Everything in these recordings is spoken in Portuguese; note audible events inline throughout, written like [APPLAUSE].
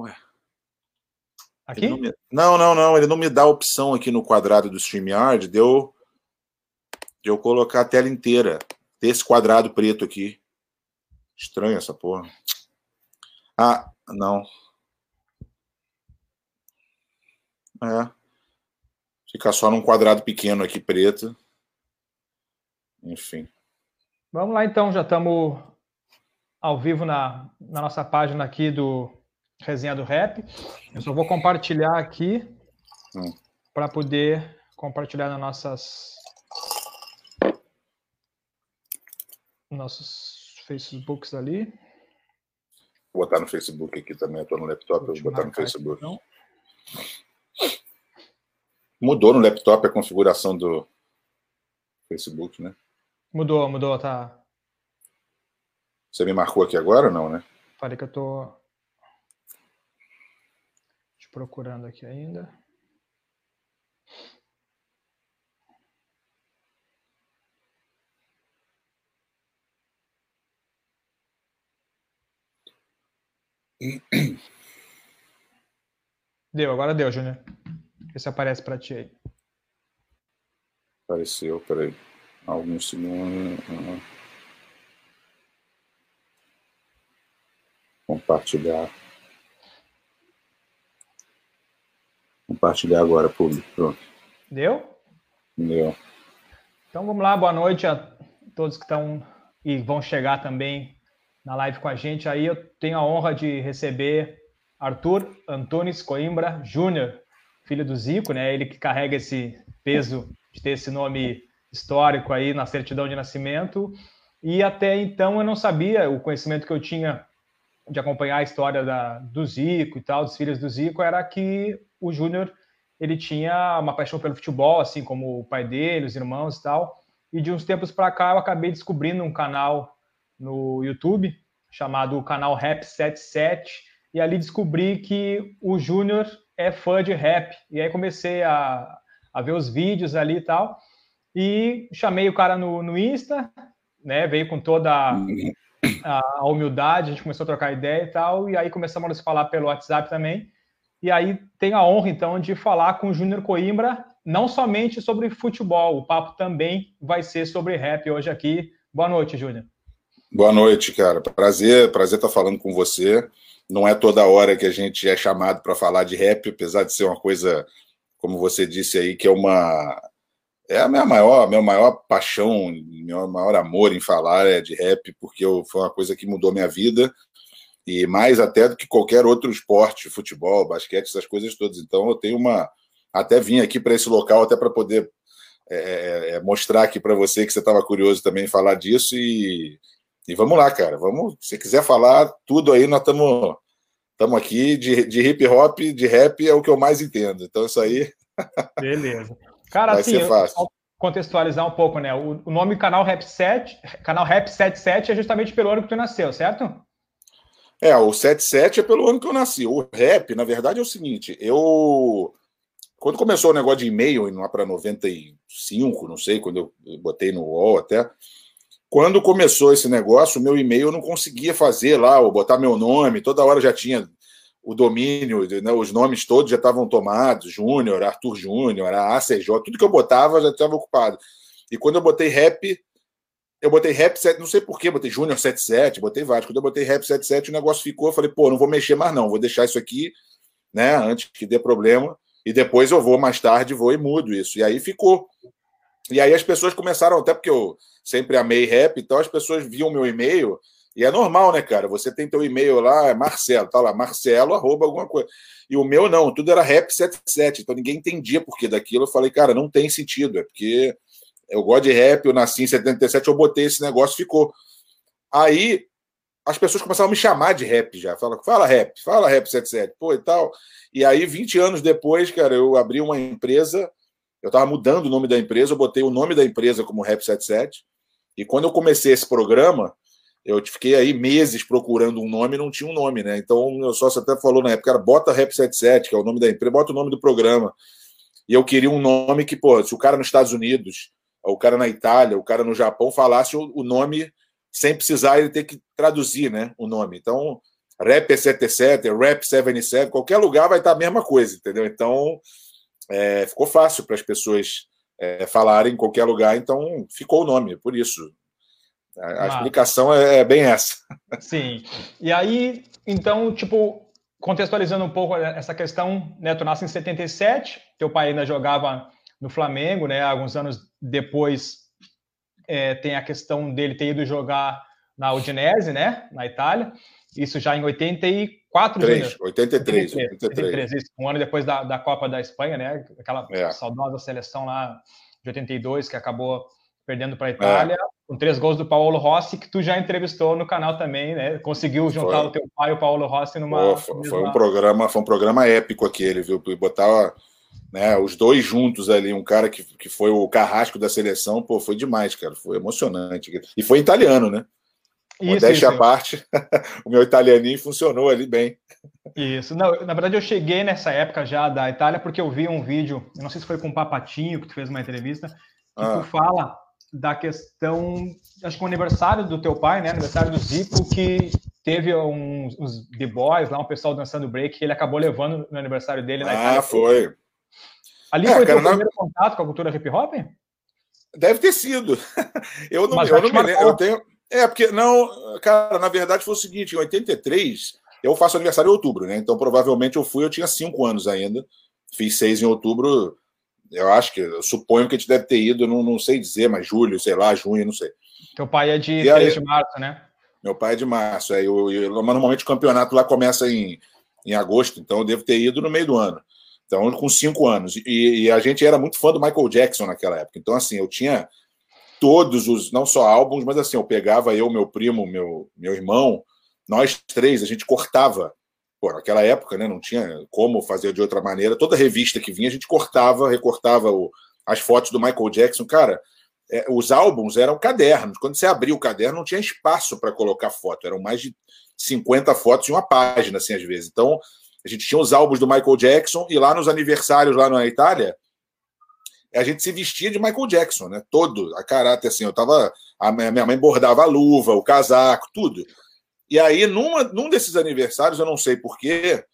Ué. Aqui? Não, me... não, não, não, ele não me dá a opção aqui no quadrado do StreamYard de eu, de eu colocar a tela inteira desse quadrado preto aqui. Estranho essa porra. Ah, não. É. Fica só num quadrado pequeno aqui preto. Enfim. Vamos lá então, já estamos ao vivo na, na nossa página aqui do Resenha do Rap. Eu só vou compartilhar aqui hum. para poder compartilhar nas nossas nossos Facebooks ali. Vou botar no Facebook aqui também, estou no laptop, vou, vou botar no Facebook. Aqui, então. Mudou no laptop a configuração do Facebook, né? Mudou, mudou, tá. Você me marcou aqui agora ou não, né? Falei que eu tô procurando aqui ainda. Deu, agora deu, Júnior. Vê se aparece para ti aí. Apareceu, peraí. Alguns segundos. Compartilhar. Compartilhar agora, público. Pronto. Deu? Deu. Então vamos lá, boa noite a todos que estão e vão chegar também na live com a gente. Aí eu tenho a honra de receber Arthur Antunes Coimbra Júnior, filho do Zico, né? Ele que carrega esse peso de ter esse nome histórico aí na certidão de nascimento. E até então eu não sabia, o conhecimento que eu tinha de acompanhar a história da, do Zico e tal, dos filhos do Zico, era que o Júnior ele tinha uma paixão pelo futebol, assim como o pai dele, os irmãos e tal. E de uns tempos para cá eu acabei descobrindo um canal no YouTube chamado canal Rap 77 e ali descobri que o Júnior é fã de rap. E aí comecei a, a ver os vídeos ali e tal. E chamei o cara no, no Insta, né? Veio com toda a, a, humildade, a gente começou a trocar ideia e tal, e aí começamos a se falar pelo WhatsApp também. E aí tenho a honra, então, de falar com o Júnior Coimbra, não somente sobre futebol, o papo também vai ser sobre rap hoje aqui. Boa noite, Júnior. Boa noite, cara. Prazer, prazer estar falando com você. Não é toda hora que a gente é chamado para falar de rap, apesar de ser uma coisa, como você disse aí, que é uma é a minha maior, minha maior paixão, meu maior amor em falar é de rap, porque eu, foi uma coisa que mudou minha vida, e mais até do que qualquer outro esporte, futebol, basquete, essas coisas todas. Então eu tenho uma. Até vim aqui para esse local, até para poder é, é, é, mostrar aqui para você que você estava curioso também em falar disso, e, e vamos lá, cara. Vamos, se quiser falar tudo aí, nós estamos. Estamos aqui de, de hip hop, de rap é o que eu mais entendo. Então, isso aí. Beleza. Cara, Vai assim, contextualizar um pouco, né? O, o nome canal Rap 7, canal Rap 77 é justamente pelo ano que tu nasceu, certo? É, o 77 é pelo ano que eu nasci. O rap, na verdade, é o seguinte: eu. Quando começou o negócio de e-mail, lá para 95, não sei, quando eu botei no UOL até. Quando começou esse negócio, o meu e-mail eu não conseguia fazer lá, ou botar meu nome, toda hora já tinha o domínio, né, os nomes todos já estavam tomados, Júnior, Arthur Júnior, ACJ, tudo que eu botava já estava ocupado. E quando eu botei rap, eu botei rap, não sei porquê, botei Júnior 77, botei vários. Quando eu botei rap 77, o negócio ficou, eu falei, pô, não vou mexer mais não, vou deixar isso aqui, né, antes que dê problema, e depois eu vou mais tarde, vou e mudo isso. E aí ficou. E aí as pessoas começaram, até porque eu sempre amei rap, então as pessoas viam meu e-mail e é normal, né, cara? Você tem teu e-mail lá, é Marcelo, tá lá, Marcelo, arroba alguma coisa. E o meu não, tudo era rap77, então ninguém entendia por que daquilo. Eu falei, cara, não tem sentido, é porque eu gosto de rap, eu nasci em 77, eu botei esse negócio, ficou. Aí as pessoas começaram a me chamar de rap já. Fala, fala rap, fala rap 77, pô, e tal. E aí, 20 anos depois, cara, eu abri uma empresa, eu tava mudando o nome da empresa, eu botei o nome da empresa como Rap 77. E quando eu comecei esse programa, eu fiquei aí meses procurando um nome e não tinha um nome, né? Então, o meu sócio até falou na época, cara, bota Rap 77, que é o nome da empresa, bota o nome do programa. E eu queria um nome que, pô, se o cara nos Estados Unidos, o cara na Itália, o cara no Japão falasse o nome sem precisar ele ter que traduzir, né, o nome. Então, Rap 77, Rap 77, qualquer lugar vai estar a mesma coisa, entendeu? Então, é, ficou fácil para as pessoas é, falarem em qualquer lugar, então ficou o nome, por isso. A, a explicação é, é bem essa. [LAUGHS] Sim. E aí, então, tipo, contextualizando um pouco essa questão, né, tu nasce em 77, teu pai ainda jogava no Flamengo, né, alguns anos depois é, tem a questão dele ter ido jogar na Udinese, né, na Itália, isso já em 84, 3, 83, 83, 83, isso, um ano depois da, da Copa da Espanha, né, aquela é. saudosa seleção lá de 82 que acabou perdendo para a Itália, é. Com três gols do Paulo Rossi, que tu já entrevistou no canal também, né? Conseguiu juntar foi. o teu pai e o Paulo Rossi numa. foi, foi, um programa, foi um programa épico aquele, viu? Botar né, os dois juntos ali, um cara que, que foi o carrasco da seleção, pô, foi demais, cara. Foi emocionante. E foi italiano, né? Modéstia à parte, [LAUGHS] o meu italianinho funcionou ali bem. Isso. Não, na verdade, eu cheguei nessa época já da Itália porque eu vi um vídeo, não sei se foi com o Papatinho que tu fez uma entrevista, que ah. tu fala da questão, acho que o aniversário do teu pai, né? Aniversário do Zico, que teve uns, uns b-boys lá, um pessoal dançando break, que ele acabou levando no aniversário dele na ah, Itália. Foi. Ali é, foi o teu na... primeiro contato com a cultura hip hop? Deve ter sido. [LAUGHS] Eu não, eu não me lembro. Eu tenho. É, porque não, cara, na verdade foi o seguinte: em 83, eu faço aniversário em outubro, né? Então provavelmente eu fui, eu tinha cinco anos ainda. Fiz seis em outubro, eu acho que, eu suponho que a gente deve ter ido, não, não sei dizer, mas julho, sei lá, junho, não sei. Teu pai é de e 3 aí, de março, né? Meu pai é de março. Aí eu, eu, normalmente o campeonato lá começa em, em agosto, então eu devo ter ido no meio do ano. Então, com cinco anos. E, e, a gente era muito fã do Michael Jackson naquela época. Então, assim, eu tinha todos os, não só álbuns, mas assim, eu pegava eu, meu primo, meu, meu irmão, nós três, a gente cortava Pô, naquela época, né, não tinha como fazer de outra maneira. Toda revista que vinha, a gente cortava, recortava o, as fotos do Michael Jackson. Cara, é, os álbuns eram cadernos. Quando você abria o caderno, não tinha espaço para colocar foto. Eram mais de 50 fotos em uma página, assim, às vezes. Então, a gente tinha os álbuns do Michael Jackson e lá nos aniversários, lá na Itália, a gente se vestia de Michael Jackson, né? Todo, a caráter, assim. Eu tava. A minha mãe bordava a luva, o casaco, tudo. E aí, numa, num desses aniversários, eu não sei porquê,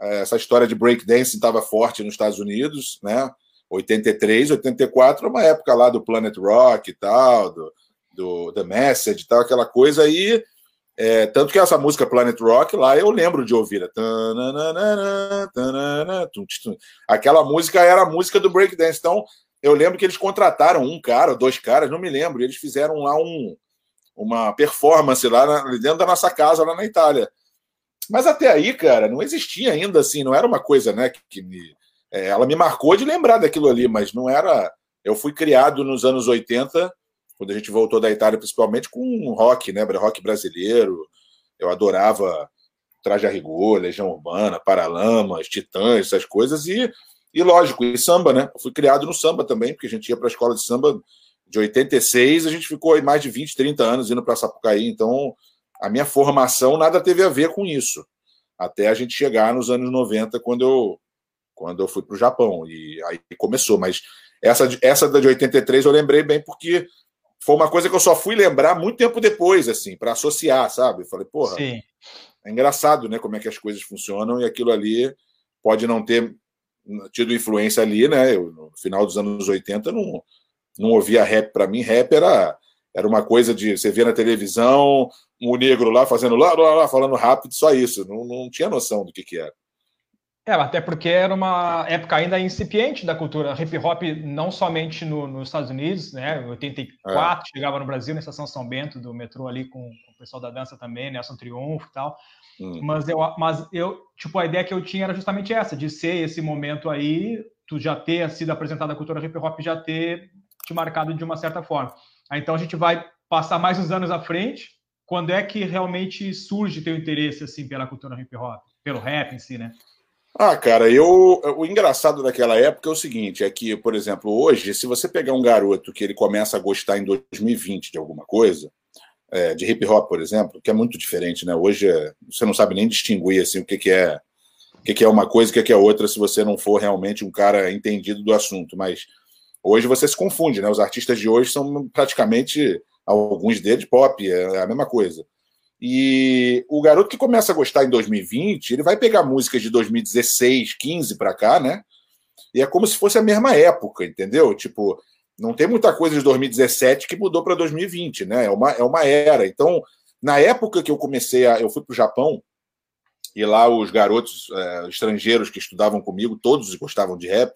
é, essa história de breakdance estava forte nos Estados Unidos, né? 83, 84, uma época lá do Planet Rock e tal, do, do The Message e tal, aquela coisa aí. É, tanto que essa música Planet Rock lá eu lembro de ouvir. Aquela música era a música do breakdance. Então eu lembro que eles contrataram um cara, dois caras, não me lembro, eles fizeram lá um, uma performance lá na, dentro da nossa casa, lá na Itália. Mas até aí, cara, não existia ainda assim, não era uma coisa, né, que, que me, é, ela me marcou de lembrar daquilo ali, mas não era. Eu fui criado nos anos 80, quando a gente voltou da Itália, principalmente com rock, né, rock brasileiro. Eu adorava Traje a Rigor, Legião Urbana, Paralamas, Titãs, essas coisas, e, e lógico, e samba, né? Eu fui criado no samba também, porque a gente ia para a escola de samba de 86, a gente ficou aí mais de 20, 30 anos indo para Sapucaí, então a minha formação nada teve a ver com isso, até a gente chegar nos anos 90, quando eu, quando eu fui para o Japão, e aí começou, mas essa, essa da de 83 eu lembrei bem porque foi uma coisa que eu só fui lembrar muito tempo depois, assim, para associar, sabe? falei, porra, Sim. é engraçado, né, como é que as coisas funcionam, e aquilo ali pode não ter tido influência ali, né? Eu, no final dos anos 80 não não ouvia rap para mim, rap era, era uma coisa de você ver na televisão um negro lá fazendo lá, lá, lá falando rápido, só isso, não, não tinha noção do que, que era. É, até porque era uma época ainda incipiente da cultura hip hop, não somente no, nos Estados Unidos, né? Em 84 é. chegava no Brasil, na estação São Bento, do metrô ali com, com o pessoal da dança também, Nelson Triunfo e tal. Hum. Mas, eu, mas eu, tipo, a ideia que eu tinha era justamente essa, de ser esse momento aí, tu já ter sido apresentado a cultura hip hop, já ter te marcado de uma certa forma. Então a gente vai passar mais uns anos à frente. Quando é que realmente surge teu interesse assim pela cultura hip hop, pelo rap em si, né? Ah, cara, eu o engraçado daquela época é o seguinte, é que, por exemplo, hoje, se você pegar um garoto que ele começa a gostar em 2020 de alguma coisa, é, de hip hop, por exemplo, que é muito diferente, né? Hoje é, você não sabe nem distinguir assim o que, que é o que, que é uma coisa e o que, que é outra se você não for realmente um cara entendido do assunto. Mas Hoje você se confunde, né? Os artistas de hoje são praticamente alguns deles pop, é a mesma coisa. E o garoto que começa a gostar em 2020, ele vai pegar músicas de 2016, 15 para cá, né? E é como se fosse a mesma época, entendeu? Tipo, não tem muita coisa de 2017 que mudou para 2020, né? É uma, é uma era. Então, na época que eu comecei a. Eu fui para o Japão, e lá os garotos é, estrangeiros que estudavam comigo, todos gostavam de rap.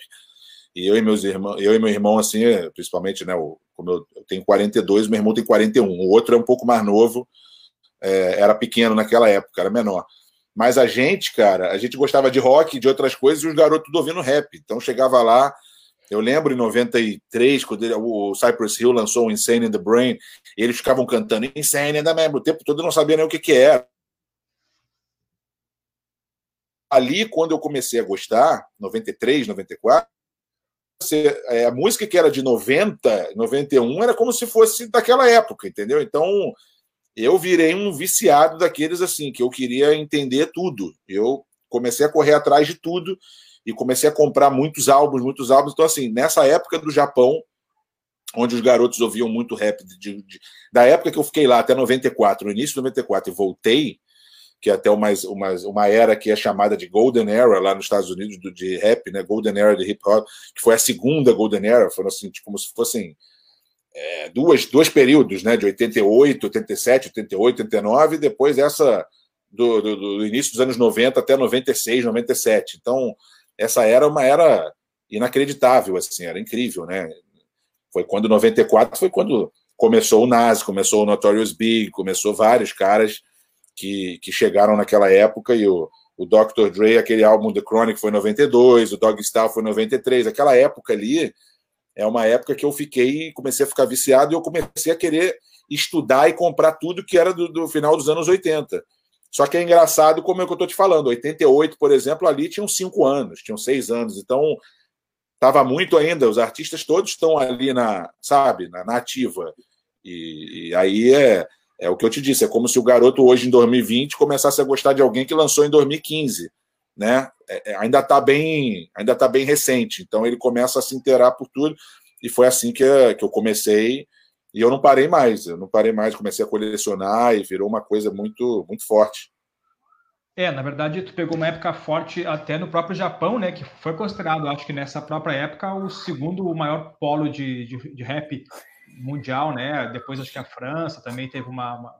E eu e meus irmãos, eu e meu irmão, assim, principalmente, né? O, como eu, tenho 42, meu irmão tem 41. O outro é um pouco mais novo é, era pequeno naquela época, era menor. Mas a gente, cara, a gente gostava de rock, de outras coisas, e os garotos tudo ouvindo rap. Então chegava lá, eu lembro em 93, quando ele, o Cypress Hill lançou o Insane in the Brain, eles ficavam cantando Insane in the Brain, o tempo todo não sabia nem o que, que era. Ali, quando eu comecei a gostar, 93, 94, você, é, a música que era de 90, 91 era como se fosse daquela época, entendeu? Então, eu virei um viciado daqueles assim, que eu queria entender tudo. Eu comecei a correr atrás de tudo e comecei a comprar muitos álbuns, muitos álbuns. Então, assim, nessa época do Japão, onde os garotos ouviam muito rap, de, de, da época que eu fiquei lá até 94, no início de 94, e voltei, que é até uma, uma, uma era que é chamada de Golden Era lá nos Estados Unidos do, de rap, né? Golden Era de hip hop, que foi a segunda Golden Era, foram assim, tipo, como se fossem é, duas, dois períodos, né, de 88, 87, 88, 89, e depois essa do, do, do, início dos anos 90 até 96, 97. Então, essa era uma era inacreditável, assim, era incrível, né? Foi quando 94 foi quando começou o Nas, começou o Notorious Big, começou vários caras que, que chegaram naquela época e o, o Dr. Dre, aquele álbum The Chronic foi em 92, o Dog Style foi em 93, aquela época ali é uma época que eu fiquei, comecei a ficar viciado e eu comecei a querer estudar e comprar tudo que era do, do final dos anos 80. Só que é engraçado, como é que eu estou te falando, 88, por exemplo, ali tinham cinco anos, tinham seis anos, então estava muito ainda, os artistas todos estão ali na, sabe, na, na ativa. E, e, aí é, é o que eu te disse, é como se o garoto hoje em 2020 começasse a gostar de alguém que lançou em 2015 né? É, é, ainda está bem, ainda tá bem recente. Então ele começa a se inteirar por tudo e foi assim que, que eu comecei e eu não parei mais. Eu não parei mais, comecei a colecionar e virou uma coisa muito, muito forte. É, na verdade, tu pegou uma época forte até no próprio Japão, né? Que foi considerado, acho que nessa própria época, o segundo maior polo de, de, de rap mundial, né? Depois acho que a França também teve uma, uma,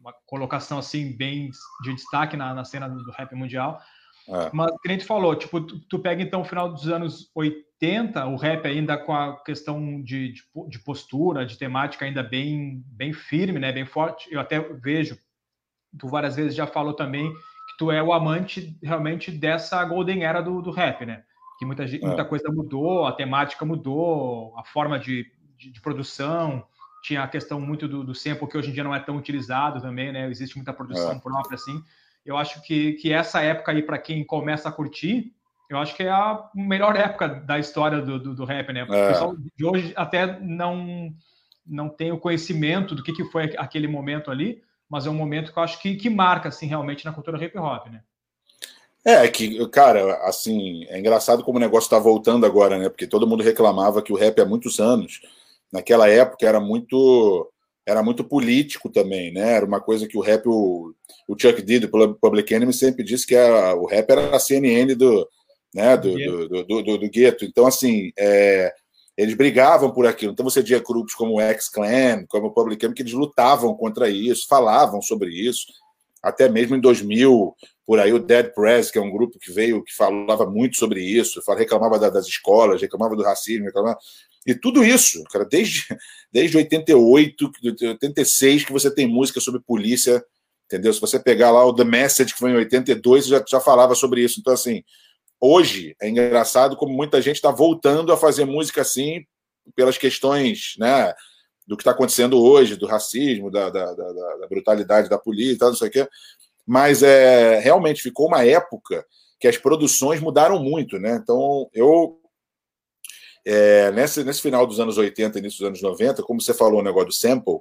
uma colocação assim bem de destaque na, na cena do rap mundial. É. Mas, como a gente falou, tipo, tu, tu, pega então o final dos anos 80, o rap ainda com a questão de, de, de, postura, de temática ainda bem, bem firme, né, bem forte. Eu até vejo, tu várias vezes já falou também que tu é o amante realmente dessa golden era do, do rap, né? Que muita, é. muita coisa mudou, a temática mudou, a forma de, de, de produção, tinha a questão muito do, do sample que hoje em dia não é tão utilizado também, né? Existe muita produção é. própria assim eu acho que, que essa época aí, para quem começa a curtir, eu acho que é a melhor época da história do, do, do rap, né? É. O pessoal de hoje até não, não tem o conhecimento do que, que foi aquele momento ali, mas é um momento que eu acho que, que marca, assim, realmente na cultura hip hop, né? É, que, cara, assim, é engraçado como o negócio está voltando agora, né? Porque todo mundo reclamava que o rap há muitos anos, naquela época, era muito era muito político também, né? Era uma coisa que o rap, o, o Chuck D do Public Enemy sempre disse que a, o rap era a CNN do, né, do, do, do, do, do, do gueto. Então, assim, é, eles brigavam por aquilo. Então, você tinha grupos como o X-Clan, como o Public Enemy, que eles lutavam contra isso, falavam sobre isso. Até mesmo em 2000, por aí, o Dead Press, que é um grupo que veio, que falava muito sobre isso, reclamava das escolas, reclamava do racismo, reclamava e tudo isso, cara, desde, [LAUGHS] desde 88, 86, que você tem música sobre polícia, entendeu? Se você pegar lá o The Message, que foi em 82, já, já falava sobre isso. Então, assim, hoje é engraçado como muita gente está voltando a fazer música assim, pelas questões, né? Do que está acontecendo hoje, do racismo, da, da, da, da brutalidade da polícia, tal, não sei o quê. Mas é, realmente ficou uma época que as produções mudaram muito, né? Então, eu é, nesse, nesse final dos anos 80, início dos anos 90, como você falou o negócio do sample,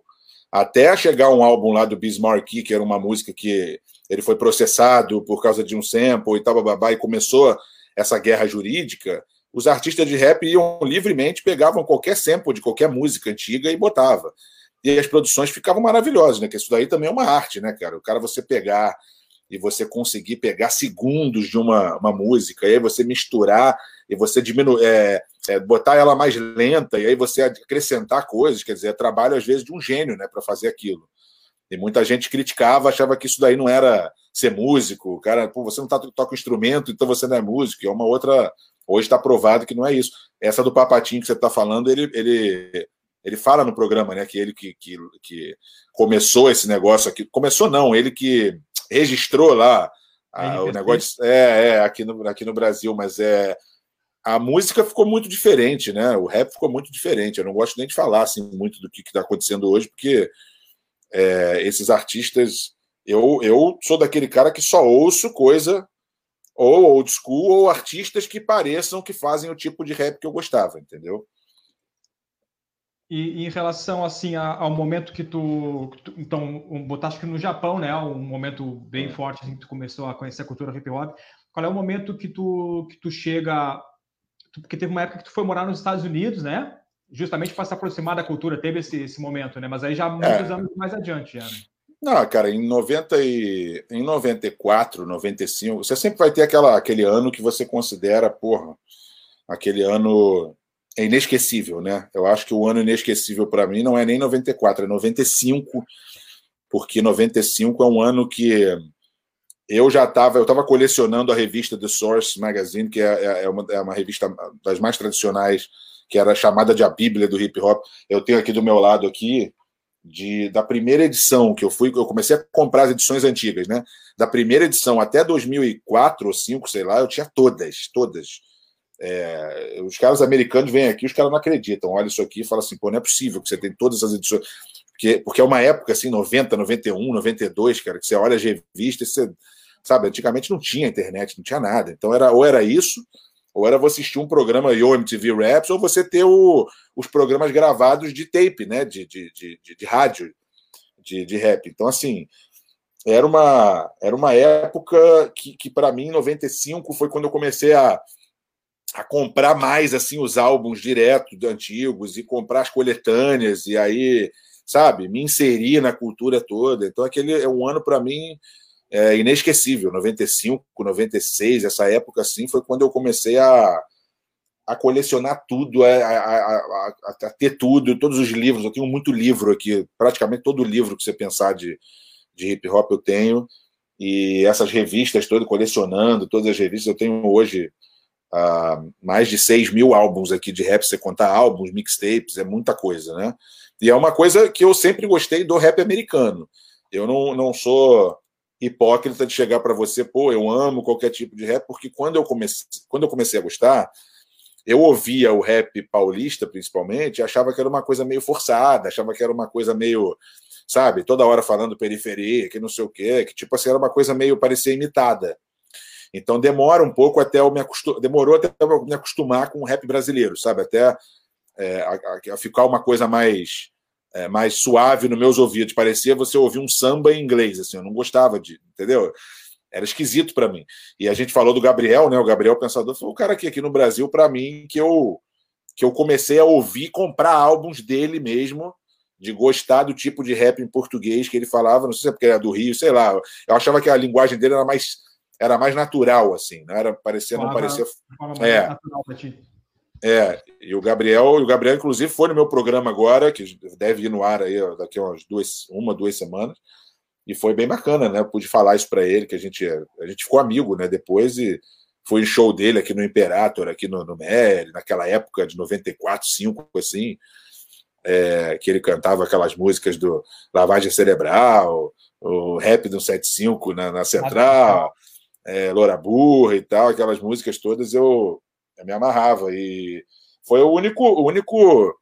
até chegar um álbum lá do Bismarck, que era uma música que ele foi processado por causa de um sample e tal, babá, e começou essa guerra jurídica, os artistas de rap iam livremente, pegavam qualquer sample de qualquer música antiga e botava. e as produções ficavam maravilhosas, né? Que isso daí também é uma arte, né, cara? O cara você pegar e você conseguir pegar segundos de uma, uma música, e aí você misturar e você diminuir, é, é, botar ela mais lenta, e aí você acrescentar coisas, quer dizer, é trabalho às vezes de um gênio, né, para fazer aquilo. E muita gente criticava, achava que isso daí não era ser músico, cara, pô, você não tá, toca instrumento, então você não é músico, é uma outra. Hoje está provado que não é isso. Essa do Papatinho que você está falando, ele, ele, ele fala no programa, né, que ele que, que, que começou esse negócio aqui. Começou não, ele que registrou lá a, o negócio. É, é, aqui no, aqui no Brasil, mas é. A música ficou muito diferente, né? O rap ficou muito diferente. Eu não gosto nem de falar assim, muito do que está acontecendo hoje, porque é, esses artistas. Eu, eu sou daquele cara que só ouço coisa ou old school ou artistas que pareçam que fazem o tipo de rap que eu gostava, entendeu? E, em relação assim ao momento que tu, que tu então botaste que no Japão, né, um momento bem forte assim, que tu começou a conhecer a cultura hip hop. Qual é o momento que tu que tu chega, porque teve uma época que tu foi morar nos Estados Unidos, né? Justamente para se aproximar da cultura, teve esse, esse momento, né? Mas aí já muitos é. anos mais adiante, já, né? Não, cara, em 90 e em 94, 95, você sempre vai ter aquela aquele ano que você considera, porra, aquele ano é inesquecível, né? Eu acho que o ano inesquecível para mim não é nem 94, é 95, porque 95 é um ano que eu já estava, eu estava colecionando a revista The Source Magazine, que é, é, é, uma, é uma revista das mais tradicionais, que era chamada de a Bíblia do hip hop. Eu tenho aqui do meu lado aqui de, da primeira edição que eu fui, eu comecei a comprar as edições antigas, né? Da primeira edição até 2004 ou 5, sei lá, eu tinha todas, todas é, os caras americanos vêm aqui, os caras não acreditam. Olha isso aqui e fala assim: pô, não é possível que você tem todas essas edições. Porque, porque é uma época assim, 90, 91, 92, cara, que você olha as revistas, você, sabe, antigamente não tinha internet, não tinha nada. Então era ou era isso, ou era você assistir um programa Yo MTV Raps, ou você ter o, os programas gravados de tape, né, de, de, de, de, de rádio, de, de rap. Então, assim, era uma, era uma época que, que para mim, em 95, foi quando eu comecei a a comprar mais assim os álbuns direto de antigos e comprar as coletâneas e aí, sabe, me inserir na cultura toda. Então aquele é um ano para mim é, inesquecível, 95, 96, essa época assim foi quando eu comecei a, a colecionar tudo, a, a, a, a, ter tudo, todos os livros. Eu tenho muito livro aqui, praticamente todo livro que você pensar de, de hip hop eu tenho. E essas revistas todas, colecionando todas as revistas, eu tenho hoje uh, mais de 6 mil álbuns aqui de rap, você contar álbuns, mixtapes, é muita coisa, né? E é uma coisa que eu sempre gostei do rap americano. Eu não, não sou hipócrita de chegar para você, pô, eu amo qualquer tipo de rap, porque quando eu comecei, quando eu comecei a gostar, eu ouvia o rap paulista, principalmente, e achava que era uma coisa meio forçada, achava que era uma coisa meio, sabe, toda hora falando periferia, que não sei o quê, que tipo assim, era uma coisa meio parecia imitada. Então demora um pouco até eu me acostumar, demorou até eu me acostumar com o rap brasileiro, sabe? Até é, a, a ficar uma coisa mais é, mais suave nos meus ouvidos. Parecia você ouvir um samba em inglês, assim, eu não gostava de, entendeu? Era esquisito para mim. E a gente falou do Gabriel, né? O Gabriel Pensador foi o cara aqui, aqui no Brasil, para mim, que eu, que eu comecei a ouvir, comprar álbuns dele mesmo, de gostar do tipo de rap em português que ele falava, não sei se é porque era do Rio, sei lá. Eu achava que a linguagem dele era mais era mais natural, assim, não era parecia, não parecia. É. É, e o Gabriel, o Gabriel, inclusive, foi no meu programa agora, que deve ir no ar aí daqui a umas duas, uma, duas semanas, e foi bem bacana, né? Eu pude falar isso para ele, que a gente, a gente ficou amigo, né? Depois e foi em show dele aqui no Imperator, aqui no, no Mary, naquela época de 94, 5, assim, é, que ele cantava aquelas músicas do Lavagem Cerebral, o rap do 75 na, na Central é, Loura Burra e tal, aquelas músicas todas, eu, eu me amarrava. E foi o único, o único.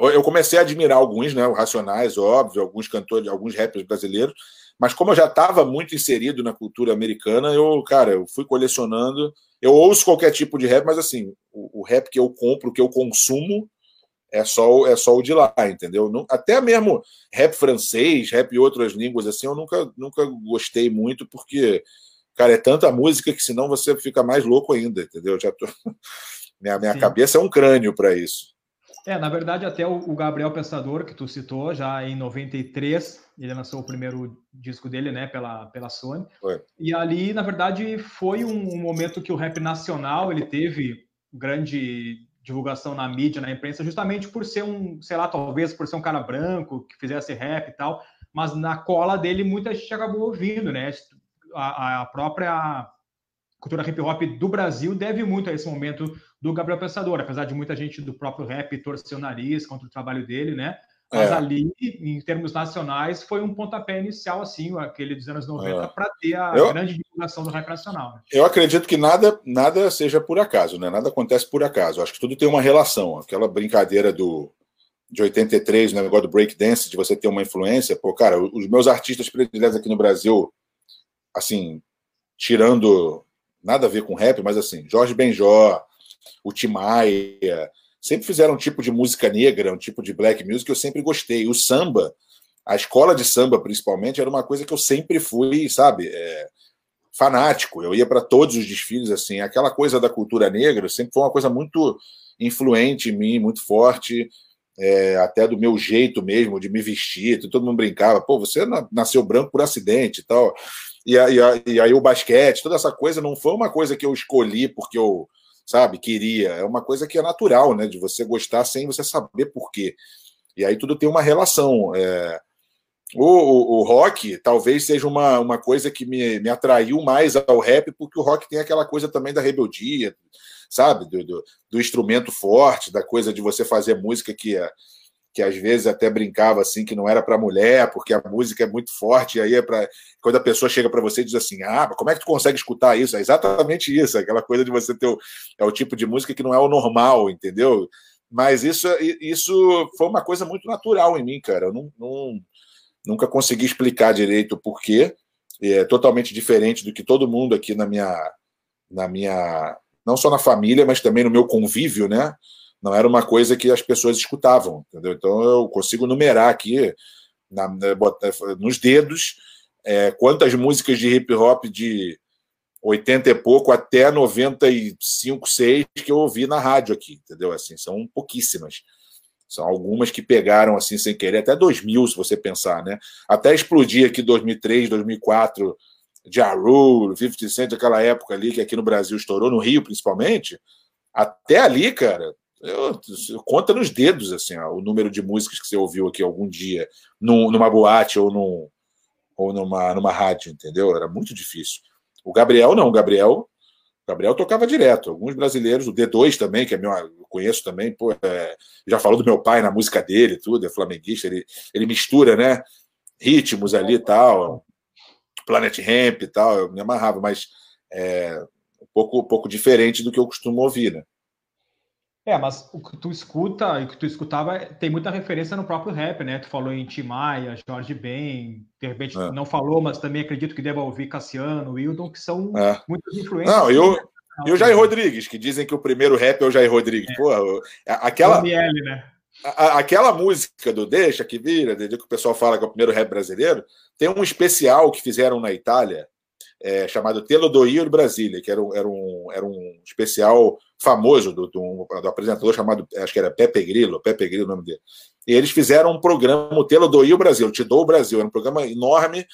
Eu comecei a admirar alguns, né? Racionais, óbvio, alguns cantores, alguns rappers brasileiros, mas como eu já estava muito inserido na cultura americana, eu, cara, eu fui colecionando. Eu ouço qualquer tipo de rap, mas assim, o, o rap que eu compro, que eu consumo, é só, é só o de lá, entendeu? Até mesmo rap francês, rap em outras línguas, assim, eu nunca, nunca gostei muito, porque Cara, é tanta música que senão você fica mais louco ainda, entendeu? Já tô... [LAUGHS] minha minha cabeça é um crânio para isso. É, na verdade, até o, Gabriel Pensador, que tu citou, já em 93, ele lançou o primeiro disco dele, né, pela, pela Sony. Foi. E ali, na verdade, foi um, um, momento que o rap nacional, ele teve grande divulgação na mídia, na imprensa, justamente por ser um, sei lá, talvez por ser um cara branco, que fizesse rap e tal, mas na cola dele muita gente acabou ouvindo, né? A, a própria cultura hip hop do Brasil deve muito a esse momento do Gabriel Pensador, apesar de muita gente do próprio rap torcer o nariz contra o trabalho dele, né? Mas é. ali, em termos nacionais, foi um pontapé inicial, assim, aquele dos anos 90, é. para ter a eu, grande divulgação do rap nacional. Né? Eu acredito que nada, nada seja por acaso, né? Nada acontece por acaso. Acho que tudo tem uma relação. Aquela brincadeira do de 83, né, o negócio do breakdance, de você ter uma influência. Pô, cara, os meus artistas prediletos aqui no Brasil, assim, tirando nada a ver com rap, mas assim, Jorge Benjó, o Timaya, sempre fizeram um tipo de música negra, um tipo de black music que eu sempre gostei. O samba, a escola de samba principalmente, era uma coisa que eu sempre fui, sabe, é, fanático. Eu ia para todos os desfiles, assim. Aquela coisa da cultura negra sempre foi uma coisa muito influente em mim, muito forte. É, até do meu jeito mesmo de me vestir, todo mundo brincava, pô, você nasceu branco por acidente e tal. E, aí, e aí o basquete, toda essa coisa não foi uma coisa que eu escolhi porque eu sabe, queria. É uma coisa que é natural, né? De você gostar sem você saber por quê. E aí tudo tem uma relação. É... O, o, o, rock talvez seja uma, uma coisa que me, me atraiu mais ao rap, porque o rock tem aquela coisa também da rebeldia, sabe? Do, do, do instrumento forte, da coisa de você fazer música que é que às vezes até brincava assim que não era para mulher, porque a música é muito forte, e aí é para quando a pessoa chega para você e diz assim: "Ah, como é que tu consegue escutar isso?" É exatamente isso, aquela coisa de você ter o, é o tipo de música que não é o normal, entendeu? Mas isso isso foi uma coisa muito natural em mim, cara. Eu não, não nunca consegui explicar direito o porquê. É totalmente diferente do que todo mundo aqui na minha na minha não só na família, mas também no meu convívio, né? Não era uma coisa que as pessoas escutavam, entendeu? Então eu consigo numerar aqui na, nos dedos é, quantas músicas de hip hop de 80 e pouco até 95, 6 que eu ouvi na rádio aqui, entendeu? Assim, são pouquíssimas. São algumas que pegaram assim sem querer, até 2000, se você pensar, né? Até explodir aqui 2003, 2004, Ja Rule, 50 Cent, aquela época ali que aqui no Brasil estourou, no Rio principalmente. Até ali, cara, eu, conta nos dedos assim ó, o número de músicas que você ouviu aqui algum dia num, numa boate ou, num, ou numa, numa rádio, entendeu? Era muito difícil. O Gabriel não, o Gabriel, Gabriel tocava direto. Alguns brasileiros, o D2 também, que é meu, eu conheço também, pô, é, já falou do meu pai na música dele, tudo, é flamenguista, ele, ele mistura, né? Ritmos ali e tal, Planet Ramp e tal, eu me amarrava, mas é um pouco, um pouco diferente do que eu costumo ouvir, né? É, mas o que tu escuta e o que tu escutava tem muita referência no próprio rap, né? Tu falou em Tim Maia, Jorge Ben, de repente é. não falou, mas também acredito que deva ouvir Cassiano, Wildon, que são é. muitas influências. Não, eu, e o Jair Rodrigues, que dizem que o primeiro rap é o Jair Rodrigues. É. Pô, aquela. ML, né? A, aquela música do Deixa que vira, que o pessoal fala que é o primeiro rap brasileiro, tem um especial que fizeram na Itália, é, chamado Telo do Rio Brasília, que era um, era um, era um especial famoso do, do, do, apresentador chamado, acho que era Pepe Grillo, Pepe Grillo o nome dele. E eles fizeram um programa, o Telo do Rio Brasil, Te Dou o Brasil, era um programa enorme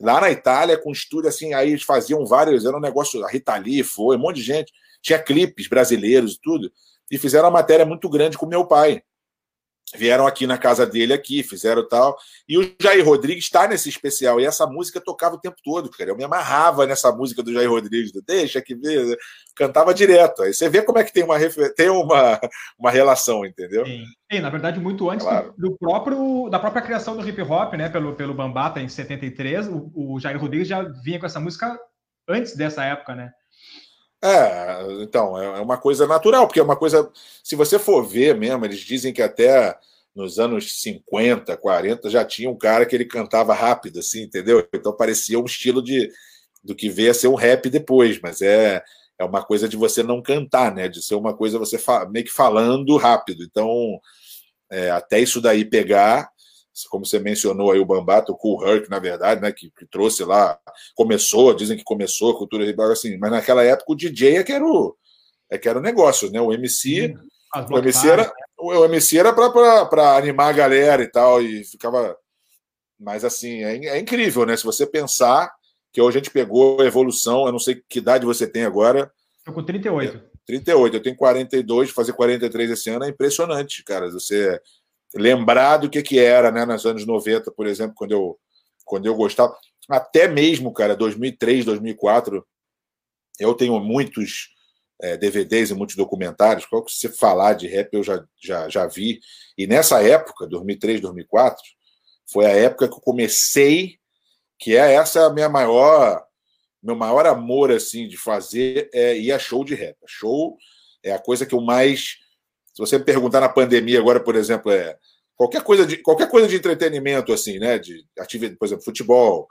lá na Itália, com estúdio assim, aí eles faziam vários, era um negócio, a Rita Lee foi, um monte de gente, tinha clipes brasileiros e tudo, e fizeram uma matéria muito grande com meu pai vieram aqui na casa dele aqui, fizeram tal. E o Jair Rodrigues está nesse especial. E essa música tocava o tempo todo, cara. Eu me amarrava nessa música do Jair Rodrigues, do Deixa que ver, cantava direto. Aí você vê como é que tem uma, tem uma, [LAUGHS] uma relação, entendeu? Sim. Sim na verdade, muito antes claro. do, do, próprio da própria criação do hip hop, né? Pelo, pelo Bambata em 73, o, o Jair Rodrigues já vinha com essa música antes dessa época, né? É, então, é, é uma coisa natural, porque é uma coisa. Se você for ver mesmo, eles dizem que até nos anos 50, 40, já tinha um cara que ele cantava rápido, assim, entendeu? Então parecia um estilo de do que veio a ser um rap depois, mas é, é uma coisa de você não cantar, né? De ser uma coisa você meio que falando rápido. Então, é, até isso daí pegar, como você mencionou aí o Bambato, o Cool Herc, na verdade, né, que, que, trouxe lá, começou, dizem que começou a cultura rival, assim, mas naquela época o DJ é que era o, é que era o negócio, né, o MC, o MC era, o MC era para animar a galera e tal, e ficava. Mas assim, é, é, incrível, né? Se você pensar que hoje a gente pegou a evolução, eu não sei que idade você tem agora. Estou com 38. 38, eu tenho 42, fazer 43 esse ano é impressionante, cara. Você lembrar do que, que era, né, nos anos 90, por exemplo, quando eu, quando eu gostava. Até mesmo, cara, 2003, 2004, eu tenho muitos é, DVDs e muitos documentários. Qual que você falar de rap eu já, já, já vi. E nessa época, 2003, 2004, foi a época que eu comecei, que é essa a minha maior meu maior amor assim de fazer é ir a show de rap. Show é a coisa que eu mais se você me perguntar na pandemia agora, por exemplo, é qualquer coisa de qualquer coisa de entretenimento assim, né, de atividade, por exemplo, futebol,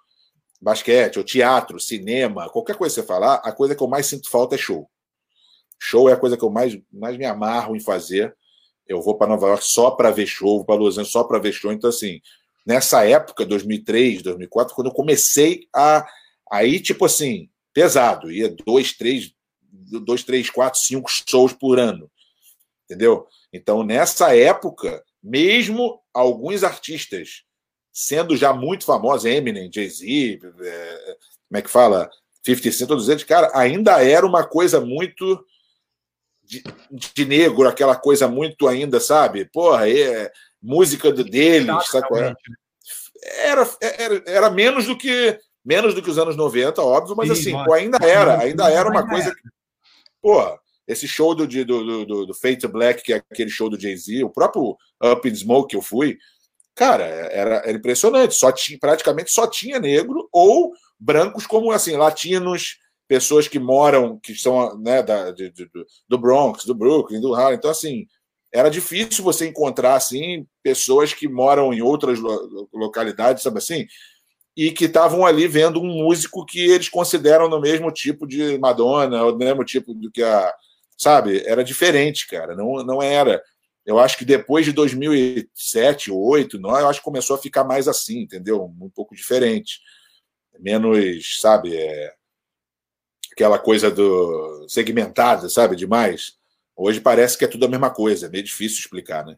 basquete, ou teatro, cinema, qualquer coisa que você falar, a coisa que eu mais sinto falta é show. Show é a coisa que eu mais, mais me amarro em fazer. Eu vou para Nova York só para ver show, vou para Los Angeles só para ver show. Então, assim, nessa época, 2003, 2004, quando eu comecei a. Aí, tipo assim, pesado, ia dois, três, dois, três, quatro, cinco shows por ano. Entendeu? Então, nessa época, mesmo alguns artistas sendo já muito famosos, Eminem, Jay-Z, é, como é que fala? 50 Cent, todos eles, cara, ainda era uma coisa muito de, de, negro, aquela coisa muito ainda, sabe? Porra, é, música deles, sabe qual é? Né? Era, era, era menos do que menos do que os anos 90, óbvio, mas Sim, assim, pô, ainda era, ainda era uma coisa que, porra, esse show do, do, do, do Fate Black, que é aquele show do Jay-Z, o próprio Up in Smoke que eu fui, cara, era, era impressionante. Só tinha, praticamente só tinha negro ou brancos como assim, latinos, pessoas que moram, que são né, da, de, de, do Bronx, do Brooklyn, do Harlem. Então, assim, era difícil você encontrar assim pessoas que moram em outras localidades, sabe assim, e que estavam ali vendo um músico que eles consideram no mesmo tipo de Madonna, ou no mesmo tipo do que a, sabe? Era diferente, cara. Não, não era. Eu acho que depois de 2007, 2008, 2009, eu acho que começou a ficar mais assim, entendeu? Um pouco diferente. Menos, sabe, é... aquela coisa do segmentada, sabe, demais. Hoje parece que é tudo a mesma coisa, é meio difícil explicar, né?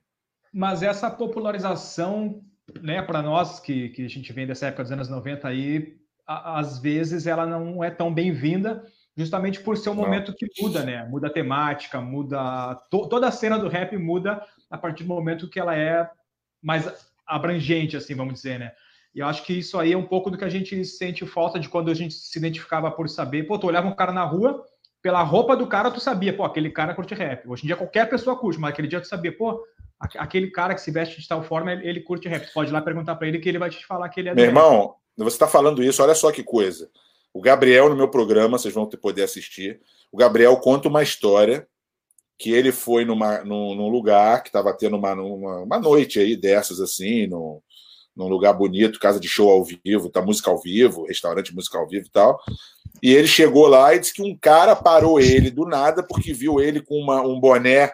Mas essa popularização, né, para nós que, que a gente vem dessa época dos anos 90 aí, a, às vezes ela não é tão bem-vinda, justamente por ser um momento que muda, né? Muda a temática, muda. To, toda a cena do rap muda a partir do momento que ela é mais abrangente, assim, vamos dizer, né? E eu acho que isso aí é um pouco do que a gente sente falta de quando a gente se identificava por saber. Pô, tu olhava um cara na rua, pela roupa do cara, tu sabia, pô, aquele cara curte rap. Hoje em dia qualquer pessoa curte, mas aquele dia tu sabia, pô, aquele cara que se veste de tal forma, ele curte rap. Tu pode ir lá perguntar para ele que ele vai te falar que ele é Meu irmão, rap. você está falando isso, olha só que coisa. O Gabriel, no meu programa, vocês vão poder assistir. O Gabriel conta uma história que ele foi numa, num, num lugar que estava tendo uma, uma, uma, noite aí dessas, assim, num, num lugar bonito, casa de show ao vivo, tá música ao vivo, restaurante música ao vivo e tal. E ele chegou lá e disse que um cara parou ele do nada porque viu ele com uma, um boné.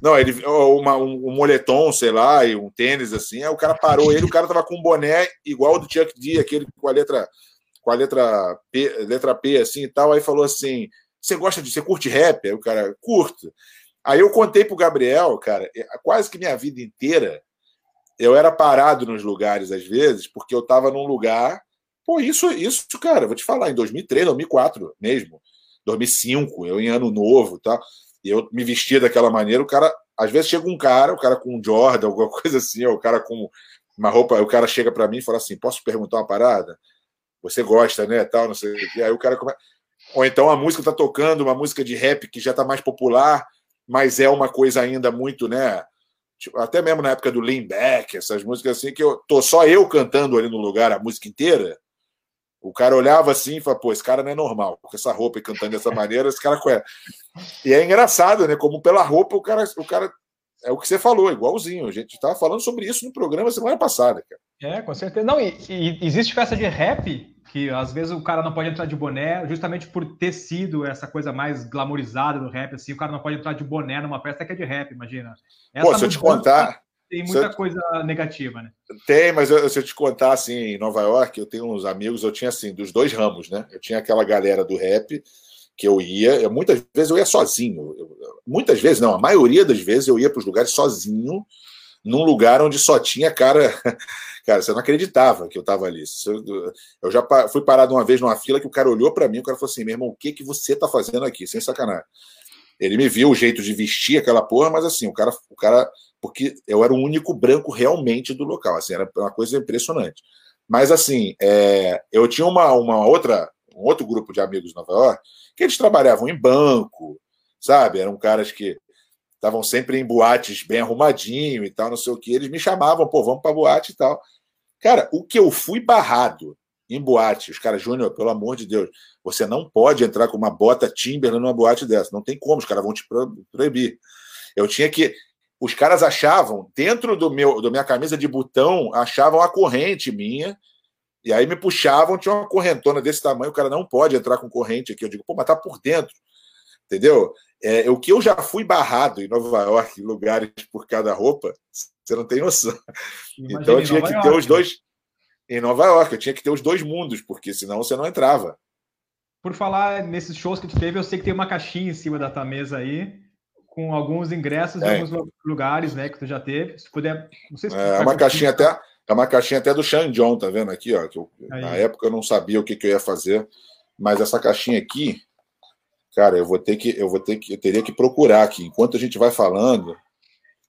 Não, ele uma, um, um moletom, sei lá, e um tênis assim. Aí o cara parou ele, o cara tava com um boné igual ao do Chuck D, aquele com a letra com a letra P, letra P assim e tal, aí falou assim: "Você gosta de, você curte rap?" Aí o cara, curto. Aí eu contei pro Gabriel, cara, quase que minha vida inteira eu era parado nos lugares às vezes, porque eu tava num lugar, pô, isso isso, cara, vou te falar, em 2003, 2004 mesmo, 2005, eu em ano novo, tá? E eu me vestia daquela maneira, o cara, às vezes chega um cara, o cara com um Jordan, alguma [LAUGHS] coisa assim, ou o cara com uma roupa, o cara chega para mim e fala assim: "Posso perguntar uma parada?" Você gosta, né? Tal, não sei o que. Aí o cara come... Ou então a música está tocando, uma música de rap que já está mais popular, mas é uma coisa ainda muito, né? Tipo, até mesmo na época do Lean Back, essas músicas assim, que eu tô só eu cantando ali no lugar a música inteira. O cara olhava assim e falava, pô, esse cara não é normal, com essa roupa e cantando dessa maneira, esse cara é. E é engraçado, né? Como pela roupa o cara, o cara é o que você falou, igualzinho. A gente estava falando sobre isso no programa semana passada, cara. É, com certeza. Não, e, e, existe festa de rap que às vezes o cara não pode entrar de boné, justamente por ter sido essa coisa mais glamorizada do rap, assim, o cara não pode entrar de boné numa festa que é de rap, imagina. Essa Pô, se eu te contar. Tem muita eu... coisa negativa, né? Tem, mas eu, se eu te contar, assim, em Nova York, eu tenho uns amigos, eu tinha, assim, dos dois ramos, né? Eu tinha aquela galera do rap que eu ia, eu, muitas vezes eu ia sozinho. Eu, muitas vezes, não, a maioria das vezes eu ia para os lugares sozinho, num lugar onde só tinha cara. [LAUGHS] Cara, você não acreditava que eu estava ali. Eu já fui parado uma vez numa fila que o cara olhou para mim, o cara falou assim: meu irmão, o que, que você está fazendo aqui? Sem sacanagem. Ele me viu o jeito de vestir aquela porra, mas assim, o cara, o cara, porque eu era o único branco realmente do local, assim, era uma coisa impressionante. Mas assim, é, eu tinha uma, uma outra, um outro grupo de amigos em Nova York que eles trabalhavam em banco, sabe? Eram caras que estavam sempre em boates bem arrumadinho e tal, não sei o que. Eles me chamavam, pô, vamos para boate e tal. Cara, o que eu fui barrado em boate, os caras, Júnior, pelo amor de Deus, você não pode entrar com uma bota Timberland numa boate dessa. Não tem como, os caras vão te proibir. Eu tinha que. Os caras achavam, dentro do meu da minha camisa de botão, achavam a corrente minha, e aí me puxavam, tinha uma correntona desse tamanho, o cara não pode entrar com corrente aqui. Eu digo, pô, mas tá por dentro. Entendeu? É, o que eu já fui barrado em Nova York, em lugares por cada roupa, você não tem noção. Imagina então eu tinha que York, ter os né? dois. Em Nova York, eu tinha que ter os dois mundos, porque senão você não entrava. Por falar nesses shows que tu teve, eu sei que tem uma caixinha em cima da tua mesa aí, com alguns ingressos é. alguns lugares, né, que tu já teve. Se puder, não sei se é uma caixinha até, é uma caixinha até do Sean John, tá vendo aqui, ó? Que eu, na época eu não sabia o que, que eu ia fazer, mas essa caixinha aqui, cara, eu vou ter que, eu vou ter que, eu teria que procurar aqui. Enquanto a gente vai falando,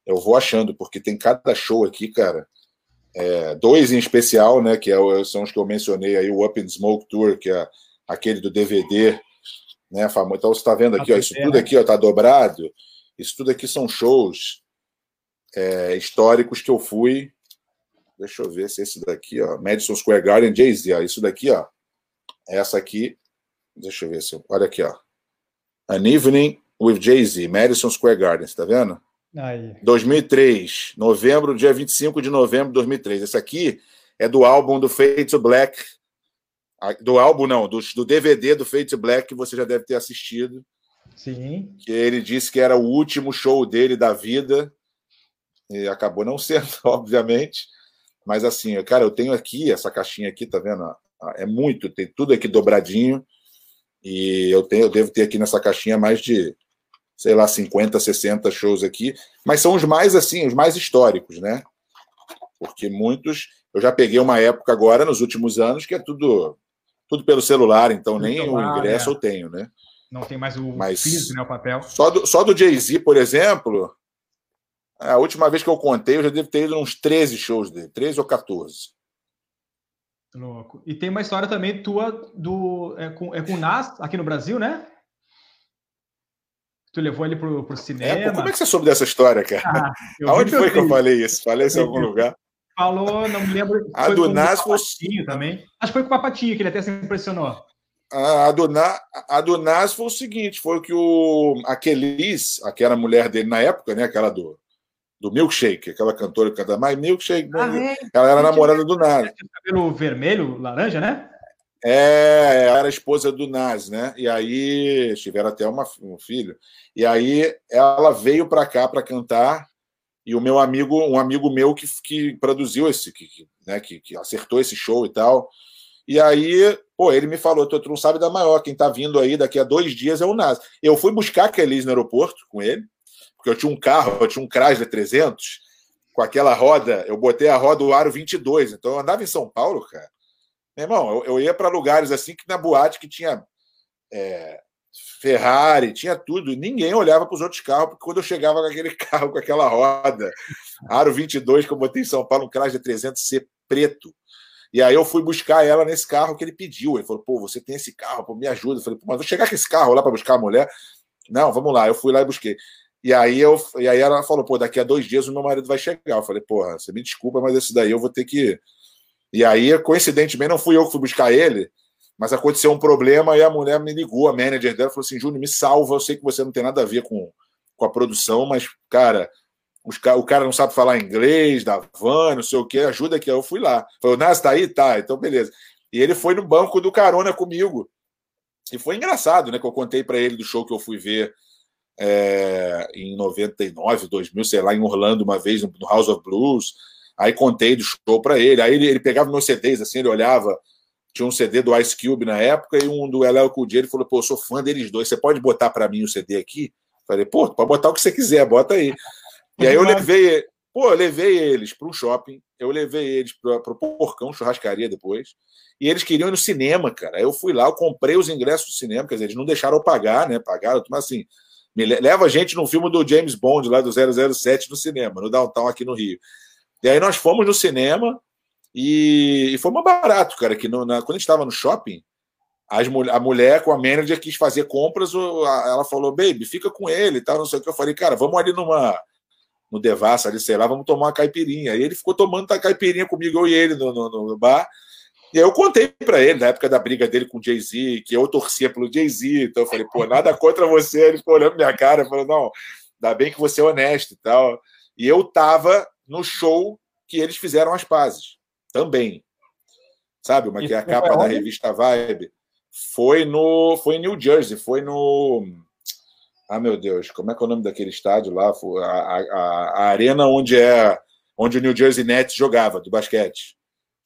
eu vou achando, porque tem cada show aqui, cara. É, dois em especial, né? Que é, são os que eu mencionei aí, o Up in Smoke Tour, que é aquele do DVD, né? Famoso. Então você está vendo aqui, ó, isso tudo aqui, ó, tá dobrado. Isso tudo aqui são shows é, históricos que eu fui. Deixa eu ver se esse daqui, ó, Madison Square Garden, Jay-Z, ó, isso daqui, ó, essa aqui, deixa eu ver se, olha aqui, ó, An Evening with Jay-Z, Madison Square Garden, tá vendo? Aí. 2003, novembro, dia 25 de novembro de 2003. Esse aqui é do álbum do Fade to Black, do álbum não, do, do DVD do Fade to Black que você já deve ter assistido. Sim. Que ele disse que era o último show dele da vida e acabou não [LAUGHS] sendo, obviamente. Mas assim, cara, eu tenho aqui essa caixinha aqui, tá vendo? É muito, tem tudo aqui dobradinho. E eu tenho, eu devo ter aqui nessa caixinha mais de sei lá, 50, 60 shows aqui, mas são os mais assim, os mais históricos, né? Porque muitos, eu já peguei uma época agora nos últimos anos que é tudo tudo pelo celular, então nem celular, o ingresso é. eu tenho, né? Não tem mais o mas físico, né, o papel. Só do, só do Jay-Z, por exemplo, a última vez que eu contei, eu já devo ter ido uns 13 shows dele, 13 ou 14. Louco. E tem uma história também tua do é com, é com o Nas aqui no Brasil, né? Tu levou ele pro, pro cinema. É, como é que você soube dessa história, cara? Ah, [LAUGHS] Aonde foi que eu falei isso? Falei isso em algum lugar? Falou, não me lembro. A do Nas foi. também. Acho que foi com o Papatinho, que ele até se impressionou. A do, Na, a do Nas foi o seguinte: foi que o, a Kelis, aquela mulher dele na época, né? Aquela do, do Milkshake, aquela cantora que canta mais Milkshake, ah, é? ela era namorada do Nas. Cabelo vermelho, laranja, né? É, era esposa do Nas, né? E aí tiveram até uma, um filho. E aí ela veio para cá para cantar e o meu amigo, um amigo meu que, que produziu esse, que, né, que, que acertou esse show e tal. E aí, pô, ele me falou: tu, tu não sabe da maior, quem tá vindo aí daqui a dois dias é o Nas. Eu fui buscar a Kelly no aeroporto com ele, porque eu tinha um carro, eu tinha um Chrysler 300, com aquela roda, eu botei a roda do aro 22, então eu andava em São Paulo, cara meu irmão, eu, eu ia para lugares assim que na boate que tinha é, Ferrari, tinha tudo, e ninguém olhava para os outros carros, porque quando eu chegava com aquele [LAUGHS] carro, com aquela roda, Aro 22, que eu botei em São Paulo, um Chrysler 300 C preto, e aí eu fui buscar ela nesse carro que ele pediu. Ele falou, pô, você tem esse carro, pô, me ajuda. Eu falei, pô, mas vou chegar com esse carro lá para buscar a mulher. Não, vamos lá. Eu fui lá e busquei. E aí, eu, e aí ela falou, pô, daqui a dois dias o meu marido vai chegar. Eu falei, porra, você me desculpa, mas esse daí eu vou ter que e aí, coincidentemente, não fui eu que fui buscar ele, mas aconteceu um problema e a mulher me ligou, a manager dela, falou assim: Júnior, me salva. Eu sei que você não tem nada a ver com, com a produção, mas, cara, os, o cara não sabe falar inglês, da van, não sei o que, ajuda aqui. Eu fui lá. Falou, Nas, tá aí? Tá, então beleza. E ele foi no banco do carona comigo. E foi engraçado, né? Que eu contei para ele do show que eu fui ver é, em 99, 2000, sei lá, em Orlando, uma vez, no House of Blues. Aí contei do show para ele. Aí ele, ele pegava meus CDs, assim, ele olhava tinha um CD do Ice Cube na época e um do LL Cool J. Ele falou: pô, eu sou fã deles dois, você pode botar para mim o CD aqui? Falei: pô, pode botar o que você quiser, bota aí. E aí eu levei, pô, eu levei eles para um shopping, eu levei eles para o Porcão Churrascaria depois, e eles queriam ir no cinema, cara. Aí eu fui lá, eu comprei os ingressos do cinema, quer dizer, eles não deixaram eu pagar, né? Pagaram, mas assim, leva a gente no filme do James Bond, lá do 007 no cinema, no Downtown aqui no Rio. E aí nós fomos no cinema, e, e foi mais barato, cara, que no, na, quando a gente estava no shopping, as, a mulher com a manager quis fazer compras, ela falou, baby, fica com ele e tal, não sei o que. Eu falei, cara, vamos ali numa no Devassa, ali, sei lá, vamos tomar uma caipirinha. E ele ficou tomando a caipirinha comigo, eu e ele, no, no, no bar. E aí eu contei para ele, na época da briga dele com o Jay-Z, que eu torcia pelo Jay-Z. Então eu falei, pô, nada contra você. Ele ficou olhando minha cara, falou, não, ainda bem que você é honesto e tal. E eu tava no show que eles fizeram as pazes também. Sabe, uma que é a capa da revista Vibe. Foi no. Foi em New Jersey, foi no. Ah, meu Deus, como é que é o nome daquele estádio lá? A, a, a arena onde é onde o New Jersey Nets jogava, do basquete.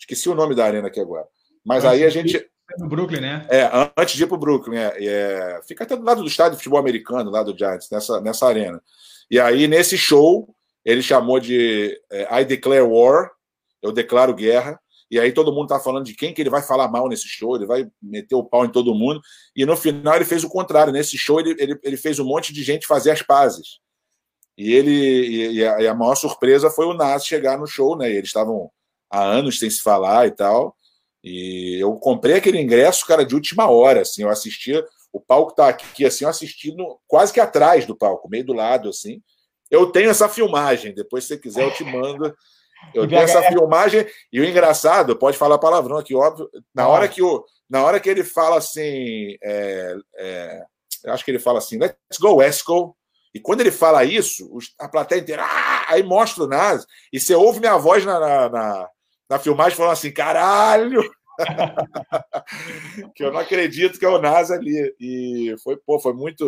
Esqueci o nome da arena aqui agora. Mas antes aí a gente. No Brooklyn, né? É, antes de ir para o Brooklyn. É, é, fica até do lado do estádio de futebol americano, lá do Giants, nessa, nessa arena. E aí, nesse show, ele chamou de é, I Declare War, eu declaro guerra. E aí todo mundo tá falando de quem que ele vai falar mal nesse show, ele vai meter o pau em todo mundo. E no final ele fez o contrário. Nesse show ele, ele, ele fez um monte de gente fazer as pazes. E ele e a, e a maior surpresa foi o Nas chegar no show, né? Eles estavam há anos sem se falar e tal. E eu comprei aquele ingresso, cara, de última hora, assim, eu assistia, o palco tá aqui, assim, eu assisti no, quase que atrás do palco, meio do lado, assim. Eu tenho essa filmagem, depois se você quiser eu te mando. Eu [LAUGHS] tenho essa filmagem e o engraçado, pode falar palavrão aqui, óbvio. Na hora que o, na hora que ele fala assim, é, é, acho que ele fala assim, let's go Esco. E quando ele fala isso, a plateia inteira, ah! aí mostra o Nas e você ouve minha voz na, na, na, na filmagem falando assim, caralho. [LAUGHS] que eu não acredito que é o Nas ali. E foi, pô, foi muito.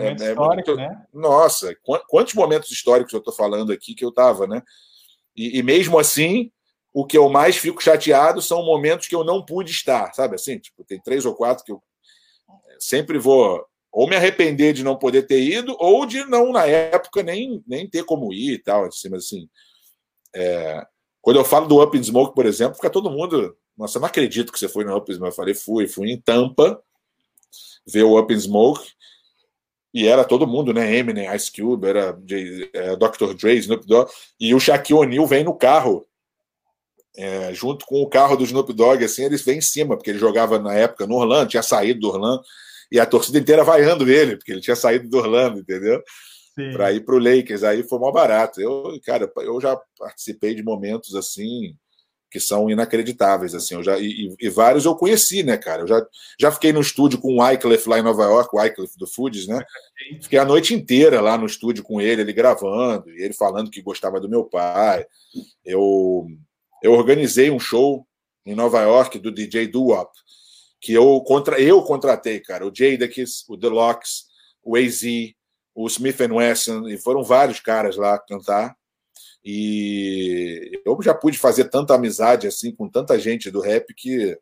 É, histórico, muito, né? Nossa, quantos momentos históricos eu estou falando aqui que eu estava, né? E, e, mesmo assim, o que eu mais fico chateado são momentos que eu não pude estar, sabe assim? Tipo, tem três ou quatro que eu sempre vou ou me arrepender de não poder ter ido, ou de não, na época, nem, nem ter como ir e tal. Assim, mas assim, é... quando eu falo do Up in Smoke, por exemplo, fica todo mundo. Nossa, eu não acredito que você foi no Up in Smoke. Eu falei, fui, fui em Tampa ver o Up in Smoke. E era todo mundo, né? Eminem, Ice Cube, era é, Dr. Dre, Snoop Dogg. E o Shaquille O'Neal vem no carro, é, junto com o carro do Snoop Dogg, assim, eles vêm em cima, porque ele jogava na época no Orlando, tinha saído do Orlando, e a torcida inteira vaiando ele, porque ele tinha saído do Orlando, entendeu? Para ir para o Lakers. Aí foi mal barato. Eu, cara, eu já participei de momentos assim que são inacreditáveis, assim, eu já, e, e, vários eu conheci, né, cara, eu já, já fiquei no estúdio com o Wycliffe lá em Nova York, o Wycliffe do Foods, né, fiquei a noite inteira lá no estúdio com ele, ele gravando, e ele falando que gostava do meu pai, eu, eu organizei um show em Nova York do DJ Duop, que eu, contra, eu contratei, cara, o Jadakiss, o Deluxe, o AZ, o Smith Wesson, e foram vários caras lá cantar, e eu já pude fazer tanta amizade assim com tanta gente do rap que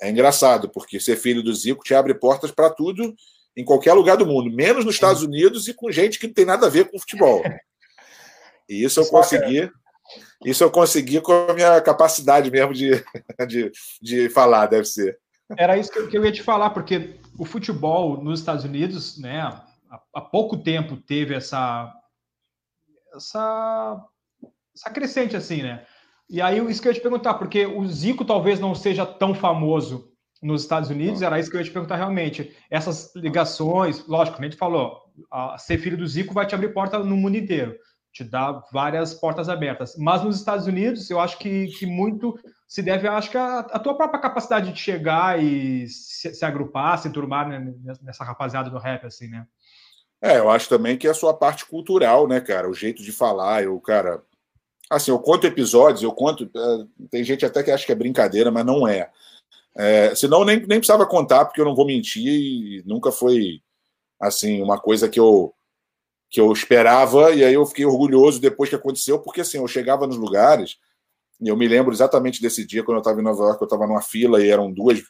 é engraçado, porque ser filho do Zico te abre portas para tudo em qualquer lugar do mundo, menos nos Estados Unidos e com gente que não tem nada a ver com futebol. E isso eu consegui. Isso eu consegui com a minha capacidade mesmo de, de, de falar, deve ser. Era isso que eu ia te falar, porque o futebol nos Estados Unidos, né, há pouco tempo teve essa essa, essa crescente assim, né? E aí isso que eu ia te perguntar, porque o Zico talvez não seja tão famoso nos Estados Unidos, era isso que eu ia te perguntar realmente. Essas ligações, lógico, a gente falou, a ser filho do Zico vai te abrir porta no mundo inteiro, te dá várias portas abertas. Mas nos Estados Unidos, eu acho que, que muito se deve, acho que a, a tua própria capacidade de chegar e se, se agrupar, se turmar né, nessa rapaziada do rap, assim, né? É, eu acho também que é a sua parte cultural, né, cara? O jeito de falar, eu, cara. Assim, eu conto episódios, eu conto. É, tem gente até que acha que é brincadeira, mas não é. é senão nem, nem precisava contar, porque eu não vou mentir e nunca foi, assim, uma coisa que eu que eu esperava, e aí eu fiquei orgulhoso depois que aconteceu, porque assim, eu chegava nos lugares, E eu me lembro exatamente desse dia, quando eu estava em Nova York, eu estava numa fila e eram duas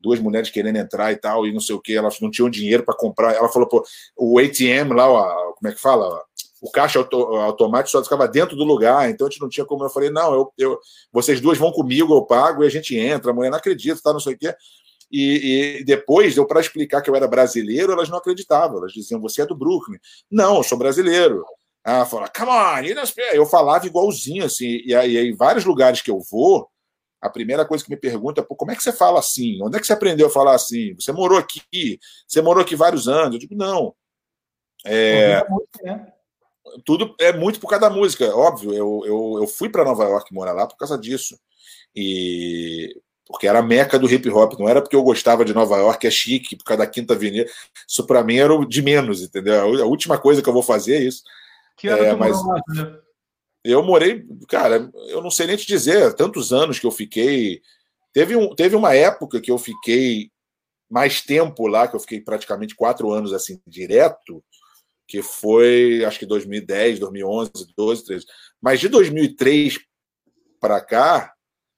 duas mulheres querendo entrar e tal, e não sei o que, elas não tinham dinheiro para comprar. Ela falou, pô, o ATM lá, como é que fala? O caixa auto, automático só ficava dentro do lugar, então a gente não tinha como. Eu falei, não, eu, eu, vocês duas vão comigo, eu pago e a gente entra. A mulher não acredita, tá, não sei o quê. E, e depois, deu para explicar que eu era brasileiro, elas não acreditavam. Elas diziam, você é do Brooklyn. Não, eu sou brasileiro. Ela falou, come on, eu falava igualzinho, assim, e aí, em vários lugares que eu vou, a primeira coisa que me pergunta é como é que você fala assim? Onde é que você aprendeu a falar assim? Você morou aqui? Você morou aqui vários anos? Eu digo, não. É, né? Tudo é muito por causa da música, óbvio. Eu, eu, eu fui para Nova York morar lá por causa disso. E porque era a meca do hip hop, não era porque eu gostava de Nova York, é chique, por causa da Quinta Avenida. Isso para mim era o de menos, entendeu? A última coisa que eu vou fazer é isso. Que era é, mas... Né? Eu morei, cara, eu não sei nem te dizer, tantos anos que eu fiquei. Teve, um, teve uma época que eu fiquei mais tempo lá, que eu fiquei praticamente quatro anos assim, direto, que foi, acho que 2010, 2011, 12, 13. Mas de 2003 para cá,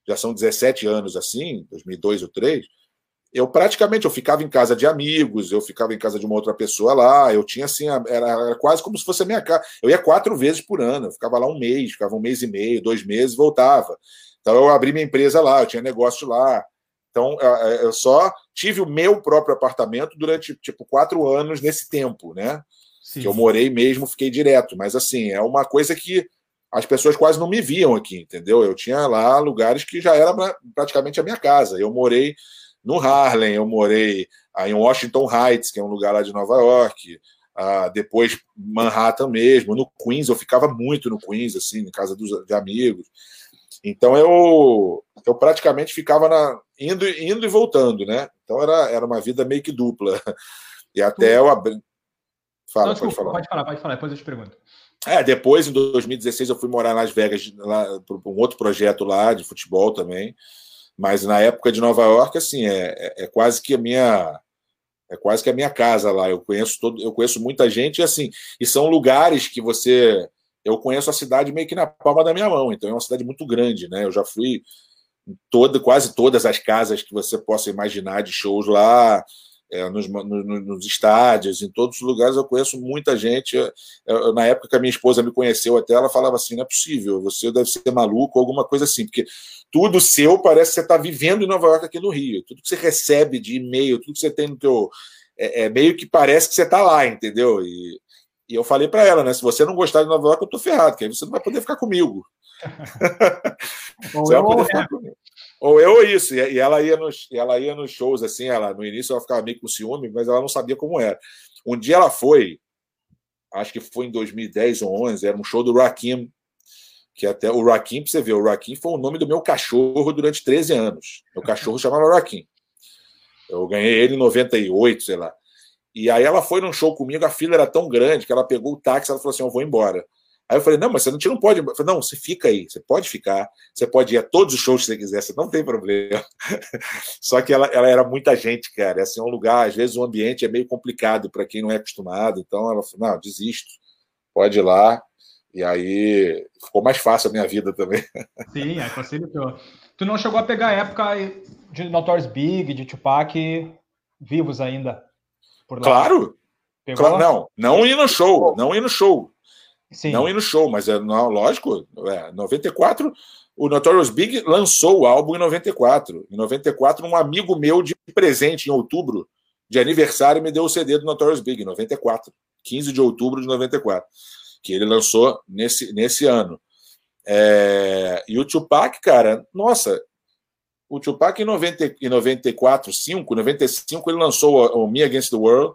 já são 17 anos assim, 2002 ou 2003, eu praticamente eu ficava em casa de amigos, eu ficava em casa de uma outra pessoa lá, eu tinha assim, era, era quase como se fosse a minha casa. Eu ia quatro vezes por ano, eu ficava lá um mês, ficava um mês e meio, dois meses, voltava. Então eu abri minha empresa lá, eu tinha negócio lá. Então eu só tive o meu próprio apartamento durante tipo quatro anos nesse tempo, né? Sim. Que eu morei mesmo, fiquei direto. Mas assim, é uma coisa que as pessoas quase não me viam aqui, entendeu? Eu tinha lá lugares que já era praticamente a minha casa. Eu morei no Harlem, eu morei em Washington Heights, que é um lugar lá de Nova York, ah, depois Manhattan mesmo, no Queens, eu ficava muito no Queens, assim, em casa dos, de amigos. Então eu, eu praticamente ficava na, indo, indo e voltando, né? Então era, era uma vida meio que dupla. [LAUGHS] E até eu abri. Fala, Não, desculpa, pode falar. Pode falar, pode falar, depois eu te pergunto. É, depois, em 2016, eu fui morar em Las Vegas, para um outro projeto lá de futebol também. Mas na época de Nova York, assim, é, é, é, quase que a minha é quase que a minha casa lá. Eu conheço todo, eu conheço muita gente, e assim, e são lugares que você eu conheço a cidade meio que na palma da minha mão. Então é uma cidade muito grande, né? Eu já fui toda, quase todas as casas que você possa imaginar de shows lá é, nos, no, nos, estádios, em todos os lugares eu conheço muita gente. Eu, eu, na época que a minha esposa me conheceu até, ela falava assim, não é possível, você deve ser maluco, alguma coisa assim, porque tudo seu parece que você está vivendo em Nova York aqui no Rio. Tudo que você recebe de e-mail, tudo que você tem no teu... É, é meio que parece que você está lá, entendeu? E, e eu falei para ela, né? Se você não gostar de Nova York, eu tô ferrado, que aí você não vai poder ficar comigo. [LAUGHS] você vai poder ficar comigo. Ou eu ou isso. E ela ia nos, ela ia nos shows, assim, ela no início ela ficava meio com ciúme, mas ela não sabia como era. Um dia ela foi, acho que foi em 2010 ou 11, era um show do Rakim, que até o Rakim, para você ver, o Rakim foi o nome do meu cachorro durante 13 anos. Meu cachorro [LAUGHS] chamava Rakim. Eu ganhei ele em 98, sei lá. E aí ela foi num show comigo, a fila era tão grande que ela pegou o táxi e ela falou assim: Eu vou embora. Aí eu falei, não, mas você não, não pode. Eu falei, não, você fica aí, você pode ficar, você pode ir a todos os shows que você quiser, você não tem problema. [LAUGHS] Só que ela, ela era muita gente, cara. É assim, um lugar, às vezes o ambiente é meio complicado para quem não é acostumado. Então ela falou, não, desisto, pode ir lá. E aí ficou mais fácil a minha vida também. [LAUGHS] Sim, aí facilitou. Tu não chegou a pegar a época de Notorious Big, de Tupac vivos ainda? Claro! Claro, não, não ir no show, não ir no show. Sim. Não ir no show, mas é não, lógico, é, 94, o Notorious Big lançou o álbum em 94. Em 94, um amigo meu de presente em outubro, de aniversário, me deu o CD do Notorious Big, em 94. 15 de outubro de 94. Que ele lançou nesse, nesse ano. É, e o Tupac, cara, nossa, o Tupac em, 90, em 94, 5, 95, ele lançou o, o Me Against the World,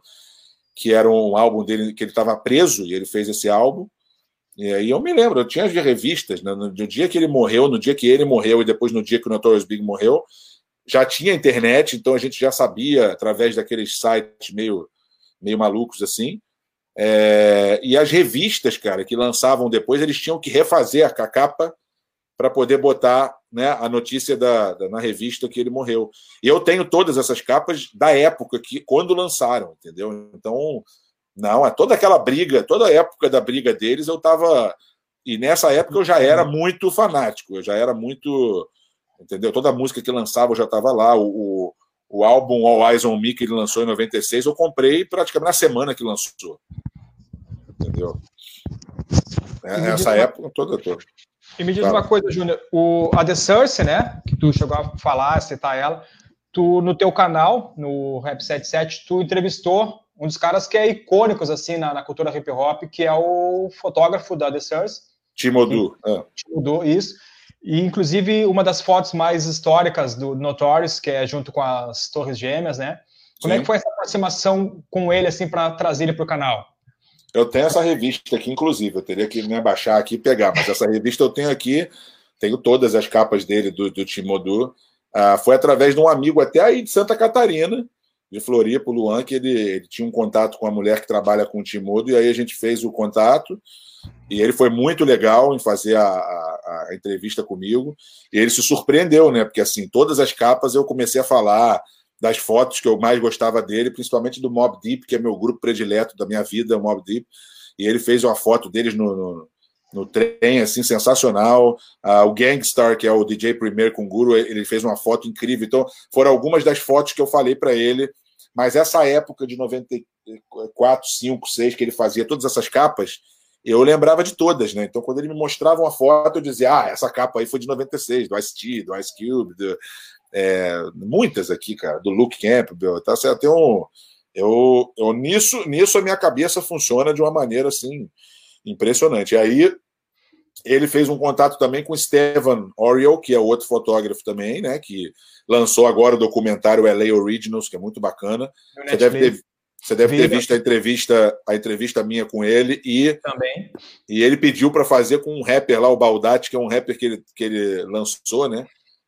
que era um álbum dele que ele estava preso e ele fez esse álbum. E aí eu me lembro, eu tinha as revistas, né? no, dia que ele morreu, no dia que ele morreu e depois no dia que o Notorious Big morreu, já tinha internet, então a gente já sabia através daqueles sites meio, meio malucos assim. É, e as revistas, cara, que lançavam depois, eles tinham que refazer a capa para poder botar né, a notícia da, da, na revista que ele morreu. E eu tenho todas essas capas da época que quando lançaram, entendeu? Então não, é toda aquela briga, toda a época da briga deles, eu estava E nessa época eu já era muito fanático, eu já era muito. Entendeu? Toda música que lançava eu já estava lá. O, o, o, álbum All Eyes on Me, que ele lançou em 96, eu comprei praticamente na semana que lançou. Entendeu? É, nessa uma... época toda, toda. E me diz tá. uma coisa, Júnior, o, a The Source, né, que tu chegou a falar, citar ela, tu no teu canal, no Rap 77, tu entrevistou um dos caras que é icônicos assim na, na cultura hip hop, que é o fotógrafo da The Source. Timodu. É. Timodu, isso. E, inclusive, uma das fotos mais históricas do Notorious, que é junto com as Torres Gêmeas, né? Como Sim. é que foi essa aproximação com ele, assim, para trazer ele para o canal? Eu tenho essa revista aqui, inclusive, eu teria que me abaixar aqui e pegar, mas essa revista eu tenho aqui, tenho todas as capas dele, do, do Timodu. Ah, foi através de um amigo até aí de Santa Catarina, de Floripa, o Luan, que ele, ele, tinha um contato com a mulher que trabalha com o Timodo, e aí a gente fez o contato, e ele foi muito legal em fazer a, a, a, entrevista comigo, e ele se surpreendeu, né? Porque assim, todas as capas eu comecei a falar das fotos que eu mais gostava dele, principalmente do Mob Deep, que é meu grupo predileto da minha vida, o Mob Deep, e ele fez uma foto deles no, no, no trem, assim, sensacional. Uh, o Gangstar, que é o DJ Premier com Guru, ele fez uma foto incrível. Então, foram algumas das fotos que eu falei para ele mas essa época de 94, 5, 6, que ele fazia todas essas capas, eu lembrava de todas, né? Então, quando ele me mostrava uma foto, eu dizia: Ah, essa capa aí foi de 96, do Ice-T, do Ice Cube, do, é, muitas aqui, cara, do Luke Campbell. Tá certo? Tem um. Eu, eu, nisso, nisso a minha cabeça funciona de uma maneira assim impressionante. E aí ele fez um contato também com Stevan Oriel, que é outro fotógrafo também, né? Que lançou agora o documentário LA Originals, que é muito bacana. Você deve ter, você deve ter visto a entrevista, a entrevista minha com ele e também. E ele pediu para fazer com um rapper lá, o Baldati, que é um rapper que ele, que ele lançou, né?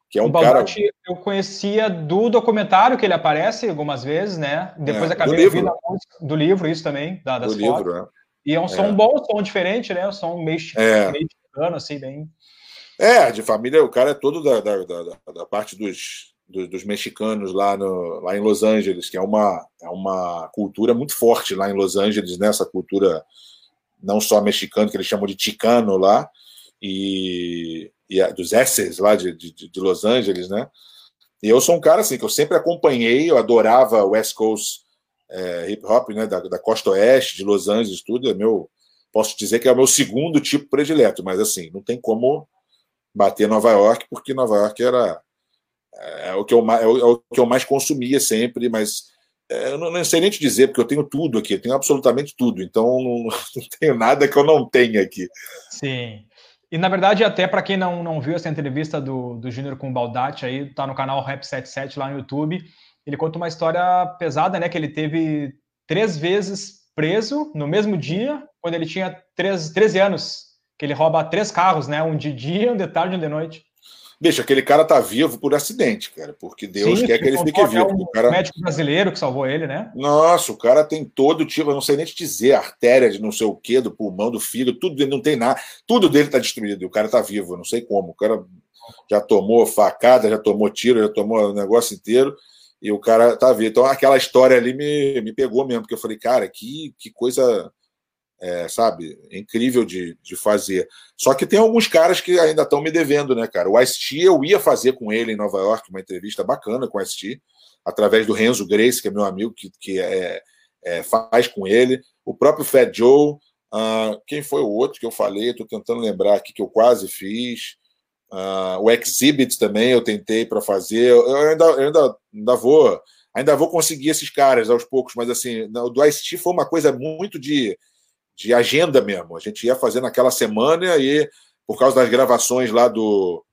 Que é um o cara. Eu conhecia do documentário que ele aparece algumas vezes, né? Depois é, acabei do livro. do livro, isso também, da, das do fotos. Livro, é. E é um som é. bom, um som diferente, né? Um som meio, é. meio mexicano, assim, bem. É, de família, o cara é todo da, da, da, da parte dos, dos, dos, mexicanos lá, no, lá em Los Angeles, que é uma, é uma cultura muito forte lá em Los Angeles, né? Essa cultura não só mexicana, que eles chamam de ticano lá, e, e a, dos Esses lá de, de, de, Los Angeles, né? E eu sou um cara assim que eu sempre acompanhei, eu adorava West Coast é, hip hop, né? Da, da costa oeste, de Los Angeles, tudo. É meu, posso dizer que é o meu segundo tipo predileto, mas assim, não tem como bater Nova York, porque Nova York era é, o, que eu, é o, é o que eu mais consumia sempre, mas é, eu não, não, sei nem te dizer, porque eu tenho tudo aqui, eu tenho absolutamente tudo, então não, [LAUGHS] não tenho nada que eu não tenha aqui. Sim. E na verdade, até para quem não, não viu essa entrevista do, do Júnior com o Baldati, aí tá no canal Rap77 lá no YouTube. Ele conta uma história pesada, né? Que ele teve três vezes preso no mesmo dia, quando ele tinha 13, 13 anos que ele rouba três carros, né? Um de dia, um de tarde e um de noite. Bicho, aquele cara tá vivo por acidente, cara, porque Deus Sim, quer que ele fique vivo. Um o cara... médico brasileiro que salvou ele, né? Nossa, o cara tem todo tipo, eu não sei nem te dizer, artéria de não sei o quê, do pulmão, do fígado, tudo dele não tem nada, tudo dele tá destruído, e o cara tá vivo, eu não sei como. O cara já tomou facada, já tomou tiro, já tomou o negócio inteiro, e o cara tá vivo. Então aquela história ali me, me pegou mesmo, porque eu falei, cara, que, que coisa é, sabe? incrível de, de fazer. Só que tem alguns caras que ainda estão me devendo, né, cara? O Ice-T, eu ia fazer com ele em Nova York, uma entrevista bacana com o Ice-T, através do Renzo Grace, que é meu amigo, que, que é, é faz com ele. O próprio Fat Joe. Uh, quem foi o outro que eu falei? Estou tentando lembrar aqui que eu quase fiz. Uh, o Exhibit também eu tentei para fazer. Eu ainda, eu ainda, ainda vou ainda vou conseguir esses caras aos poucos, mas assim, o do Ice-T foi uma coisa muito de de agenda mesmo. A gente ia fazer naquela semana e, por causa das gravações lá do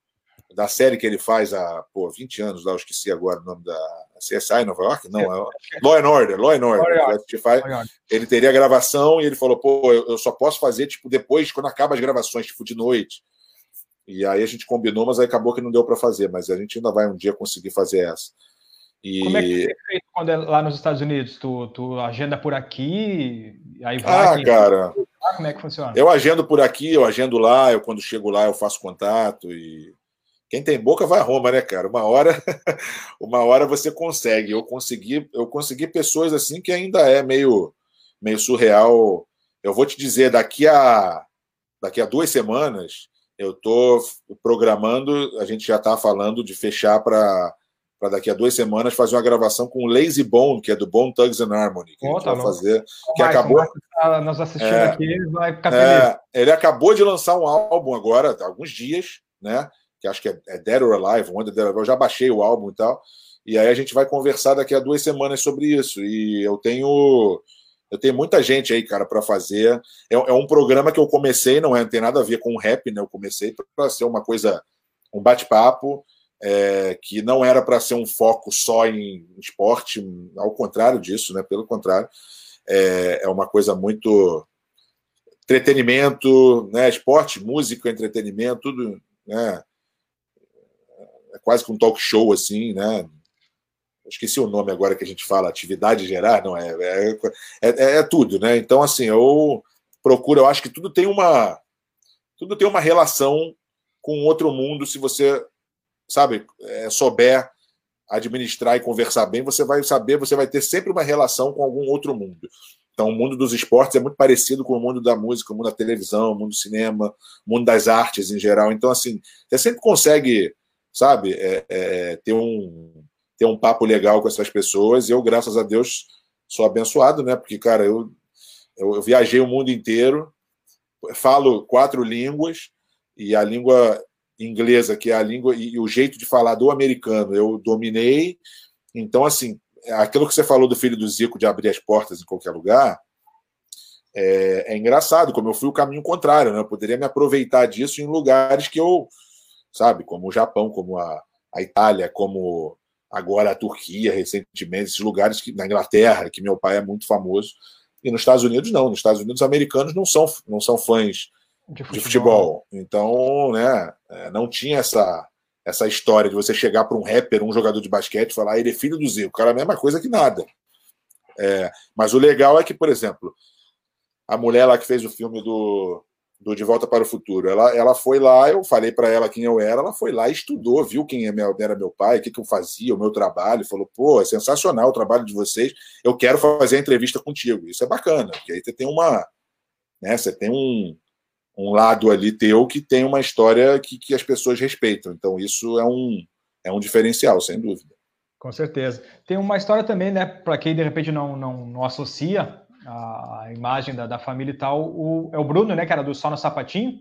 da série que ele faz há pô, 20 anos, lá eu esqueci agora o nome da CSI Nova York? Não, é Law and Order, Law and Order. Law Order. Ele teria a gravação e ele falou, pô, eu só posso fazer tipo depois, quando acaba as gravações, tipo de noite. E aí a gente combinou, mas aí acabou que não deu para fazer, mas a gente ainda vai um dia conseguir fazer essa. E... Como é que você fez quando é lá nos Estados Unidos? Tu, tu agenda por aqui, aí vai. Ah, cara. Como é que funciona? Eu agendo por aqui, eu agendo lá, eu quando chego lá eu faço contato e quem tem boca vai a Roma, né, cara? Uma hora, [LAUGHS] uma hora você consegue. Eu consegui, eu consegui pessoas assim que ainda é meio, meio surreal. Eu vou te dizer, daqui a daqui a duas semanas, eu estou programando, a gente já está falando de fechar para para daqui a duas semanas fazer uma gravação com o Lazy Bone, que é do Bone Thugs and Harmony, que oh, a gente tá vai fazer. Que Mas, acabou. Tá nos assistindo é, aqui, vai ficar é. Ele acabou de lançar um álbum agora, há alguns dias, né? Que acho que é, é Dead or Alive, Wonder Dead or Alive. Eu já baixei o álbum e tal. E aí a gente vai conversar daqui a duas semanas sobre isso. E eu tenho. Eu tenho muita gente aí, cara, para fazer. É, é, um programa que eu comecei, não, é, não tem nada a ver com rap, né? Eu comecei para ser uma coisa, um bate-papo é, que não era para ser um foco só em esporte, ao contrário disso, né? Pelo contrário, é, é uma coisa muito entretenimento, né? Esporte, música, entretenimento, tudo, né? É quase que um talk show assim, né? Esqueci o nome agora que a gente fala, atividade gerar, não é é, é, é, é tudo, né? Então assim, eu procuro, eu acho que tudo tem uma tudo tem uma relação com outro mundo se você sabe, é, souber administrar e conversar bem, você vai saber, você vai ter sempre uma relação com algum outro mundo. Então, o mundo dos esportes é muito parecido com o mundo da música, o mundo da televisão, o mundo do cinema, o mundo das artes em geral. Então, assim, você sempre consegue, sabe, é, é, ter, um, ter um papo legal com essas pessoas. E eu, graças a Deus, sou abençoado, né? Porque, cara, eu, eu, eu viajei o mundo inteiro, falo quatro línguas, e a língua inglesa, que é a língua e, o jeito de falar do americano, eu dominei. Então, assim, aquilo que você falou do filho do Zico de abrir as portas em qualquer lugar, é, é engraçado, como eu fui o caminho contrário, né? Eu poderia me aproveitar disso em lugares que eu, sabe, como o Japão, como a, a Itália, como agora a Turquia, recentemente, esses lugares que, na Inglaterra, que meu pai é muito famoso, e nos Estados Unidos não. Nos Estados Unidos, os americanos não são, não são fãs de futebol. de futebol. Então, né, é, não tinha essa, essa história de você chegar para um rapper, um jogador de basquete e falar, ah, ele é filho do Zico. O cara é a mesma coisa que nada. É, mas o legal é que, por exemplo, a mulher lá que fez o filme do, do De Volta para o Futuro, ela, ela foi lá, eu falei para ela quem eu era, ela foi lá estudou, viu quem é era meu pai, o que, que eu fazia, o meu trabalho, falou, pô, é sensacional o trabalho de vocês, eu quero fazer a entrevista contigo. Isso é bacana, porque aí você tem uma. Né, você tem um, um lado ali teu que tem uma história que, que as pessoas respeitam. Então, isso é um, é um diferencial, sem dúvida. Com certeza. Tem uma história também, né, para quem de repente não, não, não associa a imagem da, da família e tal, o, é o Bruno, né, que era do Só no Sapatinho.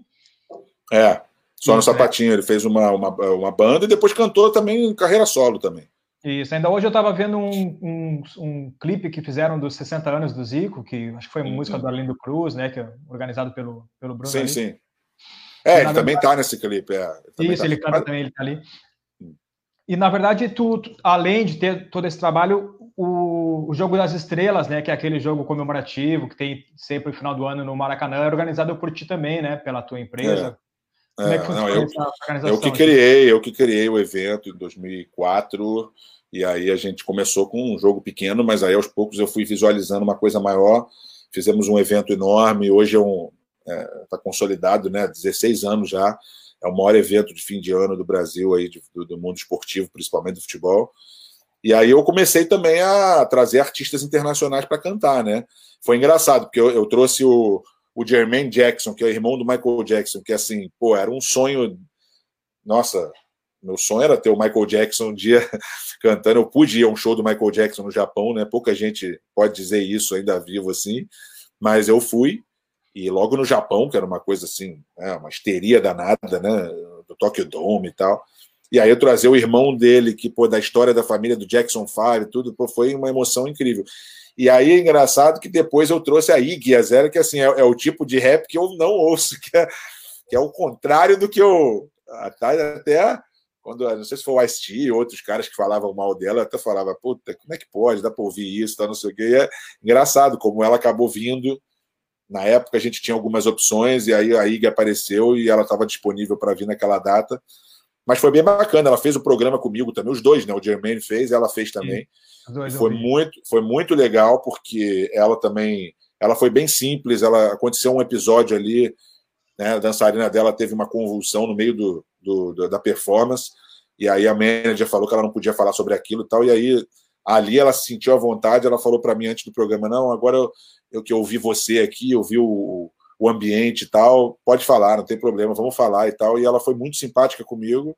É, Só no Isso, Sapatinho. É. Ele fez uma, uma, uma banda e depois cantou também em carreira solo também. Isso, ainda hoje eu estava vendo um, um, um, clipe que fizeram dos 60 anos do Zico, que acho que foi uhum. música do Arlindo Cruz, né, que é organizado pelo, pelo Bruno. Sim, ali. sim. É, ele também está nesse clipe. É, Isso, tá. ele canta também, ele está ali. E na verdade, tu, tu, além de ter todo esse trabalho, o, o, Jogo das Estrelas, né, que é aquele jogo comemorativo que tem sempre no final do ano no Maracanã, é organizado por ti também, né, pela tua empresa. É. Como é que funciona não, eu? Eu que criei, eu que criei o evento em 2004 e aí a gente começou com um jogo pequeno, mas aí aos poucos eu fui visualizando uma coisa maior. Fizemos um evento enorme. Hoje é um está é, tá consolidado, né? 16 anos já. É o maior evento de fim de ano do Brasil aí, de, do, do, mundo esportivo, principalmente do futebol. E aí eu comecei também a trazer artistas internacionais para cantar, né? Foi engraçado, porque eu, eu trouxe o, o Jermaine Jackson, que é o irmão do Michael Jackson, que assim, pô, era um sonho. Nossa, meu sonho era ter o Michael Jackson um dia [LAUGHS] cantando. Eu pude ir a um show do Michael Jackson no Japão, né? Pouca gente pode dizer isso ainda vivo assim, mas eu fui. E logo no Japão, que era uma coisa assim, né, uma histeria danada, né? Do Tokyo Dome e tal. E aí eu trazer o irmão dele, que, pô, da história da família do Jackson 5 e tudo, pô, foi uma emoção incrível. E aí é engraçado que depois eu trouxe a Iggy Azera, que assim, é, é, o tipo de rap que eu não ouço, [LAUGHS] que é, que é o contrário do que eu. Até, até quando, não sei se foi o Ice-T, outros caras que falavam mal dela, até falava, puta, como é que pode, dá para ouvir isso, tá, não sei o quê. E é engraçado como ela acabou vindo. Na época a gente tinha algumas opções, e aí a IG apareceu e ela estava disponível para vir naquela data. Mas foi bem bacana, ela fez o programa comigo também, os dois, né? O Jermaine fez, ela fez também. foi muito, foi muito legal, porque ela também. Ela foi bem simples, ela aconteceu um episódio ali, né? A dançarina dela teve uma convulsão no meio do, do, do, da performance, e aí a manager falou que ela não podia falar sobre aquilo e tal, e aí ali ela se sentiu à vontade, ela falou para mim antes do programa, não, agora eu, eu que ouvi você aqui, eu vi o, o ambiente e tal, pode falar, não tem problema, vamos falar e tal. E ela foi muito simpática comigo.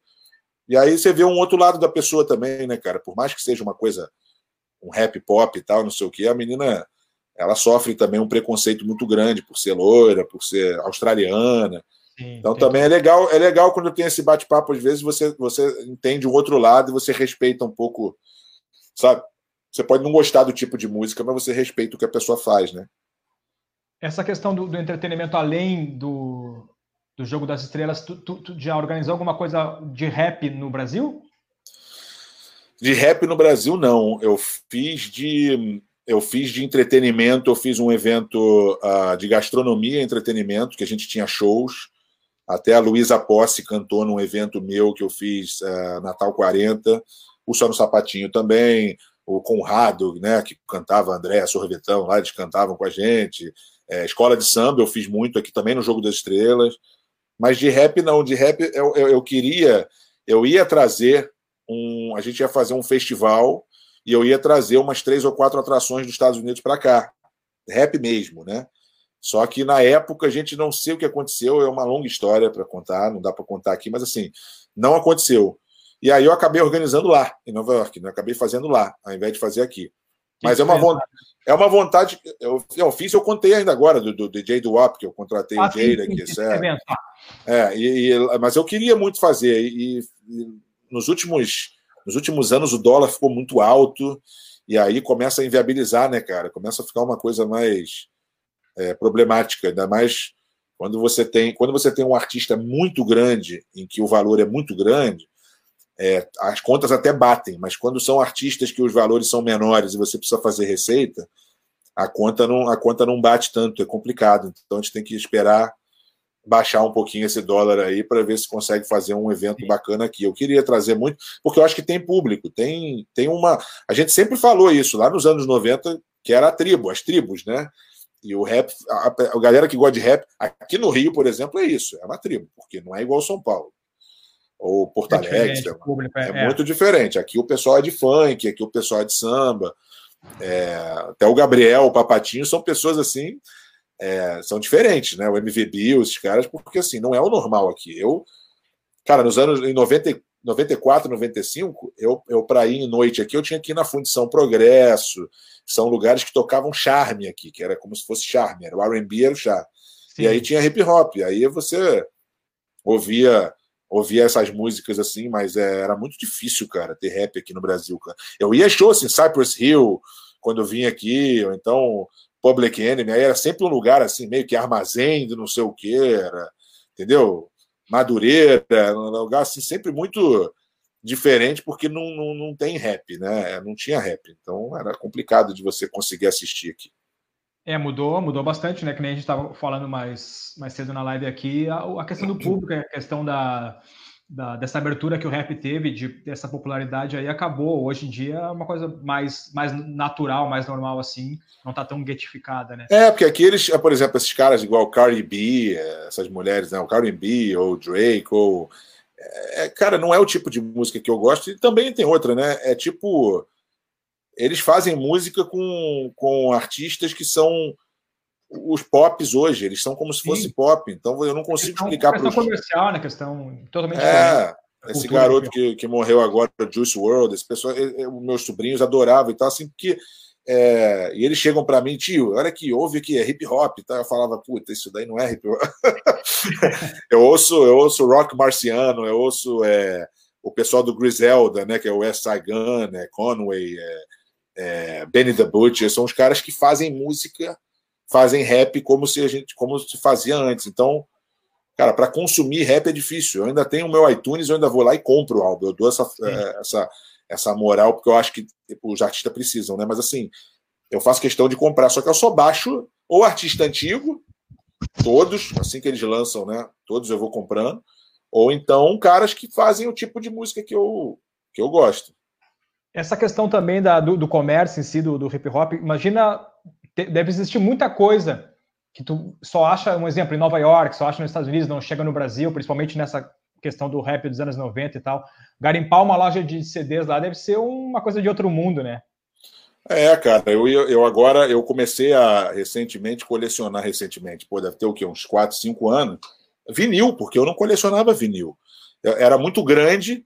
E aí você vê um outro lado da pessoa também, né, cara? Por mais que seja uma coisa, um rap pop e tal, não sei o que, a menina, ela sofre também um preconceito muito grande por ser loira, por ser australiana. Sim, então também é legal, é legal quando tem esse bate-papo, às vezes você, você entende o outro lado e você respeita um pouco, sabe? Você pode não gostar do tipo de música, mas você respeita o que a pessoa faz, né? Essa questão do, do entretenimento além do, do Jogo das Estrelas, tu, tu, tu, já organizou alguma coisa de rap no Brasil? De rap no Brasil, não. Eu fiz de eu fiz de entretenimento, eu fiz um evento uh, de gastronomia e entretenimento, que a gente tinha shows. Até a Luísa Posse cantou num evento meu que eu fiz uh, Natal 40, o Só no Sapatinho também, o Conrado, né, que cantava André Sorvetão, lá eles cantavam com a gente. É, escola de samba eu fiz muito aqui também no Jogo das Estrelas. Mas de rap não, de rap eu, eu, eu queria, eu ia trazer um, a gente ia fazer um festival e eu ia trazer umas três ou quatro atrações dos Estados Unidos para cá, rap mesmo, né? Só que na época a gente não sei o que aconteceu, é uma longa história para contar, não dá para contar aqui, mas assim, não aconteceu. E aí eu acabei organizando lá, em Nova York, né? acabei fazendo lá, ao invés de fazer aqui. Mas é uma, vontade, é uma vontade. Eu, eu fiz, eu contei ainda agora do, do DJ do WAP, que eu contratei ah, o Jay aqui. É, é e, e, mas eu queria muito fazer. E, e, nos, últimos, nos últimos anos o dólar ficou muito alto, e aí começa a inviabilizar, né, cara? Começa a ficar uma coisa mais é, problemática, ainda mais quando você tem quando você tem um artista muito grande, em que o valor é muito grande, é, as contas até batem, mas quando são artistas que os valores são menores e você precisa fazer receita, a conta não, a conta não bate tanto, é complicado. Então a gente tem que esperar baixar um pouquinho esse dólar aí para ver se consegue fazer um evento Sim. bacana aqui. Eu queria trazer muito, porque eu acho que tem público, tem, tem uma. A gente sempre falou isso lá nos anos 90, que era a tribo, as tribos, né? E o rap, a, a galera que gosta de rap, aqui no Rio, por exemplo, é isso, é uma tribo, porque não é igual São Paulo ou Porto é Alegre. Público, é, é, muito diferente. Aqui o pessoal é de funk, aqui o pessoal é de samba. É, até o Gabriel, o Papatinho, são pessoas assim, é, são diferentes, né? O MVB, esses caras, porque assim, não é o normal aqui. Eu, cara, nos anos em 90, 94, 95, eu, eu para ir em noite aqui, eu tinha que ir na Fundição Progresso, são lugares que tocavam charme aqui, que era como se fosse charme, era o R&B era o charme. Sim. E aí tinha hip hop, aí você ouvia ouvia essas músicas assim, mas é, era muito difícil, cara, ter rap aqui no Brasil, cara. Eu ia show assim, Cypress Hill, quando eu vim aqui, ou então Public Enemy, aí era sempre um lugar assim, meio que armazém de não sei o que, era, entendeu? Madureira, um lugar assim, sempre muito diferente, porque não, não, não tem rap, né? Não tinha rap, então era complicado de você conseguir assistir aqui. É, mudou, mudou bastante, né? Que nem a gente estava falando mais, mais cedo na live aqui, a, a questão do público, a questão da, da, dessa abertura que o rap teve, de, dessa popularidade aí, acabou. Hoje em dia é uma coisa mais, mais natural, mais normal assim, não tá tão getificada, né? É, porque aqui eles, por exemplo, esses caras igual Cardi B, essas mulheres, né? O Cardi B ou o Drake, ou. É, cara, não é o tipo de música que eu gosto, e também tem outra, né? É tipo eles fazem música com, com artistas que são os pops hoje, eles são como se fosse Sim. pop, então eu não consigo questão, explicar para questão comercial, né? Questão totalmente é, Esse garoto que, que morreu agora, Juice World, esse pessoal, meus sobrinhos adoravam e tal, assim, porque é, e eles chegam para mim, tio, olha aqui, ouve aqui, é hip hop. Tá? Eu falava, puta, isso daí não é hip hop. [LAUGHS] eu, ouço, eu ouço rock marciano, eu ouço é, o pessoal do Griselda, né, que é o West Gun, é, Conway, é, é, Benny the Butcher, são os caras que fazem música, fazem rap como se a gente, como se fazia antes. Então, cara, para consumir rap é difícil. Eu ainda tenho o meu iTunes, eu ainda vou lá e compro o álbum. Eu dou essa, é, essa, essa moral porque eu acho que tipo, os artistas precisam, né? Mas assim, eu faço questão de comprar, só que eu só baixo ou artista antigo, todos, assim que eles lançam, né? Todos eu vou comprando, ou então caras que fazem o tipo de música que eu, que eu gosto. Essa questão também da, do, do, comércio em si, do, do hip hop, imagina, te, deve existir muita coisa que tu só acha, um exemplo, em Nova York, só acha nos Estados Unidos, não chega no Brasil, principalmente nessa questão do rap dos anos 90 e tal. Garimpar uma loja de CDs lá deve ser uma coisa de outro mundo, né? É, cara, eu, eu agora eu comecei a recentemente colecionar recentemente, pô, deve ter o quê? Uns 4, 5 anos, vinil, porque eu não colecionava vinil. Era muito grande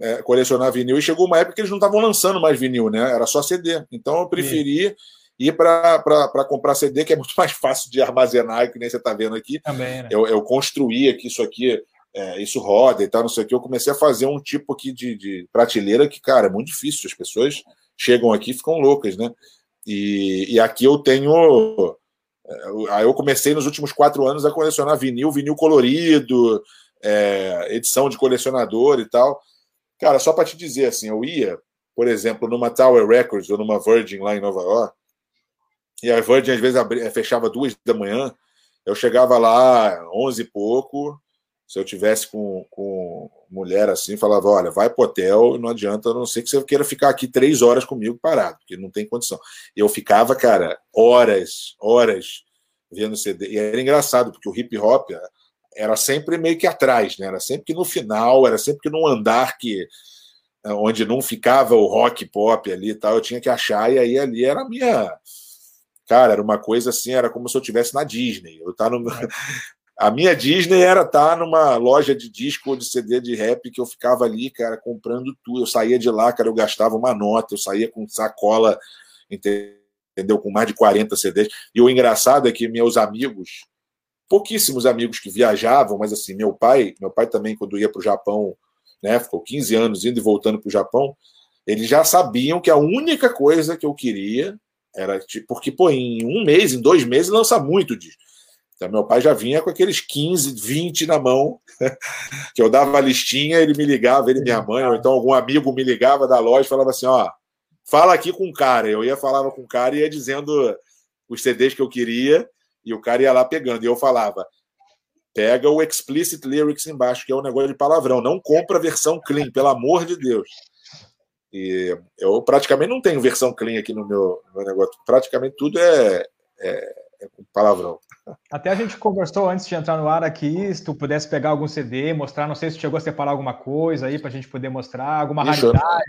é, colecionar vinil e chegou uma época que eles não estavam lançando mais vinil, né? Era só CD. Então eu preferi Sim. ir para comprar CD, que é muito [LAUGHS] mais fácil de armazenar, que nem você está vendo aqui. Também, né? eu, eu construí aqui isso aqui, é, isso roda e tal, não sei o que. Eu comecei a fazer um tipo aqui de, de prateleira que, cara, é muito difícil. As pessoas chegam aqui e ficam loucas, né? E, e aqui eu tenho. É, aí eu comecei nos últimos quatro anos a colecionar vinil, vinil colorido, é, edição de colecionador e tal. Cara, só para te dizer assim, eu ia, por exemplo, numa Tower Records ou numa Virgin lá em Nova York, e a Virgin às vezes abria, fechava duas da manhã, eu chegava lá onze e pouco, se eu tivesse com, com mulher assim, falava: olha, vai pro hotel, não adianta, a não ser que você queira ficar aqui três horas comigo parado, porque não tem condição. Eu ficava, cara, horas, horas vendo CD. E era engraçado, porque o hip hop era sempre meio que atrás, né? Era sempre que no final, era sempre que num andar que onde não ficava o rock pop ali e tal, eu tinha que achar, e aí ali era a minha. Cara, era uma coisa assim, era como se eu estivesse na Disney. Eu tá no, [LAUGHS] A minha Disney era estar tá numa loja de disco ou de CD de rap que eu ficava ali, cara, comprando tudo. Eu saía de lá, cara, eu gastava uma nota, eu saía com sacola, entendeu? Com mais de 40 CDs. E o engraçado é que meus amigos, pouquíssimos amigos que viajavam, mas assim, meu pai, meu pai também, quando ia para o Japão, né, ficou 15 anos indo e voltando para o Japão, eles já sabiam que a única coisa que eu queria era, tipo, porque, pô, em um mês, em dois meses, lança muito disco. Então, meu pai já vinha com aqueles 15, 20 na mão, [LAUGHS] que eu dava a listinha, ele me ligava, ele e minha mãe, ou então algum amigo me ligava da loja e falava assim: ó, fala aqui com o cara. Eu ia falava com o cara e ia dizendo os CDs que eu queria, e o cara ia lá pegando. E eu falava: pega o explicit lyrics embaixo, que é um negócio de palavrão. Não compra a versão clean, pelo amor de Deus. E eu praticamente não tenho versão clean aqui no meu, no meu negócio. Praticamente tudo é, é, é palavrão. Até a gente conversou antes de entrar no ar aqui, se tu pudesse pegar algum CD, mostrar, não sei se chegou a separar alguma coisa aí para a gente poder mostrar, alguma Isso, raridade.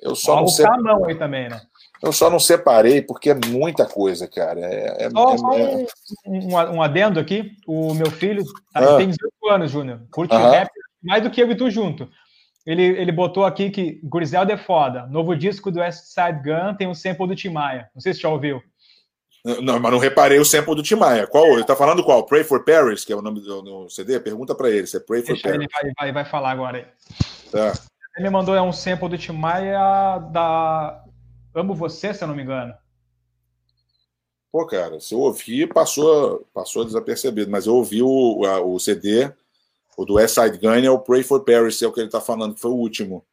Eu só Algo não sei. mão aí também, né? Eu só não separei porque é muita coisa, cara. É, é, só, só é... Um, um, adendo aqui. O meu filho tá, ah. tem 18 anos, Júnior. Curte rap mais do que eu e tu junto. Ele, ele botou aqui que Griselda é foda. Novo disco do West Side Gun tem um sample do Tim Maia. Não sei se já ouviu. Não, mas não reparei o sample do Tim Maia. Qual? Ele tá falando qual? Pray for Paris, que é o nome do, do CD? Pergunta para ele se é Pray for Deixa Paris. Ele vai, vai, vai falar agora aí. Tá. Ele me mandou é um sample do Tim Maia da Amo Você, se eu não me engano. Pô, cara, se eu ouvi, passou, passou desapercebido, mas eu ouvi o, a, o CD, o do West Side Gun, é o Pray for Paris, é o que ele tá falando, que foi o último.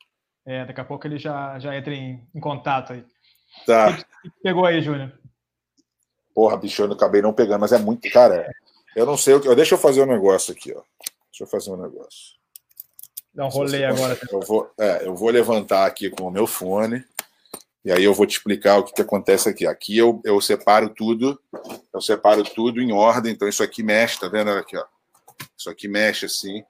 É, daqui a pouco ele já, já entra em, em contato aí. Tá. O que, que pegou aí, Júnior? Porra, bicho, eu acabei não pegando, mas é muito. Cara, eu não sei o que. Deixa eu fazer um negócio aqui, ó. Deixa eu fazer um negócio. Dá um rolê agora. Eu vou, é, eu vou levantar aqui com o meu fone. E aí eu vou te explicar o que, que acontece aqui. Aqui eu, eu separo tudo, eu separo tudo em ordem. Então isso aqui mexe, tá vendo? Aqui, ó. Isso aqui mexe assim.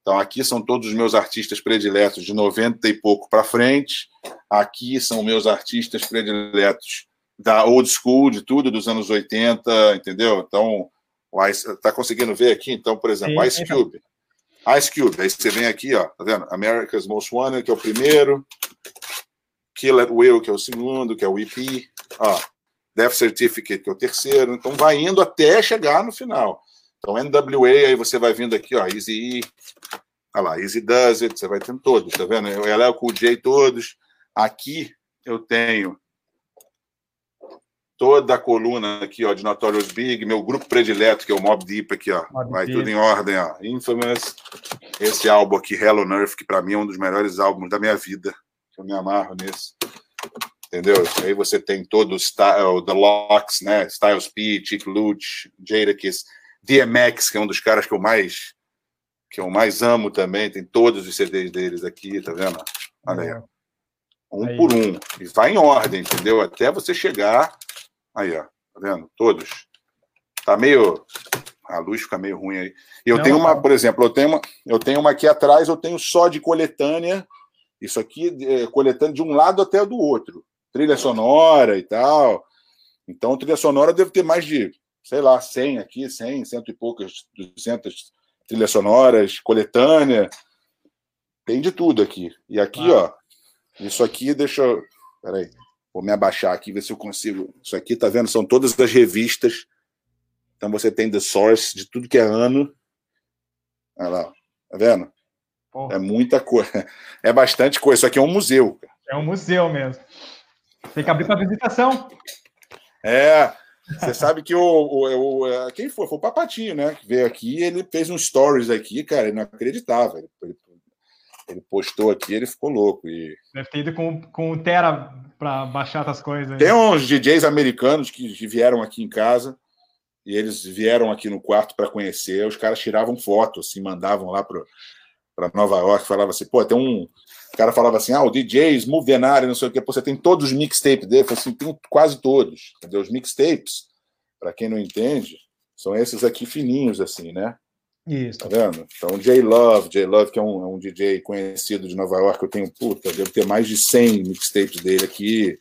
Então aqui são todos os meus artistas prediletos de 90 e pouco para frente. Aqui são meus artistas prediletos da old school, de tudo, dos anos 80, entendeu? Então, Ice, tá conseguindo ver aqui? Então, por exemplo, Sim, Ice. Cube. Ice Cube, aí você vem aqui, ó, tá vendo? America's Most Wanted, que é o primeiro. Kill at Will, que é o segundo, que é o EP. Ó, Death Certificate, que é o terceiro. Então, vai indo até chegar no final. Então, NWA, aí você vai vindo aqui, ó, Easy E. Olha lá, Easy Does It, você vai tendo todos, tá vendo? O LL Cool J, todos. Aqui eu tenho toda a coluna aqui, ó, de Notorious Big, meu grupo predileto, que é o Mob Deep aqui, ó. Mob Vai Deep. tudo em ordem, ó. Infamous. Esse álbum aqui, Hello Earth, que para mim é um dos melhores álbuns da minha vida. Eu me amarro nesse. Entendeu? Aí você tem todo o The Locks, né? Styles P, Chick Lute, Jadakiss, DMX, que é um dos caras que eu mais que eu mais amo também, tem todos os CDs deles aqui, tá vendo? Olha aí. Um aí. por um. E vai em ordem, entendeu? Até você chegar Aí, ó. Tá vendo? Todos. Tá meio. A luz fica meio ruim aí. Eu não, tenho uma, por exemplo, eu tenho uma, eu tenho uma aqui atrás, eu tenho só de coletânea. Isso aqui é coletânea de um lado até do outro. trilha sonora e tal. Então, trilha sonora deve ter mais de, sei lá, 100 aqui, 100, cento e poucas, 200 trilhas sonoras, coletânea. Tem de tudo aqui. E aqui, ah. ó, isso aqui, deixa eu. Peraí, vou me abaixar aqui, ver se eu consigo. Isso aqui, tá vendo? São todas as revistas. Então você tem The Source de tudo que é ano. Olha lá, tá vendo? Porra. É muita coisa. [LAUGHS] É bastante coisa. Isso aqui é um museu. É um museu mesmo. Tem que abrir para visitação. É. Você sabe que o, o, o, é, quem foi? Foi o Papatinho, né? Que veio aqui ele fez um stories aqui, cara, ele não acreditava. Ele, ele, ele postou aqui, ele ficou louco. E... Deve ter ido com, com o Tera para baixar essas coisas. Tem uns DJs americanos que vieram aqui em casa e eles vieram aqui no quarto para conhecer. Os caras tiravam foto, assim, mandavam lá para Nova York, falava assim, pô, tem um o cara falava assim: ah, o DJ Smooth Denari, não sei o que, você tem todos os mixtapes dele. Eu falei assim: tem quase todos. Entendeu? Os mixtapes, para quem não entende, são esses aqui fininhos, assim, né? Isso. Tá vendo? Então, J Love, J Love, que é um, é um DJ conhecido de Nova York, eu tenho, puta, devo ter mais de 100 mixtapes dele aqui.